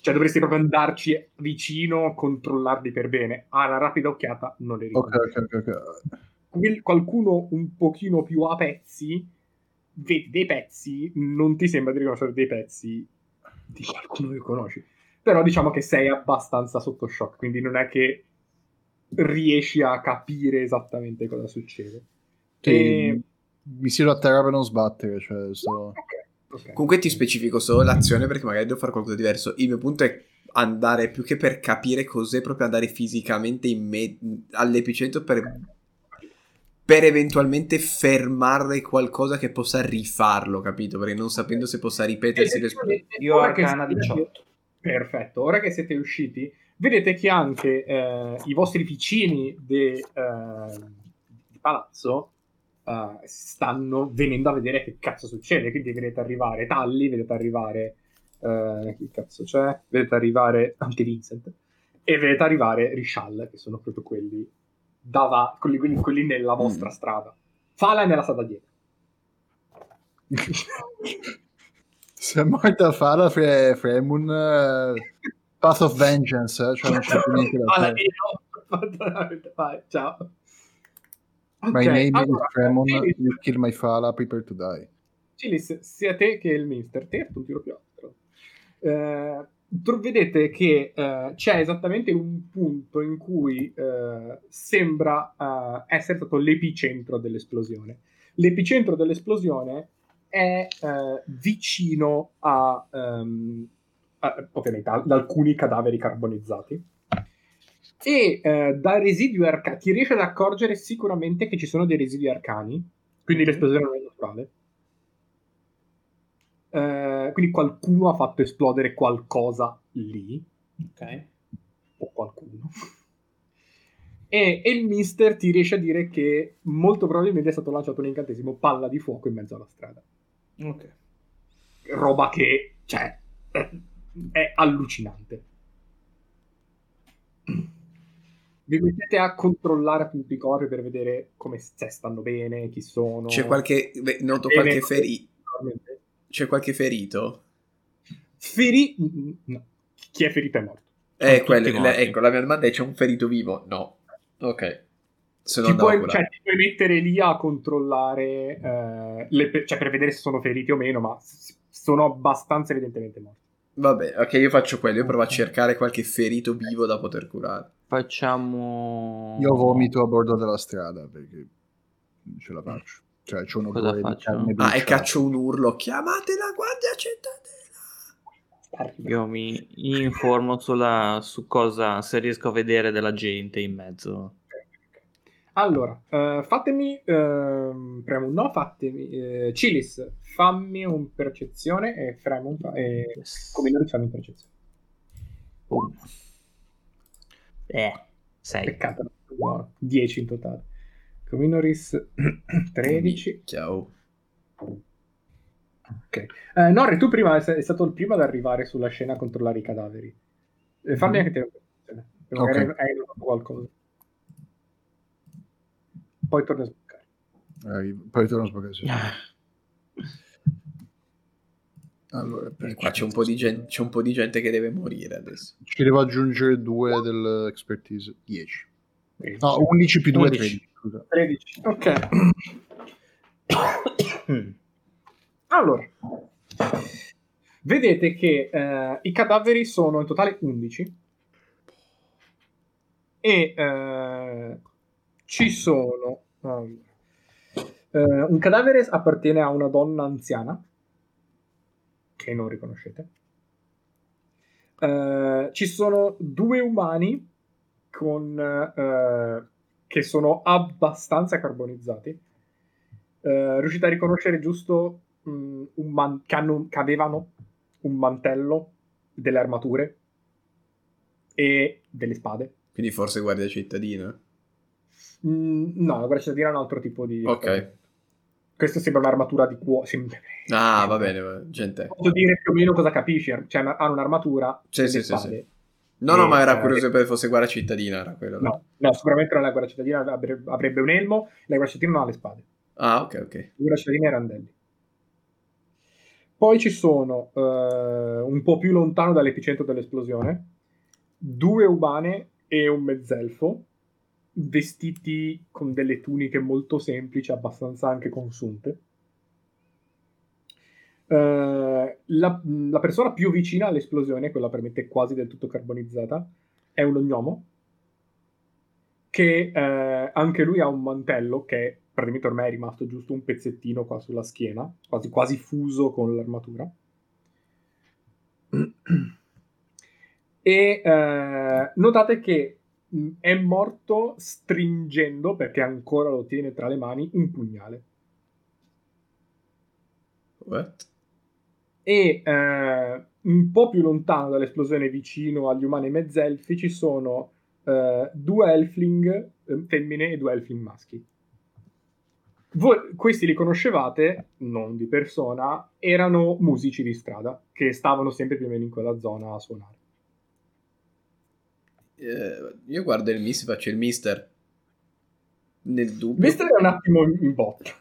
Cioè dovresti proprio andarci vicino controllarli per bene a una rapida occhiata non li Ok, riconosci ok, ok. ok. quel- qualcuno un pochino più a pezzi, vedi dei pezzi, non ti sembra di riconoscere dei pezzi di qualcuno che conosci. Però diciamo che sei abbastanza sotto shock, quindi non è che riesci a capire esattamente cosa succede. Sì, E- Mi siedo a terra per non sbattere. Cioè, sto... Ok, ok. Comunque ti specifico solo l'azione perché magari devo fare qualcosa di diverso. Il mio punto è andare più che per capire cos'è, proprio andare fisicamente in me- all'epicentro per, per eventualmente fermare qualcosa che possa rifarlo, capito? Perché non sapendo se possa ripetersi l'esperienza. Io che arcana siete- 18. Perfetto, ora che siete usciti, vedete che anche eh, i vostri vicini de- eh, di palazzo eh, stanno venendo a vedere che cazzo succede. Quindi vedete arrivare Talli, vedete arrivare. eh, chi cazzo c'è? Vedete arrivare anche Vincent e vedete arrivare Rishal, che sono proprio quelli, dava- quelli, quelli- quelli nella vostra Mm. strada. Fala è nella strada dietro. Se è morta Fala, Fre- Fremun, eh, Path of Vengeance, eh, cioè non c'è più niente da fare. io. Ciao. My name allora, is Cilis, you kill my Fala, prepare to die. Cilis, sia te che il Minster, te un tiro più alto. Eh, vedete che eh, c'è esattamente un punto in cui eh, sembra eh, essere stato l'epicentro dell'esplosione. L'epicentro dell'esplosione è eh, vicino a, ehm, a- ovviamente ad alcuni cadaveri carbonizzati e eh, da residui arcani ti riesci ad accorgere sicuramente che ci sono dei residui arcani? Quindi l'esplosione non è naturale. Eh, quindi qualcuno ha fatto esplodere qualcosa lì. Ok. o qualcuno. E, e il mister ti riesce a dire che molto probabilmente è stato lanciato un incantesimo palla di fuoco in mezzo alla strada. Ok. roba che cioè è, è allucinante vi mettete a controllare appunto i corpi per vedere come se stanno bene chi sono C'è qualche. Noto Bene. qualche ferito. C'è qualche ferito? Feri... no. Chi è ferito è morto. Eh, quello- la- ecco, la mia domanda è: c'è un ferito vivo? No. Ok. Se Ti puoi, cioè, ti puoi mettere lì a controllare, eh, le cioè per vedere se sono feriti o meno, ma sono abbastanza evidentemente morti. Vabbè, ok, io faccio quello. Io provo a cercare qualche ferito vivo da poter curare. Facciamo... Io vomito a bordo della strada perché non ce la faccio. Cioè, c'è un Cosa odore di carne Ah, e caccio un urlo. Chiamate la guardia cittadina. Io mi informo sulla, su cosa, se riesco a vedere della gente in mezzo. Allora, eh, fatemi, ehm, premo un no, fatemi, eh, Cilis, fammi un percezione e Fremon fa, e Yes. Cominori fammi un percezione. Boom. Eh, 6. Peccato, buono, 10 in totale. Cominoris 13. Ciao. Ok. Eh, Norri, tu prima sei stato il primo ad arrivare sulla scena a controllare i cadaveri. Eh, fammi anche te magari hai notato qualcosa. Poi torni a sboccare. Arrivo. Poi torno a sboccare. sì. Allora, qua c'è un, po di gente, c'è un po' di gente che deve morire adesso. Ci devo aggiungere 2 dell'expertise. 10. 13. No, 11 più 2 11. 13. Scusa. 13. Ok. Allora, vedete che eh, i cadaveri sono in totale 11 e eh, ci sono eh, un cadavere appartiene a una donna anziana che non riconoscete. Eh, ci sono due umani con, eh, che sono abbastanza carbonizzati. Eh, riuscite a riconoscere giusto mh, un man- che, hanno- che avevano un mantello, delle armature e delle spade. Quindi forse guardia cittadina. Mm, no, la guardia cittadina è un altro tipo di... Ok. Questa sembra un'armatura di cuore. Sembra... Ah, va bene, gente. Posso dire più o meno cosa capisci? Cioè, hanno un'armatura. Sì, e sì, sì, sì. No, no, ma era Eh, curioso che fosse guerra cittadina, era quello. No, no, sicuramente non è la guerra cittadina, avrebbe, avrebbe un elmo, la guerra cittadina non ha le spade. Ah, ok, ok. La guerra cittadina è randelli. Poi ci sono, eh, un po' più lontano dall'epicentro dell'esplosione, due umane e un mezzelfo, vestiti con delle tuniche molto semplici, abbastanza anche consunte. Eh, la, la persona più vicina all'esplosione, quella per me quasi del tutto carbonizzata, è un ognomo che eh, anche lui ha un mantello che praticamente ormai è rimasto giusto un pezzettino qua sulla schiena, quasi, quasi fuso con l'armatura. E eh, notate che è morto stringendo, perché ancora lo tiene tra le mani, un pugnale. What? E eh, un po' più lontano dall'esplosione, vicino agli umani mezzelfi, ci sono eh, due elfling eh, femmine e due elfling maschi. Voi questi li conoscevate, non di persona, erano musici di strada che stavano sempre più o meno in quella zona a suonare. Eh, io guardo il mister, faccio il mister. Nel dubbio. Mister è un attimo in botta.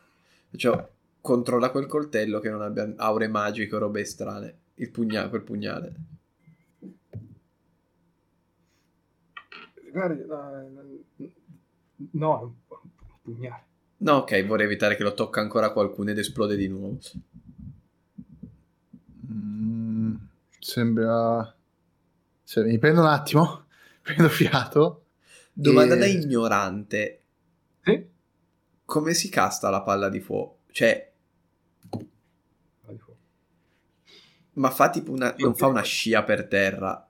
Cioè, controlla quel coltello che non abbia aure magiche o robe strane. Il pugnale, quel pugnale. Guarda, no, un pugnale. No, ok, vorrei evitare che lo tocca ancora qualcuno ed esplode di nuovo. Mm, sembra... Se mi prendo un attimo, prendo fiato. Domanda E- da ignorante. Sì? Come si casta la palla di fuoco? Cioè, ma fa tipo una... non fa una scia per terra.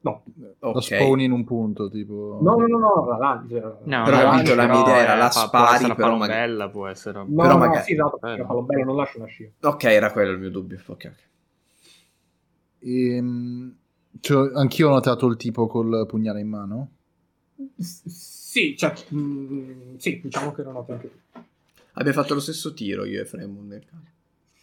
No, Lo Ok. spawn in un punto, tipo... no, no, no, no, la lancia. No, Però no, ho capito, la mia idea era, la fa- può spari, essere però magari- palombella, può essere... No, Però no, magari- sì, esatto, Eh, la pallobella non lascia una scia. Ok, era quello il mio dubbio. Ok, ok. Ehm, cioè, anch'io ho notato il tipo col pugnale in mano. S- Sì, cioè, mm, sì, diciamo che non ho anche tu. Abbiamo fatto lo stesso tiro io e Fremon nel caso.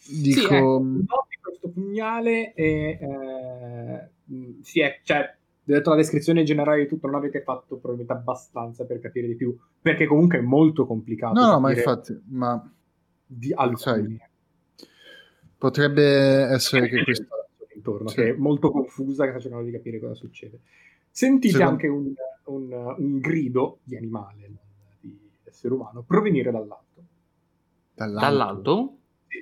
Dico... Sì, ecco, noti questo pugnale e eh, mh, sì, è, cioè, detto la descrizione generale di tutto, non avete fatto probabilmente abbastanza per capire di più, perché comunque è molto complicato. No, no, ma infatti, ma di alcuni. potrebbe essere che questo... intorno, Sì. che è molto confusa, che sta cercando di capire cosa succede. Sentite Secondo- anche un, un- un grido di animale, di essere umano, provenire dall'alto. Dall'alto. Dall'alto?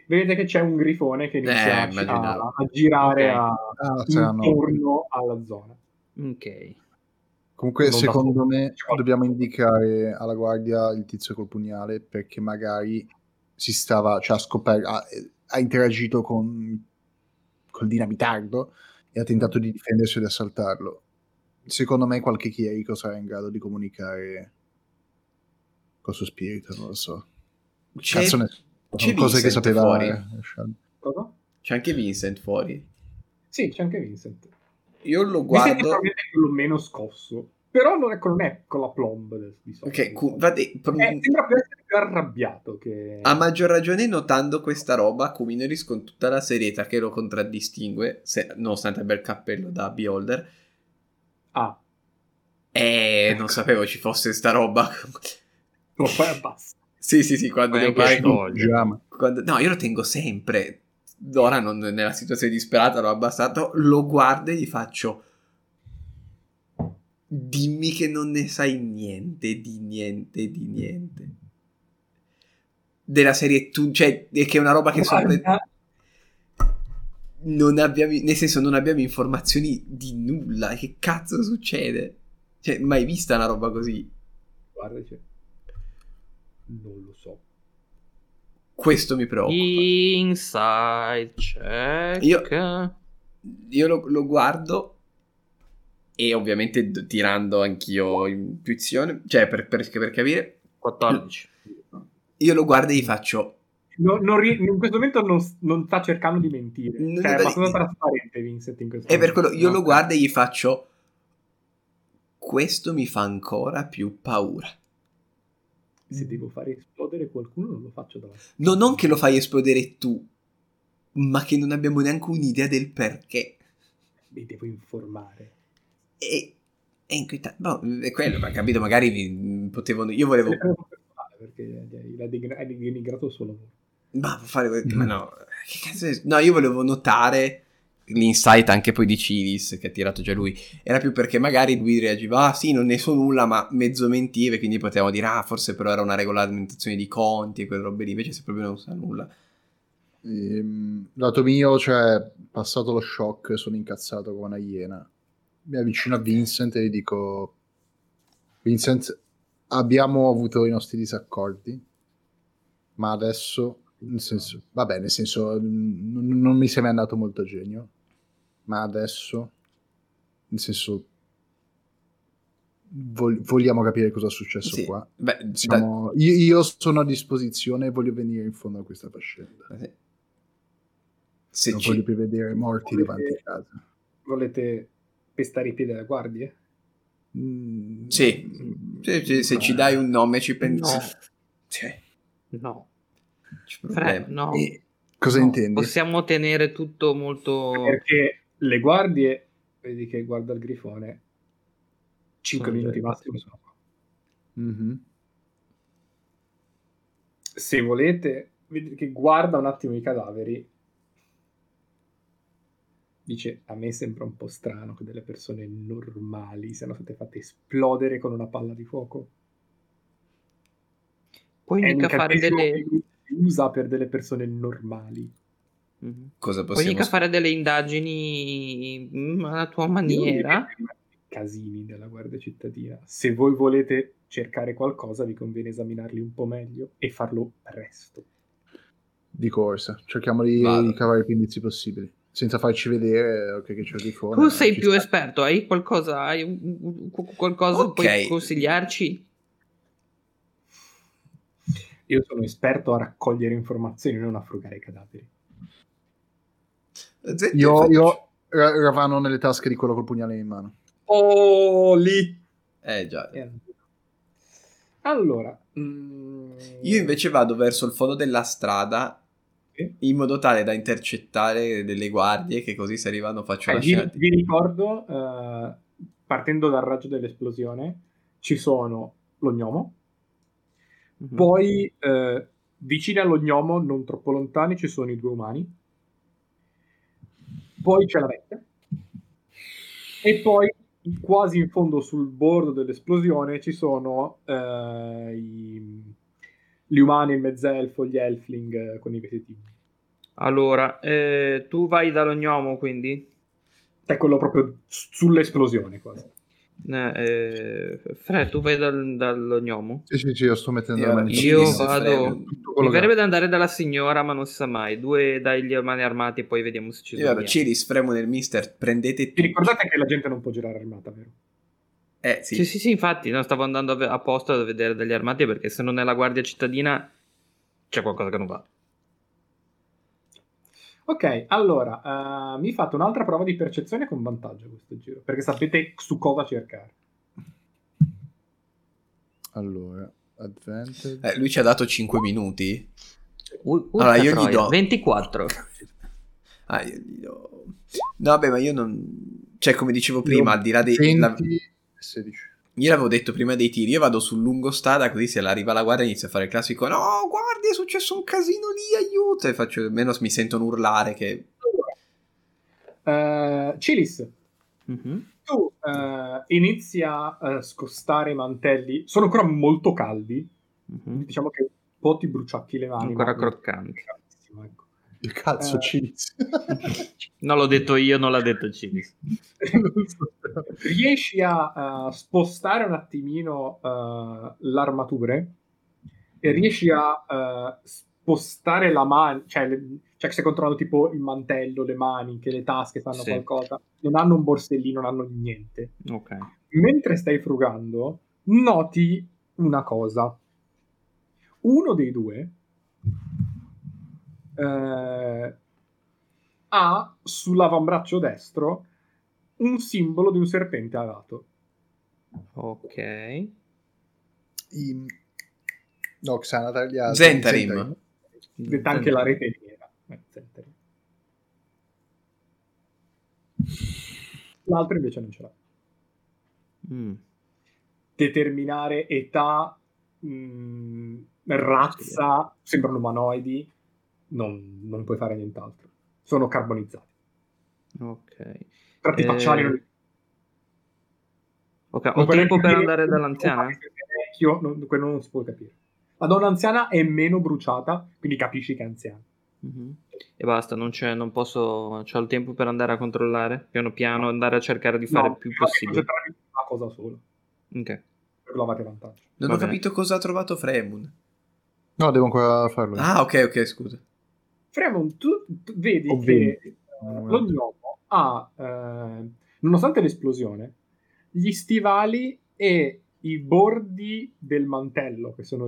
Vedete che c'è un grifone che inizia Eh, a- a, girare Ok. a- Ah, intorno alla zona. Ok. Comunque, Non secondo me, dobbiamo indicare alla guardia il tizio col pugnale perché magari si stava, cioè ha scoperto, ha, ha interagito con col dinamitardo e ha tentato di difendersi ed assaltarlo. Secondo me qualche chierico sarà in grado di comunicare col suo spirito, non lo so. C'è, Cazzo ne c'è cose che sapeva fuori. Cosa? c'è anche Vincent fuori. Sì, c'è anche Vincent. Io lo Vincent è guardo. quello meno scosso, però non è, non è con la plomb del, di solito. Ok, cu- vade- pr- Eh, sembra più essere più arrabbiato che... a maggior ragione notando questa roba, Kumineris con tutta la serietà che lo contraddistingue, se- nonostante abbia il cappello da beholder, Ah, e non sapevo ci fosse sta roba. lo fai abbassa. sì, sì, sì, quando devo fare- scioglie. Pigiama. quando- No, io lo tengo sempre. Ora, non, nella situazione disperata, l'ho abbassato. Lo guardo e gli faccio. Dimmi che non ne sai niente, di niente, di niente. Della serie tu, cioè, è che è una roba che sopra. Guarda, Non abbiamo, nel senso, non abbiamo informazioni di nulla. Che cazzo succede? Cioè, mai vista una roba così? guarda, cioè, non lo so. Questo mi preoccupa. Inside check. Io- io lo, lo guardo e ovviamente d- tirando anch'io intuizione, cioè per, per- per capire, 14. io lo guardo e gli faccio No- non ri- in questo momento non, non sta cercando di mentire. Non Cioè, è dai- abbastanza trasparente Vincent in questo e per momento. quello io No. lo guardo e gli faccio questo mi fa ancora più paura. Se devo fare esplodere qualcuno, non lo faccio davanti. No, non che lo fai esplodere tu, ma che non abbiamo neanche un'idea del perché. Mi devo informare. E è inquietante. No, è quello, ma capito, magari vi- potevano... Io volevo... Perché l'ha degra- ha denigrato il suo lavoro. Ma fare... Ma no, che cazzo è- No, io volevo notare l'insight anche poi di Civis, che ha tirato già lui. Era più perché magari lui reagiva, ah sì, non ne so nulla, ma mezzo mentive, quindi potevamo dire, ah, forse però era una regolamentazione di conti e quelle robe lì, invece se proprio non sa nulla. Ehm, lato mio, cioè, passato lo shock, sono incazzato come una iena. Mi avvicino a Vincent e gli dico: Vincent, abbiamo avuto i nostri disaccordi, ma adesso, nel senso, vabbè, nel senso, n- non mi sei mai andato molto a genio, ma adesso, nel senso, vogliamo capire cosa è successo Sì, qua. Beh, da- Siamo- io, io sono a disposizione e voglio venire in fondo a questa faccenda. se non ci- voglio più vedere morti Volete- davanti a casa. Volete pestare i piedi alle guardie? Mm, Sì. se, se- se ci dai un nome ci pensi. No. Cioè, No. Fre- no. e cosa No, intendi? Possiamo tenere tutto molto... Perché le guardie, vedi che guarda il grifone, 5 Sono minuti massimo sono qua. Mhm. Se volete, vedi che guarda un attimo i cadaveri, dice a me sembra un po' strano che delle persone normali siano state fatte esplodere con una palla di fuoco. Puoi mica fare delle... usa per delle persone normali. Mhm. Cosa Puoi possiamo mica fare delle indagini mm, alla tua maniera? Casini della Guardia Cittadina. Se voi volete cercare qualcosa, vi conviene esaminarli un po' meglio e farlo presto. Di corsa, cerchiamo di, di cavare più indizi possibili. Senza farci vedere che c'è il grifone. Tu sei più sta. esperto, hai qualcosa, hai un- un- qu- qualcosa Ok. puoi consigliarci? Io sono esperto a raccogliere informazioni, non a frugare i cadaveri. Z- Io, io ra- ravano nelle tasche di quello col pugnale in mano. Oh, lì! Eh già. Allora, mm, Io invece vado verso il fondo della strada. In modo tale da intercettare delle guardie che così se arrivano faccio Eh, la vi, scena. vi ricordo, eh, partendo dal raggio dell'esplosione, ci sono lo gnomo, Mhm. poi eh, vicini allo gnomo, non troppo lontani, ci sono i due umani, poi c'è la vecchia, e poi quasi in fondo sul bordo dell'esplosione ci sono eh, i- gli umani, il mezzelfo, gli elfling eh, con i vestiti. Allora, eh, tu vai dallo gnomo quindi? È quello proprio sull'esplosione quasi. Eh, eh, Fred, tu vai dal, dallo gnomo? Sì, sì, sì, io sto mettendo Io- la mano io vado- Mi verrebbe da andare dalla signora, ma non si sa mai. Due dagli mani armati e poi vediamo se ci Io vado, sono. Ciris, fremo nel mister, prendete Vi ricordate che la gente non può girare armata, vero? Eh sì, Sì, sì, sì, infatti, no, stavo andando apposta a vedere dagli armati perché se non è la guardia cittadina c'è qualcosa che non va. Ok, allora, eh, mi fate un'altra prova di percezione con vantaggio questo giro, perché sapete su cosa cercare. Allora, advantage. Eh, lui ci ha dato 5 minuti. U- Allora, urca io gli troia, do- 24. Ah, io gli do... No, vabbè, ma io non... Cioè, come dicevo prima, al di là dei... 20 la- 16. Io l'avevo detto prima dei tiri, io vado sul lungo strada così se arriva la guardia inizio a fare il classico No, guardi, è successo un casino lì, aiuto! E faccio, almeno mi sentono urlare che... Eh, Cilis, Mhm. tu eh, inizi a eh, scostare i mantelli, sono ancora molto caldi, Mhm. diciamo che un po' ti bruciacchi le mani. Ancora croccanti. Ecco. Il cazzo, Eh. Cilis. Non l'ho detto io, non l'ha detto Cilis. riesci a eh, spostare un attimino eh, l'armature e riesci a eh, spostare la mano, cioè, le- cioè che se controllano tipo il mantello, le maniche, le tasche, fanno Sì. qualcosa, non hanno un borsellino, non hanno niente. Ok. Mentre stai frugando, noti una cosa. Uno dei due eh, ha sull'avambraccio destro un simbolo di un serpente alato. Ok. I- No, Xanatar gli altri. Zentarim. Detta anche la rete nera. Eh, Zentarim. L'altro invece non ce l'ha. Mm. Determinare età, mh, razza, sembrano umanoidi, non, non puoi fare nient'altro. Sono carbonizzati. Ok. Tratti Eh, facciali non Ok, non ho puoi tempo per andare dall'anziana? Vecchio, non- quello non si può capire. La donna anziana è meno bruciata, quindi capisci che è anziana. Mhm. E basta, non c'è, non posso, c'ho il tempo per andare a controllare, piano piano, andare a cercare di fare No, il più possibile. una cosa sola, Ok. per lavare vantaggio. Non Va ho bene. capito cosa ha trovato Fremun. No, devo ancora farlo. Ah, ok, ok, scusa. Fremon, tu, tu vedi Ho che eh, lo gnomo ha, eh, nonostante l'esplosione, gli stivali e i bordi del mantello che sono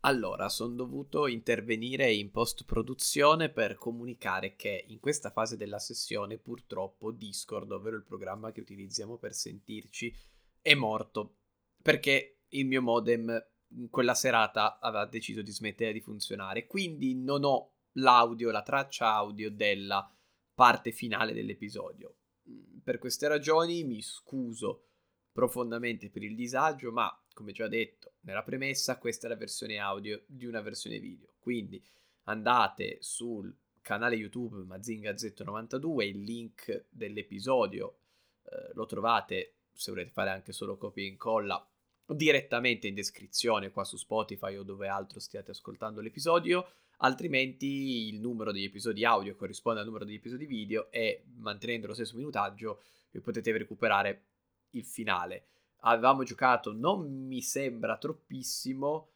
Allora, sono dovuto intervenire in post-produzione per comunicare che in questa fase della sessione purtroppo Discord, ovvero il programma che utilizziamo per sentirci, è morto. Perché il mio modem quella serata aveva deciso di smettere di funzionare, quindi non ho l'audio, la traccia audio della parte finale dell'episodio. Mm, Per queste ragioni mi scuso profondamente per il disagio, ma come già detto nella premessa, questa è la versione audio di una versione video. Quindi andate sul canale YouTube Mazinga Z92, il link dell'episodio eh, lo trovate se volete fare anche solo copia e incolla direttamente in descrizione qua su Spotify o dove altro stiate ascoltando l'episodio altrimenti il numero degli episodi audio corrisponde al numero degli episodi video e mantenendo lo stesso minutaggio potete recuperare il finale. Avevamo giocato, non mi sembra troppissimo,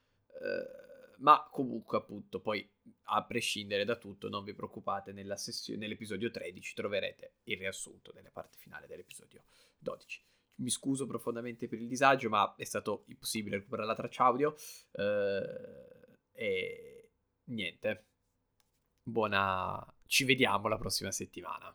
eh, ma comunque appunto poi a prescindere da tutto non vi preoccupate, nella sessio- nell'episodio 13 troverete il riassunto della parte finale dell'episodio 12. Mi scuso profondamente per il disagio, ma è stato impossibile recuperare la traccia audio. eh, e niente. Buona. Ci vediamo la prossima settimana.